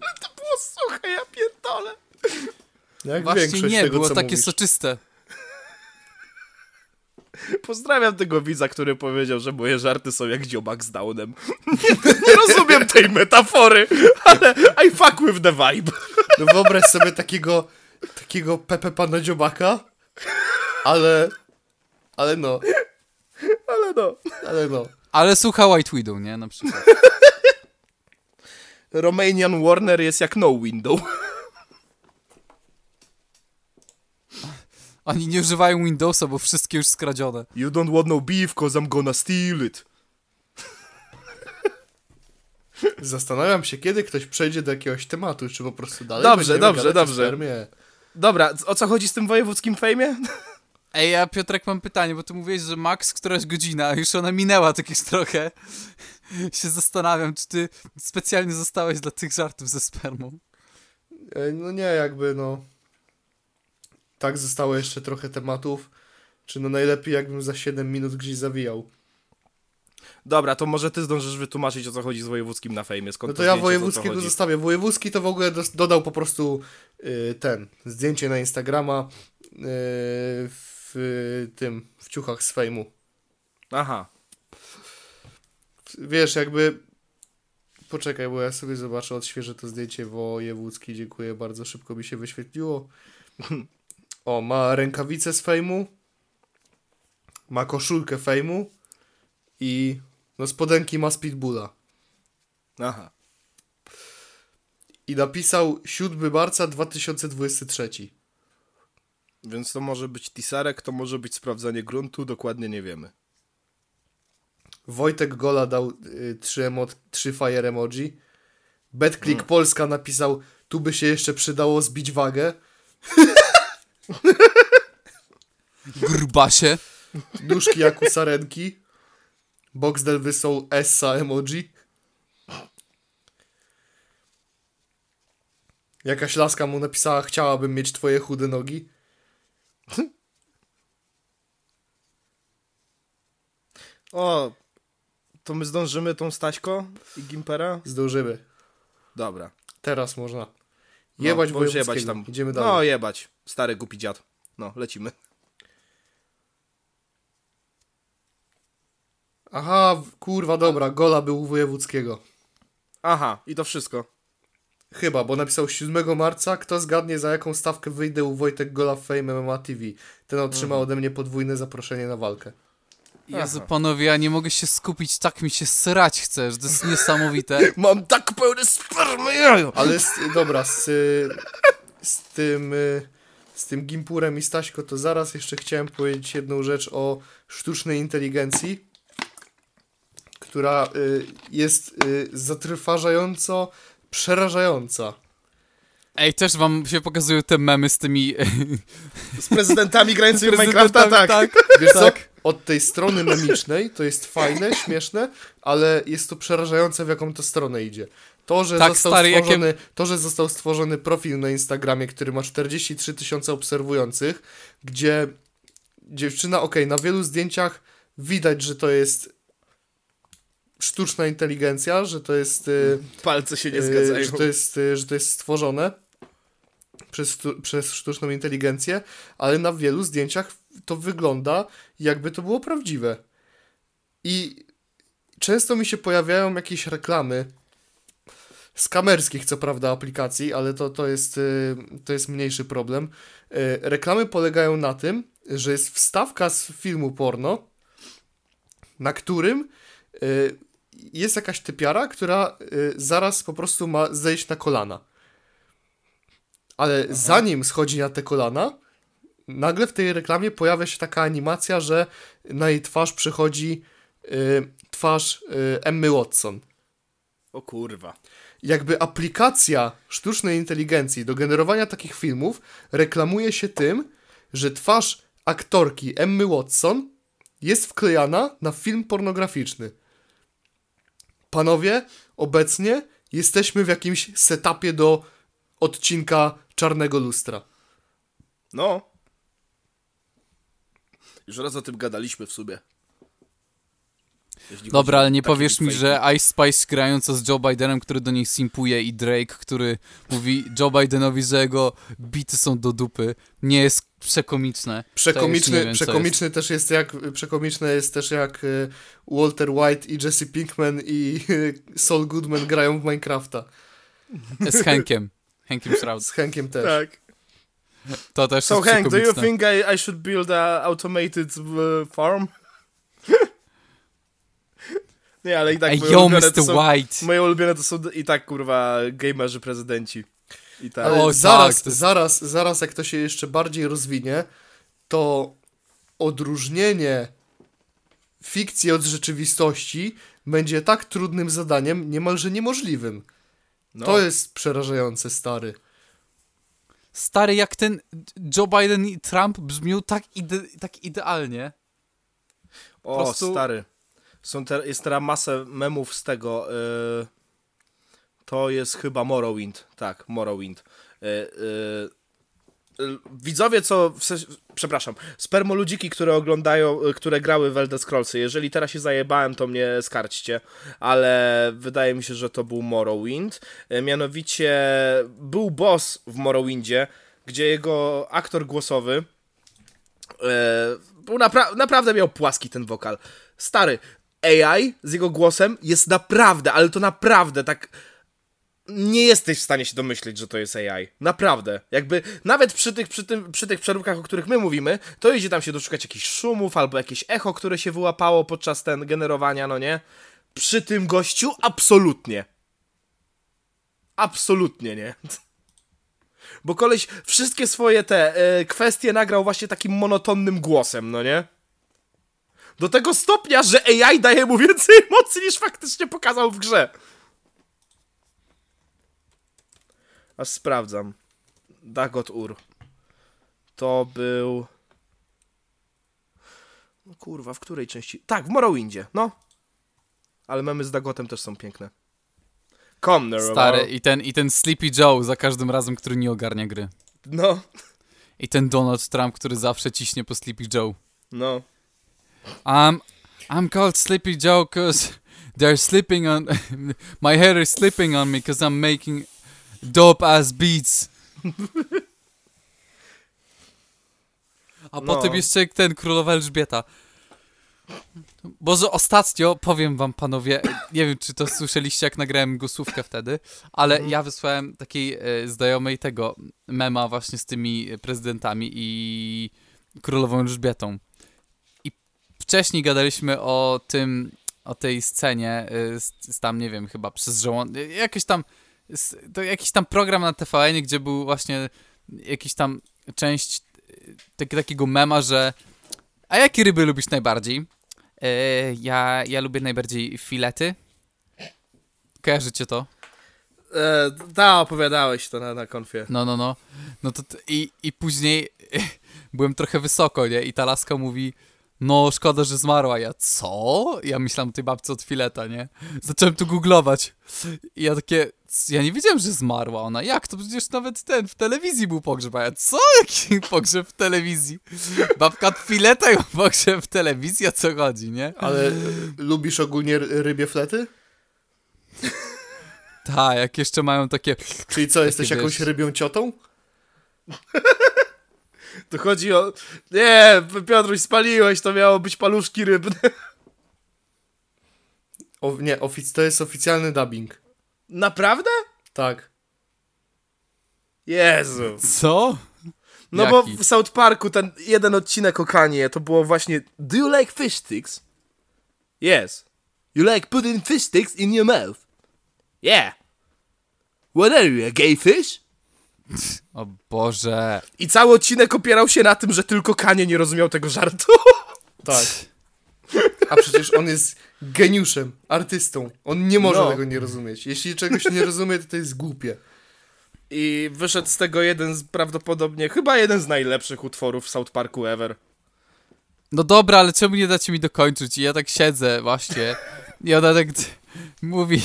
Ale to było suche, ja pierdolę. Jak Właśnie nie, tego, było takie mówisz. soczyste. Pozdrawiam tego widza, który powiedział, że moje żarty są jak dziobak z downem. Nie, nie rozumiem tej metafory, ale I fuck with the vibe. No wyobraź sobie takiego, takiego Pepe Pana Dziobaka, ale, ale no, Ale no. ale no. Ale słucha White Widow, nie? Na przykład. Romanian Warner jest jak no window. Oni nie używają Windowsa, bo wszystkie już skradzione. You don't want no beef, cause I'm gonna steal it. [LAUGHS] Zastanawiam się, kiedy ktoś przejdzie do jakiegoś tematu, czy po prostu dalej Dobrze, dobrze, gadać o dobrze. spermie. Dobra, o co chodzi z tym wojewódzkim fejmie? Ej, ja Piotrek mam pytanie, bo ty mówiłeś, że max któraś godzina, a już ona minęła tak już trochę. [LAUGHS] się zastanawiam, czy ty specjalnie zostałeś dla tych żartów ze spermą. No nie, jakby no. Tak zostało jeszcze trochę tematów. Czy no najlepiej jakbym za 7 minut gdzieś zawijał. Dobra, to może ty zdążysz wytłumaczyć, o co chodzi z wojewódzkim na fejmie. Skąd No to to ja wojewódzkiego zostawię. Wojewódzki to w ogóle dodał po prostu y, ten, zdjęcie na Instagrama y, w y, tym, w ciuchach z fejmu. Aha. Wiesz, jakby... Poczekaj, bo ja sobie zobaczę, odświeżę to zdjęcie wojewódzki. Dziękuję bardzo, szybko mi się wyświetliło. [LAUGHS] O, ma rękawice z fejmu. Ma koszulkę fejmu. I no spodenki ma z Pitbulla. Aha. I napisał 7 marca 2023. Więc to może być tisarek, to może być sprawdzanie gruntu, dokładnie nie wiemy. Wojtek Gola dał y, trzy, emo- trzy fire emoji. BetClick Polska napisał, tu by się jeszcze przydało zbić wagę. [LAUGHS] Grubasie. Nóżki jak u sarenki. Boxdel wysłał Essa emoji. Jakaś laska mu napisała, chciałabym mieć twoje chude nogi. O, to my zdążymy tą Staśko i Gimpera? Zdążymy. Dobra. Teraz można. No, Jebać wojewódzkiego. jebać tam. Idziemy dalej. No, jebać. Stary głupi dziad. No, lecimy. Aha, kurwa, dobra, Gola był u wojewódzkiego. Aha, i to wszystko. Chyba, bo napisał 7 marca, kto zgadnie za jaką stawkę wyjdę u Wojtek Gola w Fame MMA TV. Ten otrzymał ode mnie podwójne zaproszenie na walkę. Jezu, Aha. panowie, ja nie mogę się skupić, tak mi się srać chce, że to jest niesamowite. [LAUGHS] Mam tak pełne spermy jaju. Ale z, dobra, z, z tym y, z tym Gimpurem i Staśko, to zaraz jeszcze chciałem powiedzieć jedną rzecz o sztucznej inteligencji, która y, jest y, zatrważająco przerażająca. Ej, też wam się pokazują te memy z tymi... Z prezydentami grającymi [LAUGHS] Minecrafta, tak. Wiesz Tak. co? Od tej strony memicznej to jest fajne, śmieszne, ale jest to przerażające, w jaką to stronę idzie. To, że, Tak, został stary, jakie- stworzony, to, że został stworzony profil na Instagramie, który ma 43 tysiące obserwujących, gdzie dziewczyna, okej, na wielu zdjęciach widać, że to jest sztuczna inteligencja, że to jest... y, Palce się nie Yy, zgadzają. że to jest, yy, że to jest stworzone przez, przez sztuczną inteligencję, ale na wielu zdjęciach to wygląda jakby to było prawdziwe. I często mi się pojawiają jakieś reklamy z kamerskich, co prawda, aplikacji, ale to, to, jest, yy, to jest mniejszy problem. Yy, Reklamy polegają na tym, że jest wstawka z filmu porno, na którym yy, jest jakaś typiara, która y, zaraz po prostu ma zejść na kolana. Ale zanim schodzi na te kolana, nagle w tej reklamie pojawia się taka animacja, że na jej twarz przychodzi y, twarz y, Emmy Watson. O kurwa. Jakby aplikacja sztucznej inteligencji do generowania takich filmów reklamuje się tym, że twarz aktorki Emmy Watson jest wklejana na film pornograficzny. Panowie, obecnie jesteśmy w jakimś setupie do odcinka Czarnego Lustra. No. Już raz o tym gadaliśmy w sumie. Jeśli Dobra, ale nie powiesz mi, że Ice Spice grająca z Joe Bidenem, który do niej simpuje i Drake, który mówi Joe Bidenowi, że jego bity są do dupy, nie jest przekomiczne. Przekomiczny, wiem, przekomiczny też jest jak, przekomiczne jest też jak y, Walter White i Jesse Pinkman i y, Saul Goodman grają w Minecrafta. jest. [LAUGHS] Z Hankiem. Hankiem Shroud. Z Henkiem też. Tak. To też So jest Hank, do you think I, I should build a automated uh, farm? [LAUGHS] Nie, ale i tak Ej, moje yo, ulubione to Mr. są, White! Moje ulubione to są i tak, kurwa, gamerzy prezydenci. I tak. Ale O, zaraz, tak, to jest- zaraz, zaraz jak to się jeszcze bardziej rozwinie, to odróżnienie fikcji od rzeczywistości będzie tak trudnym zadaniem, niemalże niemożliwym. no. To jest przerażające, stary. Stary, jak ten Joe Biden i Trump brzmią tak, ide tak idealnie. O, prostu- stary. Są te, jest teraz masę memów z tego. y, to jest chyba Morrowind. Tak, Morrowind. Y, y, widzowie, co. W przepraszam. Spermoludziki, które oglądają, y, które grały w Elder Scrollsy. Jeżeli teraz się zajebałem, to mnie skarćcie. Ale wydaje mi się, że to był Morrowind. Y, mianowicie był boss w Morrowindzie, gdzie jego aktor głosowy. Był napra- naprawdę miał płaski ten wokal. Stary, AI z jego głosem jest naprawdę, ale to naprawdę tak. Nie jesteś w stanie się domyśleć, że to jest AI. Naprawdę. Jakby nawet przy tych, przy, tym, przy tych przeróbkach, o których my mówimy, to idzie tam się doszukać jakichś szumów albo jakieś echo, które się wyłapało podczas ten generowania, no nie? Przy tym gościu absolutnie. Absolutnie nie. [LAUGHS] Bo koleś wszystkie swoje te e, kwestie nagrał właśnie takim monotonnym głosem, no nie? Do tego stopnia, że AI daje mu więcej [LAUGHS] emocji niż faktycznie pokazał w grze. Aż sprawdzam. Dagot Ur. To był... No kurwa, w której części? Tak, w Morrowindzie, no. Ale memy z Dagotem też są piękne. Comner. Stary, i ten, i ten Sleepy Joe za każdym razem, który nie ogarnia gry. No, I ten Donald Trump, który zawsze ciśnie po Sleepy Joe. no. I'm, I'm called Sleepy Joe because they're sleeping on... [LAUGHS] my hair is sleeping on me because I'm making dope ass beats. A No. potem jeszcze ten Królowa Elżbieta. Boże, ostatnio, powiem wam panowie, nie wiem czy to słyszeliście jak nagrałem głosówkę wtedy, ale Mhm. ja wysłałem takiej e, znajomej tego mema właśnie z tymi prezydentami i Królową Elżbietą. I wcześniej gadaliśmy o tym, o tej scenie, y, z, z tam, nie wiem, chyba przez żołądek, jakiś tam, to jakiś tam program na TVN, gdzie był właśnie jakiś tam część tak, takiego mema, że a jakie ryby lubisz najbardziej? E, ja, ja lubię najbardziej filety. Kojarzycie to? E, da, opowiadałeś to na, na konfie. No, no, no. No to i, i później [LAUGHS] byłem trochę wysoko, nie? I ta laska mówi, no szkoda, że zmarła. Ja, co? Ja myślałem o tej babce od fileta, nie? Zacząłem tu googlować. I ja takie, "C- ja nie wiedziałem, że zmarła. Ona, jak? To przecież nawet ten, w telewizji był pogrzeb. A ja, co? [LAUGHS] Jaki pogrzeb w telewizji? Babka od fileta i pogrzeb w telewizji? O co chodzi, nie? Ale y, lubisz ogólnie rybie flety? Tak, jak jeszcze mają takie... Czyli co, jesteś jakąś wiesz- rybią ciotą? To chodzi o... Nie, Piotruś, spaliłeś, to miało być paluszki rybne. O, nie, ofic- to jest oficjalny dubbing. Naprawdę? Tak. Jezu. Co? No bo Jaki? w South Parku ten jeden odcinek o Kanye to było właśnie Do you like fish sticks? Yes. You like putting fish sticks in your mouth? Yeah. What are you, a gay fish? O Boże. I cały odcinek opierał się na tym, że tylko Kanye nie rozumiał tego żartu. [LAUGHS] Tak. A przecież on jest geniuszem, artystą. On nie może No. tego nie rozumieć. Jeśli czegoś nie rozumie, to to jest głupie. I wyszedł z tego jeden z prawdopodobnie, chyba jeden z najlepszych utworów w South Parku ever. No dobra, ale czemu nie dacie mi dokończyć? I ja tak siedzę właśnie. I ona tak mówi.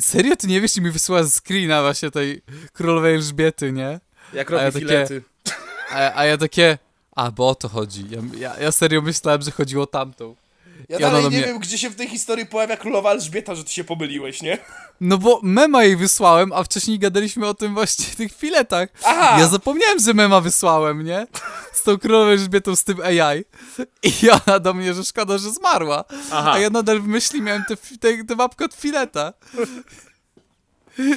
Serio, ty nie wiesz, i mi wysyła screena właśnie tej królowej Elżbiety, nie? Jak A ja robi takie- filety. A, a ja takie. A, bo o to chodzi. Ja, ja, ja serio myślałem, że chodziło tamtą. Ja ona dalej nie mnie- wiem, gdzie się w tej historii pojawia królowa Elżbieta, że ty się pomyliłeś, nie? No bo mema jej wysłałem, a wcześniej gadaliśmy o tym właśnie tych filetach. Aha! Ja zapomniałem, że mema wysłałem, nie? Z tą królową Elżbietą, z tym AI. I ona do mnie, że szkoda, że zmarła. Aha. A ja nadal w myśli miałem tę te, te mapkę od fileta.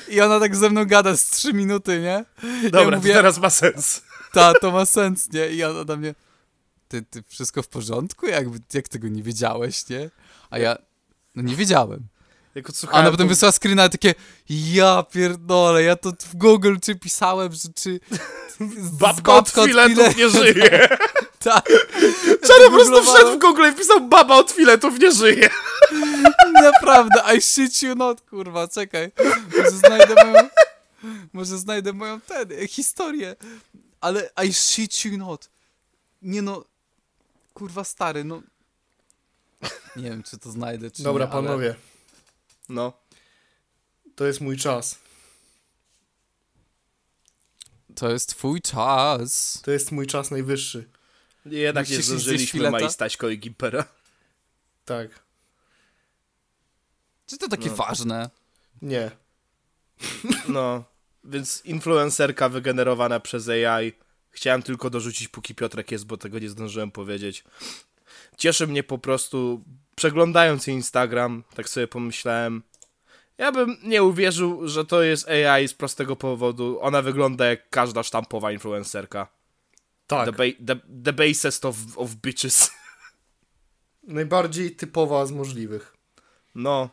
I ona tak ze mną gada z trzy minuty, nie? Dobra, ja mówię, teraz ma sens. ta, to ma sens, nie? I ona do mnie, ty, ty wszystko w porządku? Jak, jak tego nie wiedziałeś, nie? A ja, no nie wiedziałem. Jak A ona potem to- wysłała screena takie, ja pierdolę, ja to w Google czy pisałem, że czy... [LAUGHS] Babka od filetów nie [LAUGHS] żyje. Tak. Czarny po prostu wszedł w Google i wpisał baba od filetów nie żyje. [LAUGHS] Naprawdę, I shit you not, kurwa, czekaj. Może znajdę moją... Może znajdę moją ten, e, historię. Ale I shit you not. Nie no, kurwa stary, no... Nie wiem, czy to znajdę, czy Dobra, nie, ale- panowie, No. to jest mój czas. To jest twój czas. To jest mój czas najwyższy. Jednak nie Musisz zdążyliśmy? Mai Staśko i Gimpera. Tak. Czy to takie No. ważne? Nie. No. Więc influencerka wygenerowana przez AI. Chciałem tylko dorzucić, póki Piotrek jest, bo tego nie zdążyłem powiedzieć. Cieszy mnie po prostu, przeglądając Instagram, tak sobie pomyślałem, ja bym nie uwierzył, że to jest AI z prostego powodu. Ona wygląda jak każda sztampowa influencerka. Tak. The, ba- the, the basest of, of bitches. [LAUGHS] Najbardziej typowa z możliwych. No.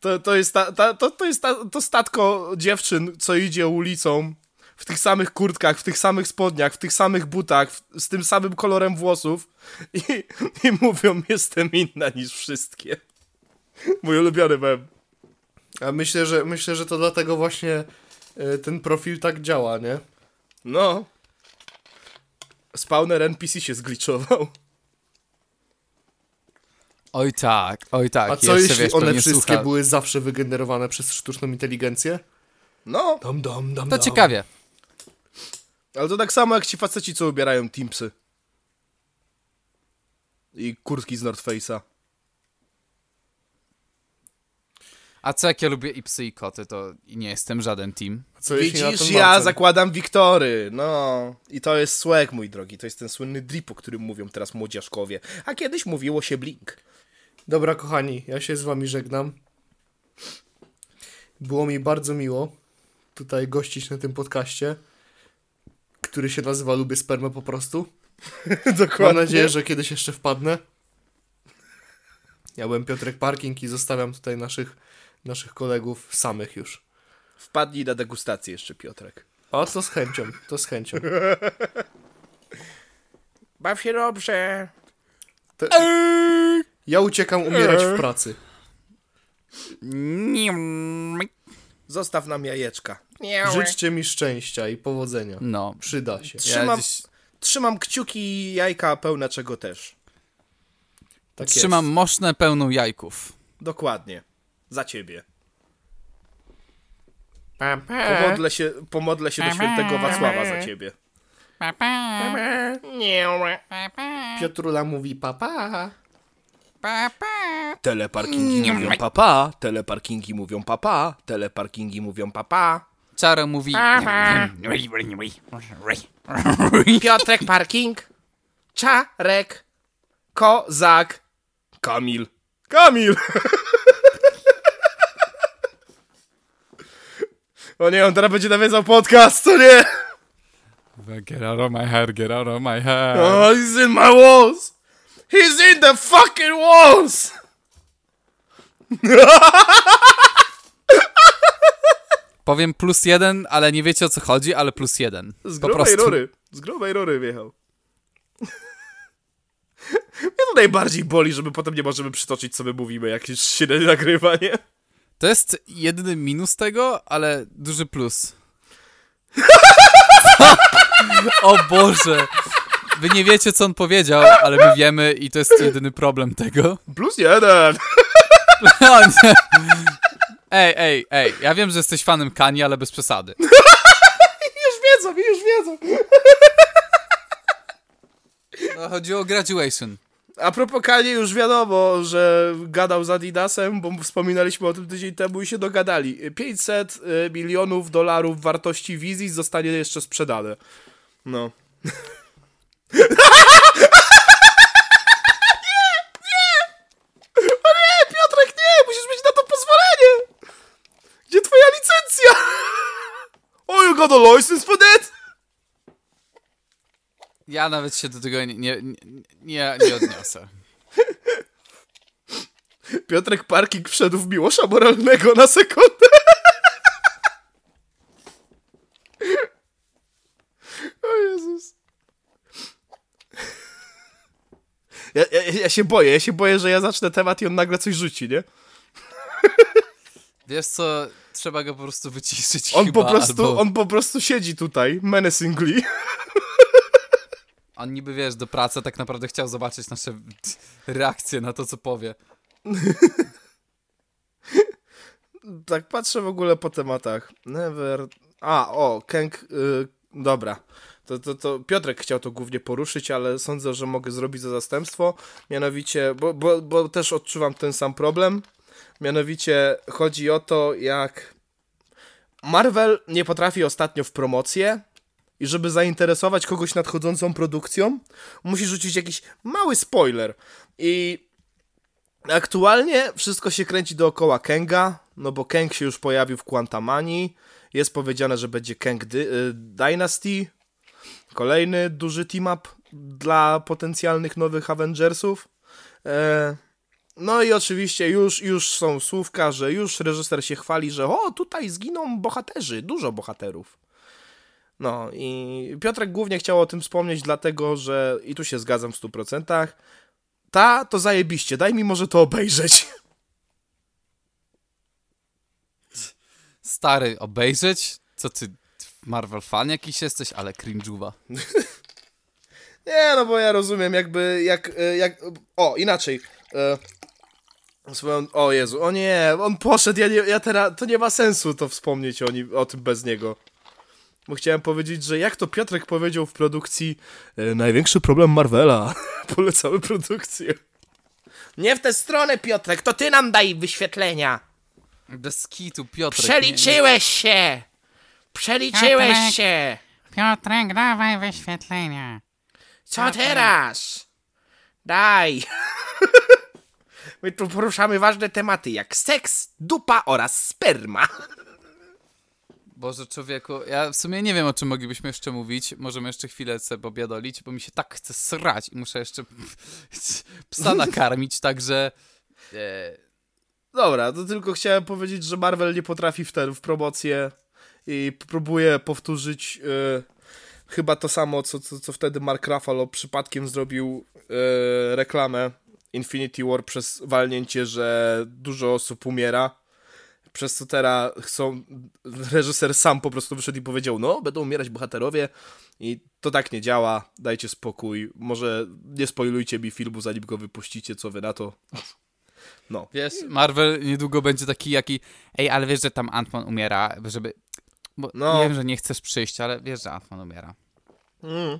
To, to jest, ta, ta, to, to, jest ta, to statko dziewczyn, co idzie ulicą w tych samych kurtkach, w tych samych spodniach, w tych samych butach, w, z tym samym kolorem włosów i, i mówią, jestem inna niż wszystkie. Mój ulubiony mem. A myślę, że myślę, że to dlatego właśnie e, ten profil tak działa, nie? No. Spawner NPC się zgliczował. Oj tak, oj tak. A co jeśli wiesz, one wszystkie słucha. były zawsze wygenerowane przez sztuczną inteligencję? No. Dam, dam, dam, To dam. ciekawie. Ale to tak samo jak ci faceci, co ubierają Teamsy. I kurtki z North Face'a. A co jak ja lubię i psy i koty, to nie jestem żaden team. Co Widzisz, ja zakładam Wiktory, no. I to jest swag, mój drogi. To jest ten słynny drip, o którym mówią teraz młodziaszkowie. A kiedyś mówiło się blink. Dobra, kochani, ja się z wami żegnam. Było mi bardzo miło tutaj gościć na tym podcaście, który się nazywa Lubię Spermę po prostu. [LAUGHS] Dokładnie. Mam nadzieję, że kiedyś jeszcze wpadnę. Ja byłem Piotrek Parking i zostawiam tutaj naszych, naszych kolegów samych już. Wpadnij na degustację jeszcze, Piotrek. O, to z chęcią, to z chęcią. [LAUGHS] Baw się dobrze. To... Ja uciekam umierać w pracy. Zostaw nam jajeczka. Życzcie mi szczęścia i powodzenia. No. Przyda się. Trzymam, Ja dziś trzymam kciuki i jajka pełne czego też. Tak trzymam jest. moszne pełną jajków. Dokładnie. Za ciebie. Pa, pa. Pomodlę się, pomodlę się do świętego Wacława za ciebie. Piotrula mówi papa. Teleparkingi mówią papa, teleparkingi mówią papa, teleparkingi mówią papa. Czaro mówi... Piotrek Parking, Czarek, Kozak, Kamil. Kamil! O nie, on teraz będzie nawiązał podcast, co nie? Get out of my hair, get out of my hair. Oh, he's in my walls! He's in the fucking walls! [LAUGHS] Powiem plus jeden, ale nie wiecie o co chodzi, ale plus jeden. Z po grubej prostu. rury. Z grubej rury wjechał. [LAUGHS] Mnie to najbardziej boli, że my potem nie możemy przytoczyć, co my mówimy, jak już się nagrywa, nie? To jest jedyny minus tego, ale duży plus. [LAUGHS] o Boże! Wy nie wiecie, co on powiedział, ale my wiemy i to jest jedyny problem tego. Plus jeden. [LAUGHS] O nie. Ej, ej, ej, ja wiem, że jesteś fanem Kani, ale bez przesady. [LAUGHS] Już wiedzą, już wiedzą. No, chodzi o graduation. A propos Kanie już wiadomo, że gadał z Adidasem, bo wspominaliśmy o tym tydzień temu i się dogadali. 500 y, milionów dolarów wartości wizji zostanie jeszcze sprzedane. No. [LAUGHS] nie! Nie! O nie, Piotrek, nie! Musisz mieć na to pozwolenie! Gdzie twoja licencja? Oh, you got a license for that? Ja nawet się do tego nie, nie, nie, nie odniosę. Piotrek Parking wszedł w Miłosza Moralnego na sekundę. O Jezus. Ja, ja, ja się boję, ja się boję, że ja zacznę temat i on nagle coś rzuci, nie? Wiesz co, trzeba go po prostu wyciszyć On chyba, po prostu, albo... on po prostu siedzi tutaj, menacingly. On niby, wiesz, do pracy tak naprawdę chciał zobaczyć nasze [LAUGHS] reakcje na to, co powie. Tak patrzę w ogóle po tematach. Never... A, o, Kęk... Y, dobra. To, to, to Piotrek chciał to głównie poruszyć, ale sądzę, że mogę zrobić za zastępstwo. Mianowicie, bo, bo, bo też odczuwam ten sam problem. Mianowicie chodzi o to, jak Marvel nie potrafi ostatnio w promocję i żeby zainteresować kogoś nadchodzącą produkcją, musi rzucić jakiś mały spoiler. I Aktualnie wszystko się kręci dookoła Kenga, no bo Kang się już pojawił w Quantamani. Jest powiedziane, że będzie Kang y, Dynasty. Kolejny duży team-up dla potencjalnych nowych Avengersów. E, no i oczywiście już, już są słówka, że już reżyser się chwali, że o, tutaj zginą bohaterzy, dużo bohaterów. No i Piotrek głównie chciał o tym wspomnieć, dlatego że, i tu się zgadzam w 100%, ta, to zajebiście, daj mi może to obejrzeć. Stary, obejrzeć? Co ty, Marvel fan jakiś jesteś, ale cringe'uwa. [LAUGHS] Nie, no bo ja rozumiem jakby, jak, e, jak, o, inaczej. E, swoją, o Jezu, o nie, on poszedł, ja, nie, ja teraz, to nie ma sensu to wspomnieć o, nim, o tym bez niego. Bo chciałem powiedzieć, że jak to Piotrek powiedział w produkcji, e, największy problem Marvela, [LAUGHS] polecamy produkcję. Nie w tę stronę, Piotrek, to ty nam daj wyświetlenia. Bez kitu, Piotrek. Przeliczyłeś się! Przeliczyłeś Piotrek. się! Piotrek, dawaj wyświetlenia. Co teraz? Daj! [LAUGHS] My tu poruszamy ważne tematy jak seks, dupa oraz sperma. Boże, człowieku, ja w sumie nie wiem, o czym moglibyśmy jeszcze mówić. Możemy jeszcze chwilę sobie pobiadolić, bo mi się tak chce srać i muszę jeszcze [LAUGHS] psa nakarmić, także... E, Dobra, to tylko chciałem powiedzieć, że Marvel nie potrafi w, ten, w promocję i próbuje powtórzyć e, chyba to samo, co, co, co wtedy Mark Ruffalo przypadkiem zrobił e, reklamę Infinity War przez walnięcie, że dużo osób umiera. Przez co teraz chcą. Reżyser sam po prostu wyszedł i powiedział: No, będą umierać bohaterowie. I to tak nie działa. Dajcie spokój. Może nie spoilujcie mi filmu, zanim go wypuścicie. Co wy na to? No. wiesz, Marvel niedługo będzie taki jaki... Ej, ale wiesz, że tam Ant-Man umiera, żeby... Bo No. Wiem, że nie chcesz przyjść, ale wiesz, że Ant-Man umiera. Mm.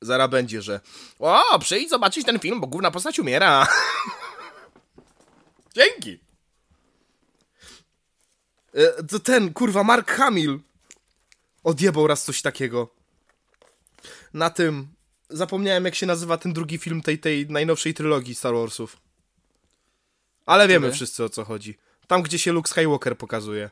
Zara będzie, że o, przyjdź zobaczyć ten film, bo główna postać umiera. [LAUGHS] Dzięki. E, To ten, kurwa, Mark Hamill odjebał raz coś takiego. Na tym, zapomniałem jak się nazywa ten drugi film tej, tej najnowszej trylogii Star Warsów. Ale wiemy Który? wszyscy o co chodzi. Tam, gdzie się Luke Skywalker pokazuje.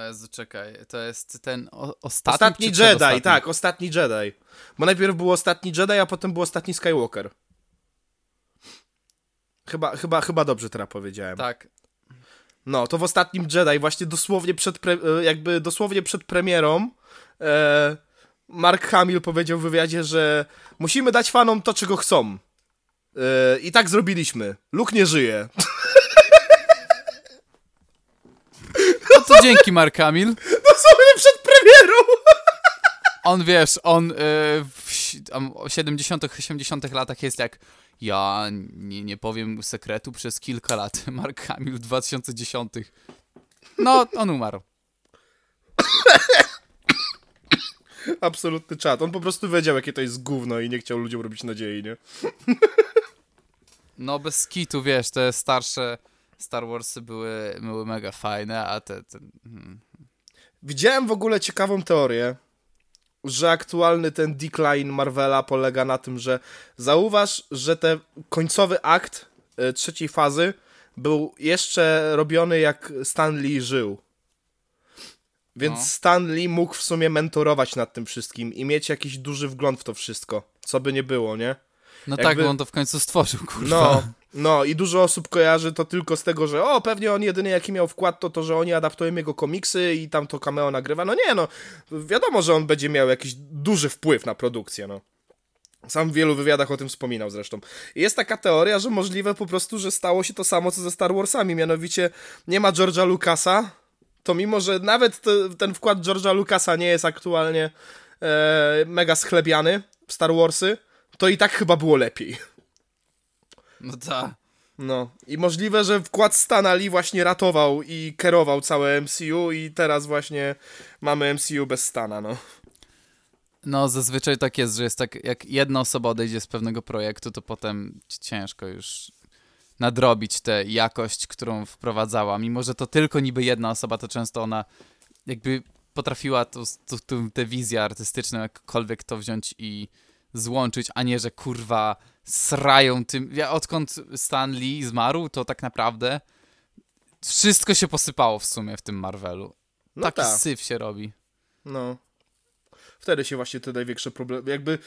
Jezu, czekaj, to jest ten o, ostatni Ostatni Jedi, przedostatni? tak, ostatni Jedi. Bo najpierw był ostatni Jedi, a potem był ostatni Skywalker. Chyba, chyba, chyba dobrze teraz powiedziałem. Tak, No, to w ostatnim Jedi, właśnie dosłownie przed, e, jakby dosłownie przed premierą, e, Mark Hamill powiedział w wywiadzie, że musimy dać fanom to, czego chcą. E, I tak zrobiliśmy. Luke nie żyje. [LAUGHS] no to dzięki Mark Hamill. Dosłownie przed premierą! [LAUGHS] On, wiesz, on y, w si- tam o 70 80 latach jest jak ja nie, nie powiem sekretu przez kilka lat. [LAUGHS] Mark Hamill w 2010. No, on umarł. [COUGHS] Absolutny czat. On po prostu wiedział, jakie to jest gówno i nie chciał ludziom robić nadziei, nie? No bez kitu, wiesz, te starsze Star Warsy były, były mega fajne, a te... te hmm. Widziałem w ogóle ciekawą teorię, że aktualny ten decline Marvela polega na tym, że zauważ, że ten końcowy akt e, trzeciej fazy był jeszcze robiony jak Stan Lee żył. Więc No. Stan Lee mógł w sumie mentorować nad tym wszystkim i mieć jakiś duży wgląd w to wszystko, co by nie było, nie? No Jakby- tak, bo on to w końcu stworzył, kurwa. No, [LAUGHS] no i dużo osób kojarzy to tylko z tego, że o, pewnie on jedyny jaki miał wkład to to, że oni adaptują jego komiksy i tam to cameo nagrywa. No nie, no, wiadomo, że on będzie miał jakiś duży wpływ na produkcję, no. Sam w wielu wywiadach o tym wspominał zresztą. Jest taka teoria, że możliwe po prostu, że stało się to samo co ze Star Warsami, mianowicie nie ma George'a Lucasa, to mimo, że nawet te, ten wkład George'a Lucasa nie jest aktualnie e, mega schlebiany w Star Warsy, to i tak chyba było lepiej. No tak. No i możliwe, że wkład Stana Lee właśnie ratował i kierował całe MCU i teraz właśnie mamy MCU bez Stana, no. No zazwyczaj tak jest, że jest tak, jak jedna osoba odejdzie z pewnego projektu, to potem ci ciężko już nadrobić tę jakość, którą wprowadzała. Mimo, że to tylko niby jedna osoba, to często ona jakby potrafiła tę wizję artystyczną jakkolwiek to wziąć i złączyć, a nie, że kurwa srają tym. Ja odkąd Stan Lee zmarł, to tak naprawdę wszystko się posypało w sumie w tym Marvelu. No Taki tak, syf się robi. no. Wtedy się właśnie te największe problemy, jakby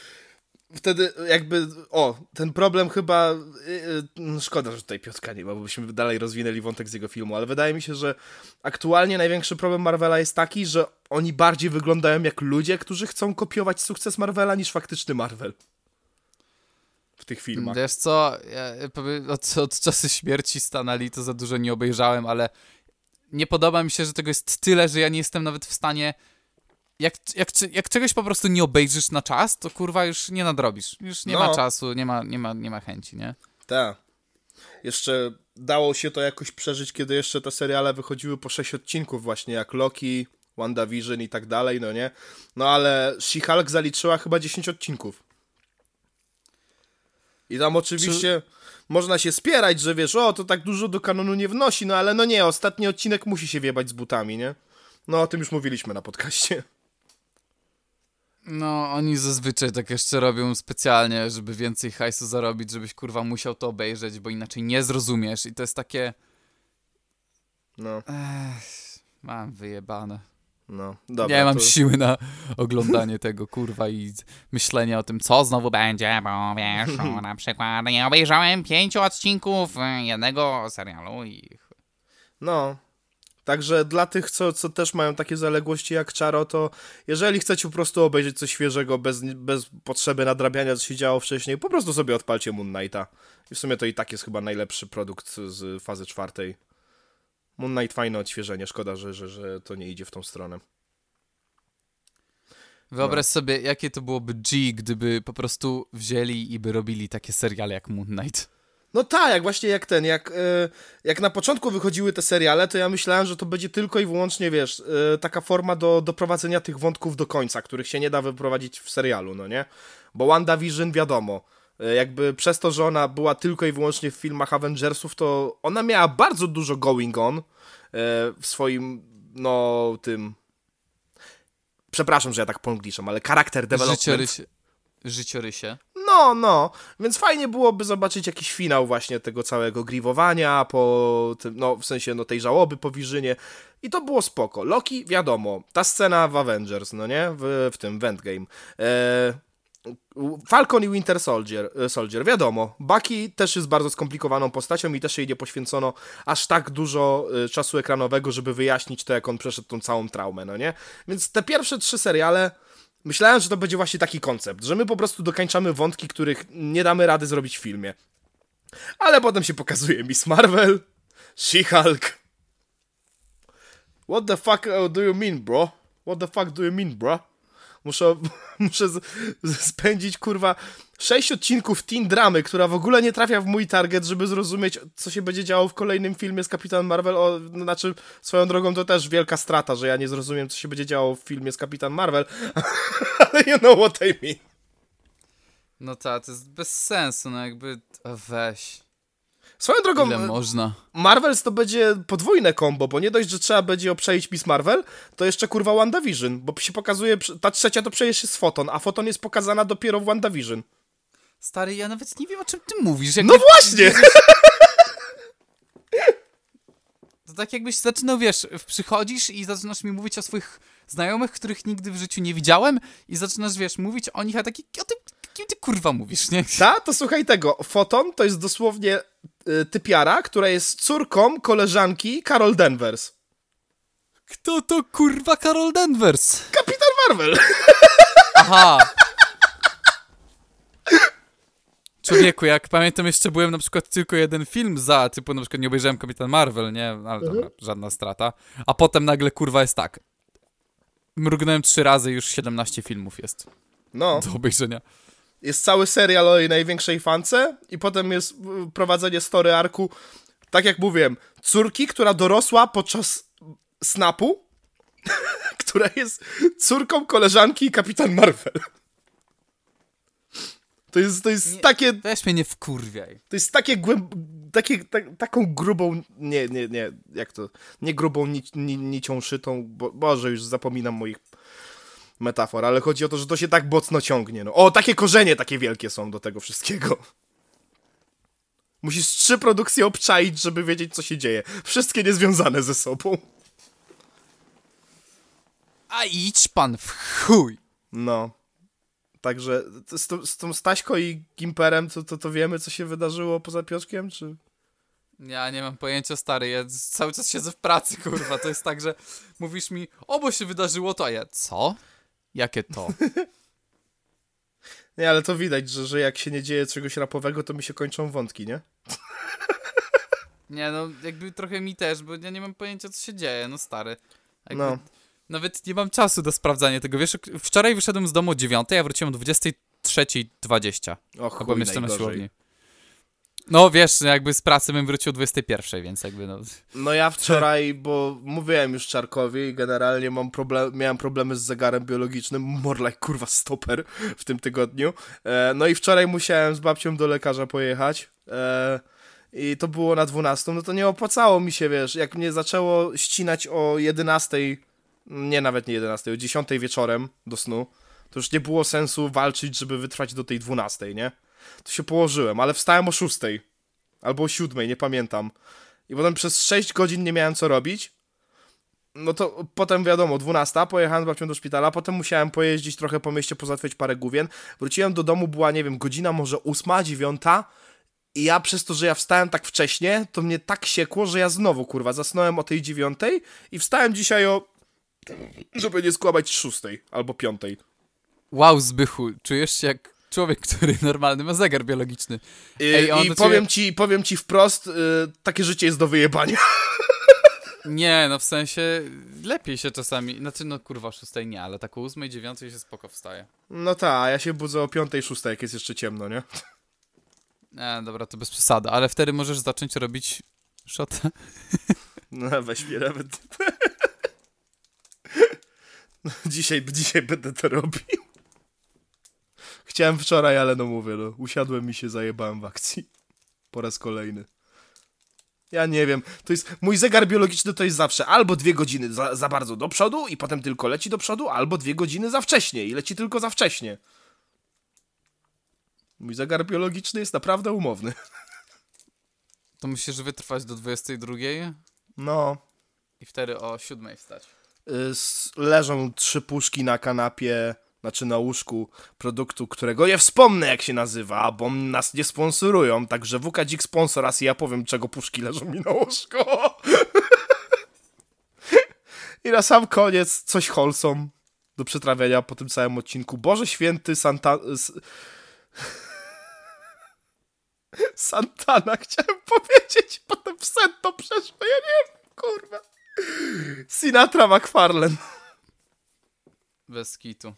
wtedy jakby, o, ten problem chyba, yy, szkoda, że tutaj Piotrka nie ma, bo byśmy dalej rozwinęli wątek z jego filmu, ale wydaje mi się, że aktualnie największy problem Marvela jest taki, że oni bardziej wyglądają jak ludzie, którzy chcą kopiować sukces Marvela niż faktyczny Marvel. W tych filmach. Wiesz co, ja powiem, od, od czasu śmierci Stana Lee to za dużo nie obejrzałem, ale nie podoba mi się, że tego jest tyle, że ja nie jestem nawet w stanie... Jak, jak, jak czegoś po prostu nie obejrzysz na czas, to kurwa już nie nadrobisz. Już nie No. ma czasu, nie ma, nie, ma, nie ma chęci, nie? Tak. Jeszcze dało się to jakoś przeżyć, kiedy jeszcze te seriale wychodziły po 6 odcinków właśnie, jak Loki, WandaVision i tak dalej, no nie? No ale She-Hulk zaliczyła chyba 10 odcinków. I tam oczywiście można się spierać, że wiesz, o, to tak dużo do kanonu nie wnosi, no ale no nie, ostatni odcinek musi się wiebać z butami, nie? No o tym już mówiliśmy na podcaście. No, oni zazwyczaj tak jeszcze robią specjalnie, żeby więcej hajsu zarobić, żebyś kurwa musiał to obejrzeć, bo inaczej nie zrozumiesz i to jest takie... No, Ech, mam wyjebane. no, dobra. nie mam to... siły na oglądanie [LAUGHS] tego, kurwa, i myślenie o tym, co znowu będzie. Bo wiesz, [LAUGHS] o, na przykład nie obejrzałem pięciu odcinków y, jednego serialu i... No. Także dla tych, co, co też mają takie zaległości jak Czaro, to jeżeli chcecie po prostu obejrzeć coś świeżego, bez, bez potrzeby nadrabiania, co się działo wcześniej, po prostu sobie odpalcie Moon Knighta. I w sumie to i tak jest chyba najlepszy produkt z fazy czwartej. Moon Knight fajne odświeżenie, szkoda, że, że, że to nie idzie w tą stronę. Wyobraź sobie, jakie to byłoby G, gdyby po prostu wzięli i by robili takie seriale jak Moon Knight. No tak, jak właśnie jak ten, jak, e, jak na początku wychodziły te seriale, to ja myślałem, że to będzie tylko i wyłącznie, wiesz, e, taka forma do doprowadzenia tych wątków do końca, których się nie da wyprowadzić w serialu, no nie? Bo WandaVision wiadomo, e, jakby przez to, że ona była tylko i wyłącznie w filmach Avengersów, to ona miała bardzo dużo going on w swoim, no, tym... Przepraszam, że ja tak pongliszam, ale charakter development... Życiorysie. Życiorysie. No, no, więc fajnie byłoby zobaczyć jakiś finał właśnie tego całego grievowania, po tym, no w sensie no tej żałoby po Wirzynie i to było spoko. Loki, wiadomo, ta scena w Avengers, no nie, w, w tym w Endgame. E, Falcon i Winter Soldier, e, Soldier, wiadomo, Bucky też jest bardzo skomplikowaną postacią i też jej nie poświęcono aż tak dużo e, czasu ekranowego, żeby wyjaśnić to, jak on przeszedł tą całą traumę, no nie? Więc te pierwsze trzy seriale Myślałem, że to będzie właśnie taki koncept, że my po prostu dokańczamy wątki, których nie damy rady zrobić w filmie. Ale potem się pokazuje Miss Marvel, She-Hulk. What the fuck uh, do you mean, bro? What the fuck do you mean, bro? Muszę, [LAUGHS] muszę z, spędzić, kurwa, sześć odcinków teen dramy, która w ogóle nie trafia w mój target, żeby zrozumieć, co się będzie działo w kolejnym filmie z Kapitan Marvel. O, znaczy, swoją drogą to też wielka strata, że ja nie zrozumiem, co się będzie działo w filmie z Kapitan Marvel, [LAUGHS] ale you know what I mean. No tak, to jest bez sensu, no jakby... Weź. Swoją drogą, Ile można? Marvels to będzie podwójne combo, bo nie dość, że trzeba będzie obczaić Miss Marvel, to jeszcze kurwa WandaVision, bo się pokazuje, ta trzecia to przecież jest Foton, a Foton jest pokazana dopiero w WandaVision. Stary, ja nawet nie wiem, o czym ty mówisz. No Jakby, właśnie! [LAUGHS] To tak jakbyś zaczynał, wiesz, przychodzisz i zaczynasz mi mówić o swoich znajomych, których nigdy w życiu nie widziałem i zaczynasz, wiesz, mówić o nich, a taki, o tym, kim ty kurwa mówisz, nie? Ta? To słuchaj tego, Foton to jest dosłownie y, typiara, która jest córką koleżanki Carol Danvers. Kto to kurwa Carol Danvers? Kapitan Marvel! Aha. Człowieku, jak pamiętam, jeszcze byłem na przykład tylko jeden film za, typu na przykład nie obejrzałem Kapitan Marvel, nie? Ale dobra, żadna strata. A potem nagle kurwa jest tak. Mrugnąłem trzy razy, już 17 filmów jest No, do obejrzenia. Jest cały serial o jej największej fance i potem jest prowadzenie story arku, tak jak mówiłem, córki, która dorosła podczas snapu, [LAUGHS] która jest córką koleżanki Kapitan Marvel. To jest, to jest Nie. takie, Weź mnie nie wkurwiaj. to jest takie głęb... Takie, tak, taką grubą, nie, nie, nie, jak to, nie grubą ni, ni, nicią szytą, bo, Boże, już zapominam moich metafor, ale chodzi o to, że to się tak mocno ciągnie, no. O, takie korzenie takie wielkie są do tego wszystkiego. Musisz trzy produkcje obczaić, żeby wiedzieć, co się dzieje. Wszystkie niezwiązane ze sobą. A idź pan w chuj. No. Także z, tą- z tą Staśko i Gimperem, to, to, to wiemy, co się wydarzyło poza Piotrkiem, czy... Ja nie mam pojęcia, stary, ja cały czas siedzę w pracy, kurwa. To jest tak, że mówisz mi, o, bo się wydarzyło to, a ja, co? Jakie to? [LAUGHS] Nie, ale to widać, że, że jak się nie dzieje czegoś rapowego, to mi się kończą wątki, nie? [LAUGHS] Nie, no, jakby trochę mi też, bo ja nie mam pojęcia, co się dzieje, no stary. Jakby No. Nawet nie mam czasu do sprawdzania tego, wiesz, wczoraj wyszedłem z domu o 9, a wróciłem o 23.20. O Bo chuj, byłem jeszcze na siłowni. No wiesz, jakby z pracy bym wrócił o 21, więc jakby no... No ja wczoraj, bo mówiłem już Czarkowi, generalnie mam problem, miałem problemy z zegarem biologicznym, more like kurwa stoper w tym tygodniu. E, no i wczoraj musiałem z babcią do lekarza pojechać. E, I to było na 12, no to nie opłacało mi się, wiesz, jak mnie zaczęło ścinać o 11, nie nawet nie 11, o 10 wieczorem do snu, to już nie było sensu walczyć, żeby wytrwać do tej 12, nie? To się położyłem, ale wstałem o 6 albo o 7, nie pamiętam. I potem przez 6 godzin nie miałem co robić. No to potem wiadomo, 12, pojechałem z babcią do szpitala, potem musiałem pojeździć trochę po mieście, pozałatwiać parę główien. Wróciłem do domu, była, nie wiem, godzina może 8, 9 i ja przez to, że ja wstałem tak wcześnie, to mnie tak siekło, że ja znowu, kurwa, zasnąłem o tej 9 i wstałem dzisiaj o... żeby nie skłamać 6 albo 5. Wow, Zbychu, czujesz się jak człowiek, który normalny ma zegar biologiczny. I, Ej, i do powiem, ciebie- ci, powiem ci wprost, y, takie życie jest do wyjebania. Nie, no w sensie lepiej się czasami, znaczy no kurwa, 6 nie, ale tak o 8, 9 się spoko wstaje. No tak, ja się budzę o 5, 6, jak jest jeszcze ciemno, nie? Nie, dobra, to bez przesady, ale wtedy możesz zacząć robić shota. No weź mnie nawet. [LAUGHS] No, dzisiaj, dzisiaj będę to robił. Chciałem wczoraj, ale no mówię, no, usiadłem mi się zajebałem w akcji. Po raz kolejny. Ja nie wiem, to jest, mój zegar biologiczny to jest zawsze albo dwie godziny za, za bardzo do przodu i potem tylko leci do przodu, albo dwie godziny za wcześnie i leci tylko za wcześnie. Mój zegar biologiczny jest naprawdę umowny. To musisz wytrwać do 22 No, i wtedy o 7 wstać. y, leżą trzy puszki na kanapie, znaczy na łóżku produktu, którego nie wspomnę jak się nazywa, bo nas nie sponsorują, także WKDzik sponsor i ja powiem czego puszki leżą mi na łóżku. [LAUGHS] I na sam koniec coś wholesome do przetrawienia po tym całym odcinku. Boże święty Santa... [LAUGHS] Santana chciałem powiedzieć, potem w sen to przeszło, ja nie wiem, kurwa. Sinatra McFarlane. Bez kitu.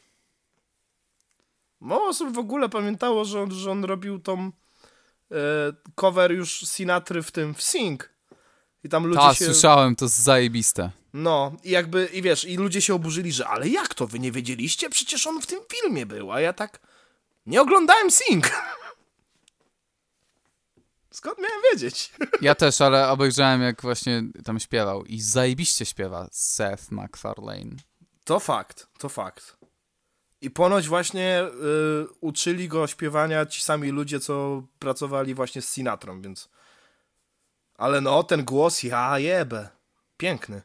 Mało osób w ogóle pamiętało, że on, że on robił tą e, cover już Sinatry w tym, w Sing. I tam ludzie Ta, się... słyszałem, to jest zajebiste. No, i jakby, i wiesz, i ludzie się oburzyli, że ale jak to, wy nie wiedzieliście? Przecież on w tym filmie był, a ja tak nie oglądałem Sing. [LAUGHS] Skąd miałem wiedzieć? [LAUGHS] Ja też, ale obejrzałem jak właśnie tam śpiewał i zajebiście śpiewa Seth MacFarlane. To fakt, to fakt. I ponoć właśnie y, uczyli go śpiewania ci sami ludzie, co pracowali właśnie z Sinatrą, więc... Ale no, ten głos, ja jebę. Piękny.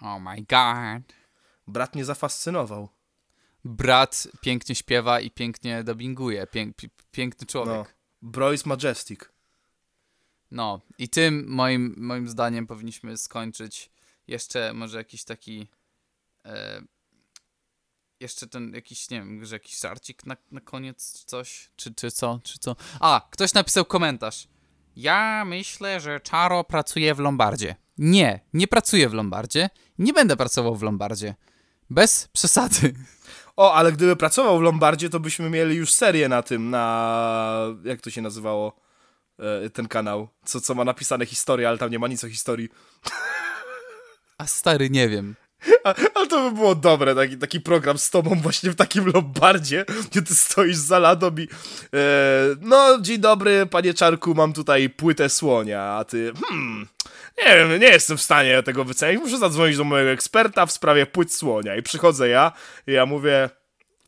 Oh my god. Brat mnie zafascynował. Brat pięknie śpiewa i pięknie dubbinguje. Pięk, pi- piękny No. człowiek. Broyce Majestic. No i tym moim, moim zdaniem powinniśmy skończyć. Jeszcze może jakiś taki. E, jeszcze ten jakiś, nie wiem, że jakiś żarcik na, na koniec, czy coś, czy, czy co, czy co. A, ktoś napisał komentarz. Ja myślę, że Czaro pracuje w Lombardzie. Nie, nie pracuję w Lombardzie. Nie będę pracował w Lombardzie. Bez przesady. [LAUGHS] O, ale gdyby pracował w Lombardzie, to byśmy mieli już serię na tym, na... Jak to się nazywało? E, ten kanał. Co, co ma napisane historię, ale tam nie ma nic o historii. A stary, nie wiem. Ale to by było dobre, taki, taki program z tobą właśnie w takim Lombardzie, gdzie ty stoisz za ladą i e, no, dzień dobry, panie Czarku, mam tutaj płytę słonia, a ty, hmm, nie wiem, nie jestem w stanie tego wycenić, muszę zadzwonić do mojego eksperta w sprawie płyt słonia i przychodzę ja i ja mówię,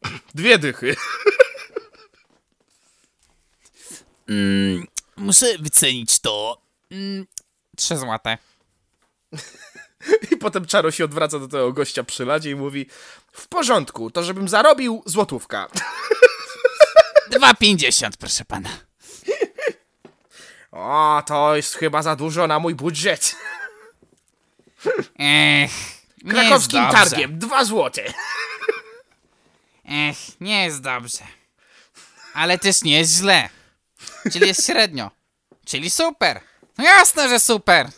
[CLEARS THROAT] dwie dychy. [LAUGHS] Muszę wycenić to. Trzy złote. [LAUGHS] [LAUGHS] I potem Czaro się odwraca do tego gościa przy ladzie i mówi, w porządku, to żebym zarobił złotówka. [LAUGHS] 2,50 proszę pana. O, to jest chyba za dużo na mój budżet. [LAUGHS] Ech. Krakowskim targiem, dwa złote. Ech, nie jest dobrze. Ale też nie jest źle. Czyli jest średnio. Czyli super. No jasne, że super.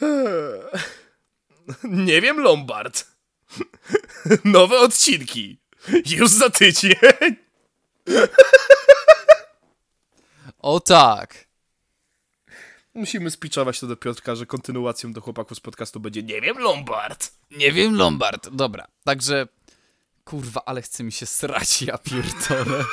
[LAUGHS] Nie wiem, Lombard. [LAUGHS] Nowe odcinki. Już za tydzień. [LAUGHS] O tak. Musimy spiczować to do Piotrka, że kontynuacją do chłopaków z podcastu będzie Nie wiem, Lombard. Nie wiem, Lombard. Dobra, także. Kurwa, ale chce mi się srać, ja pierdolę.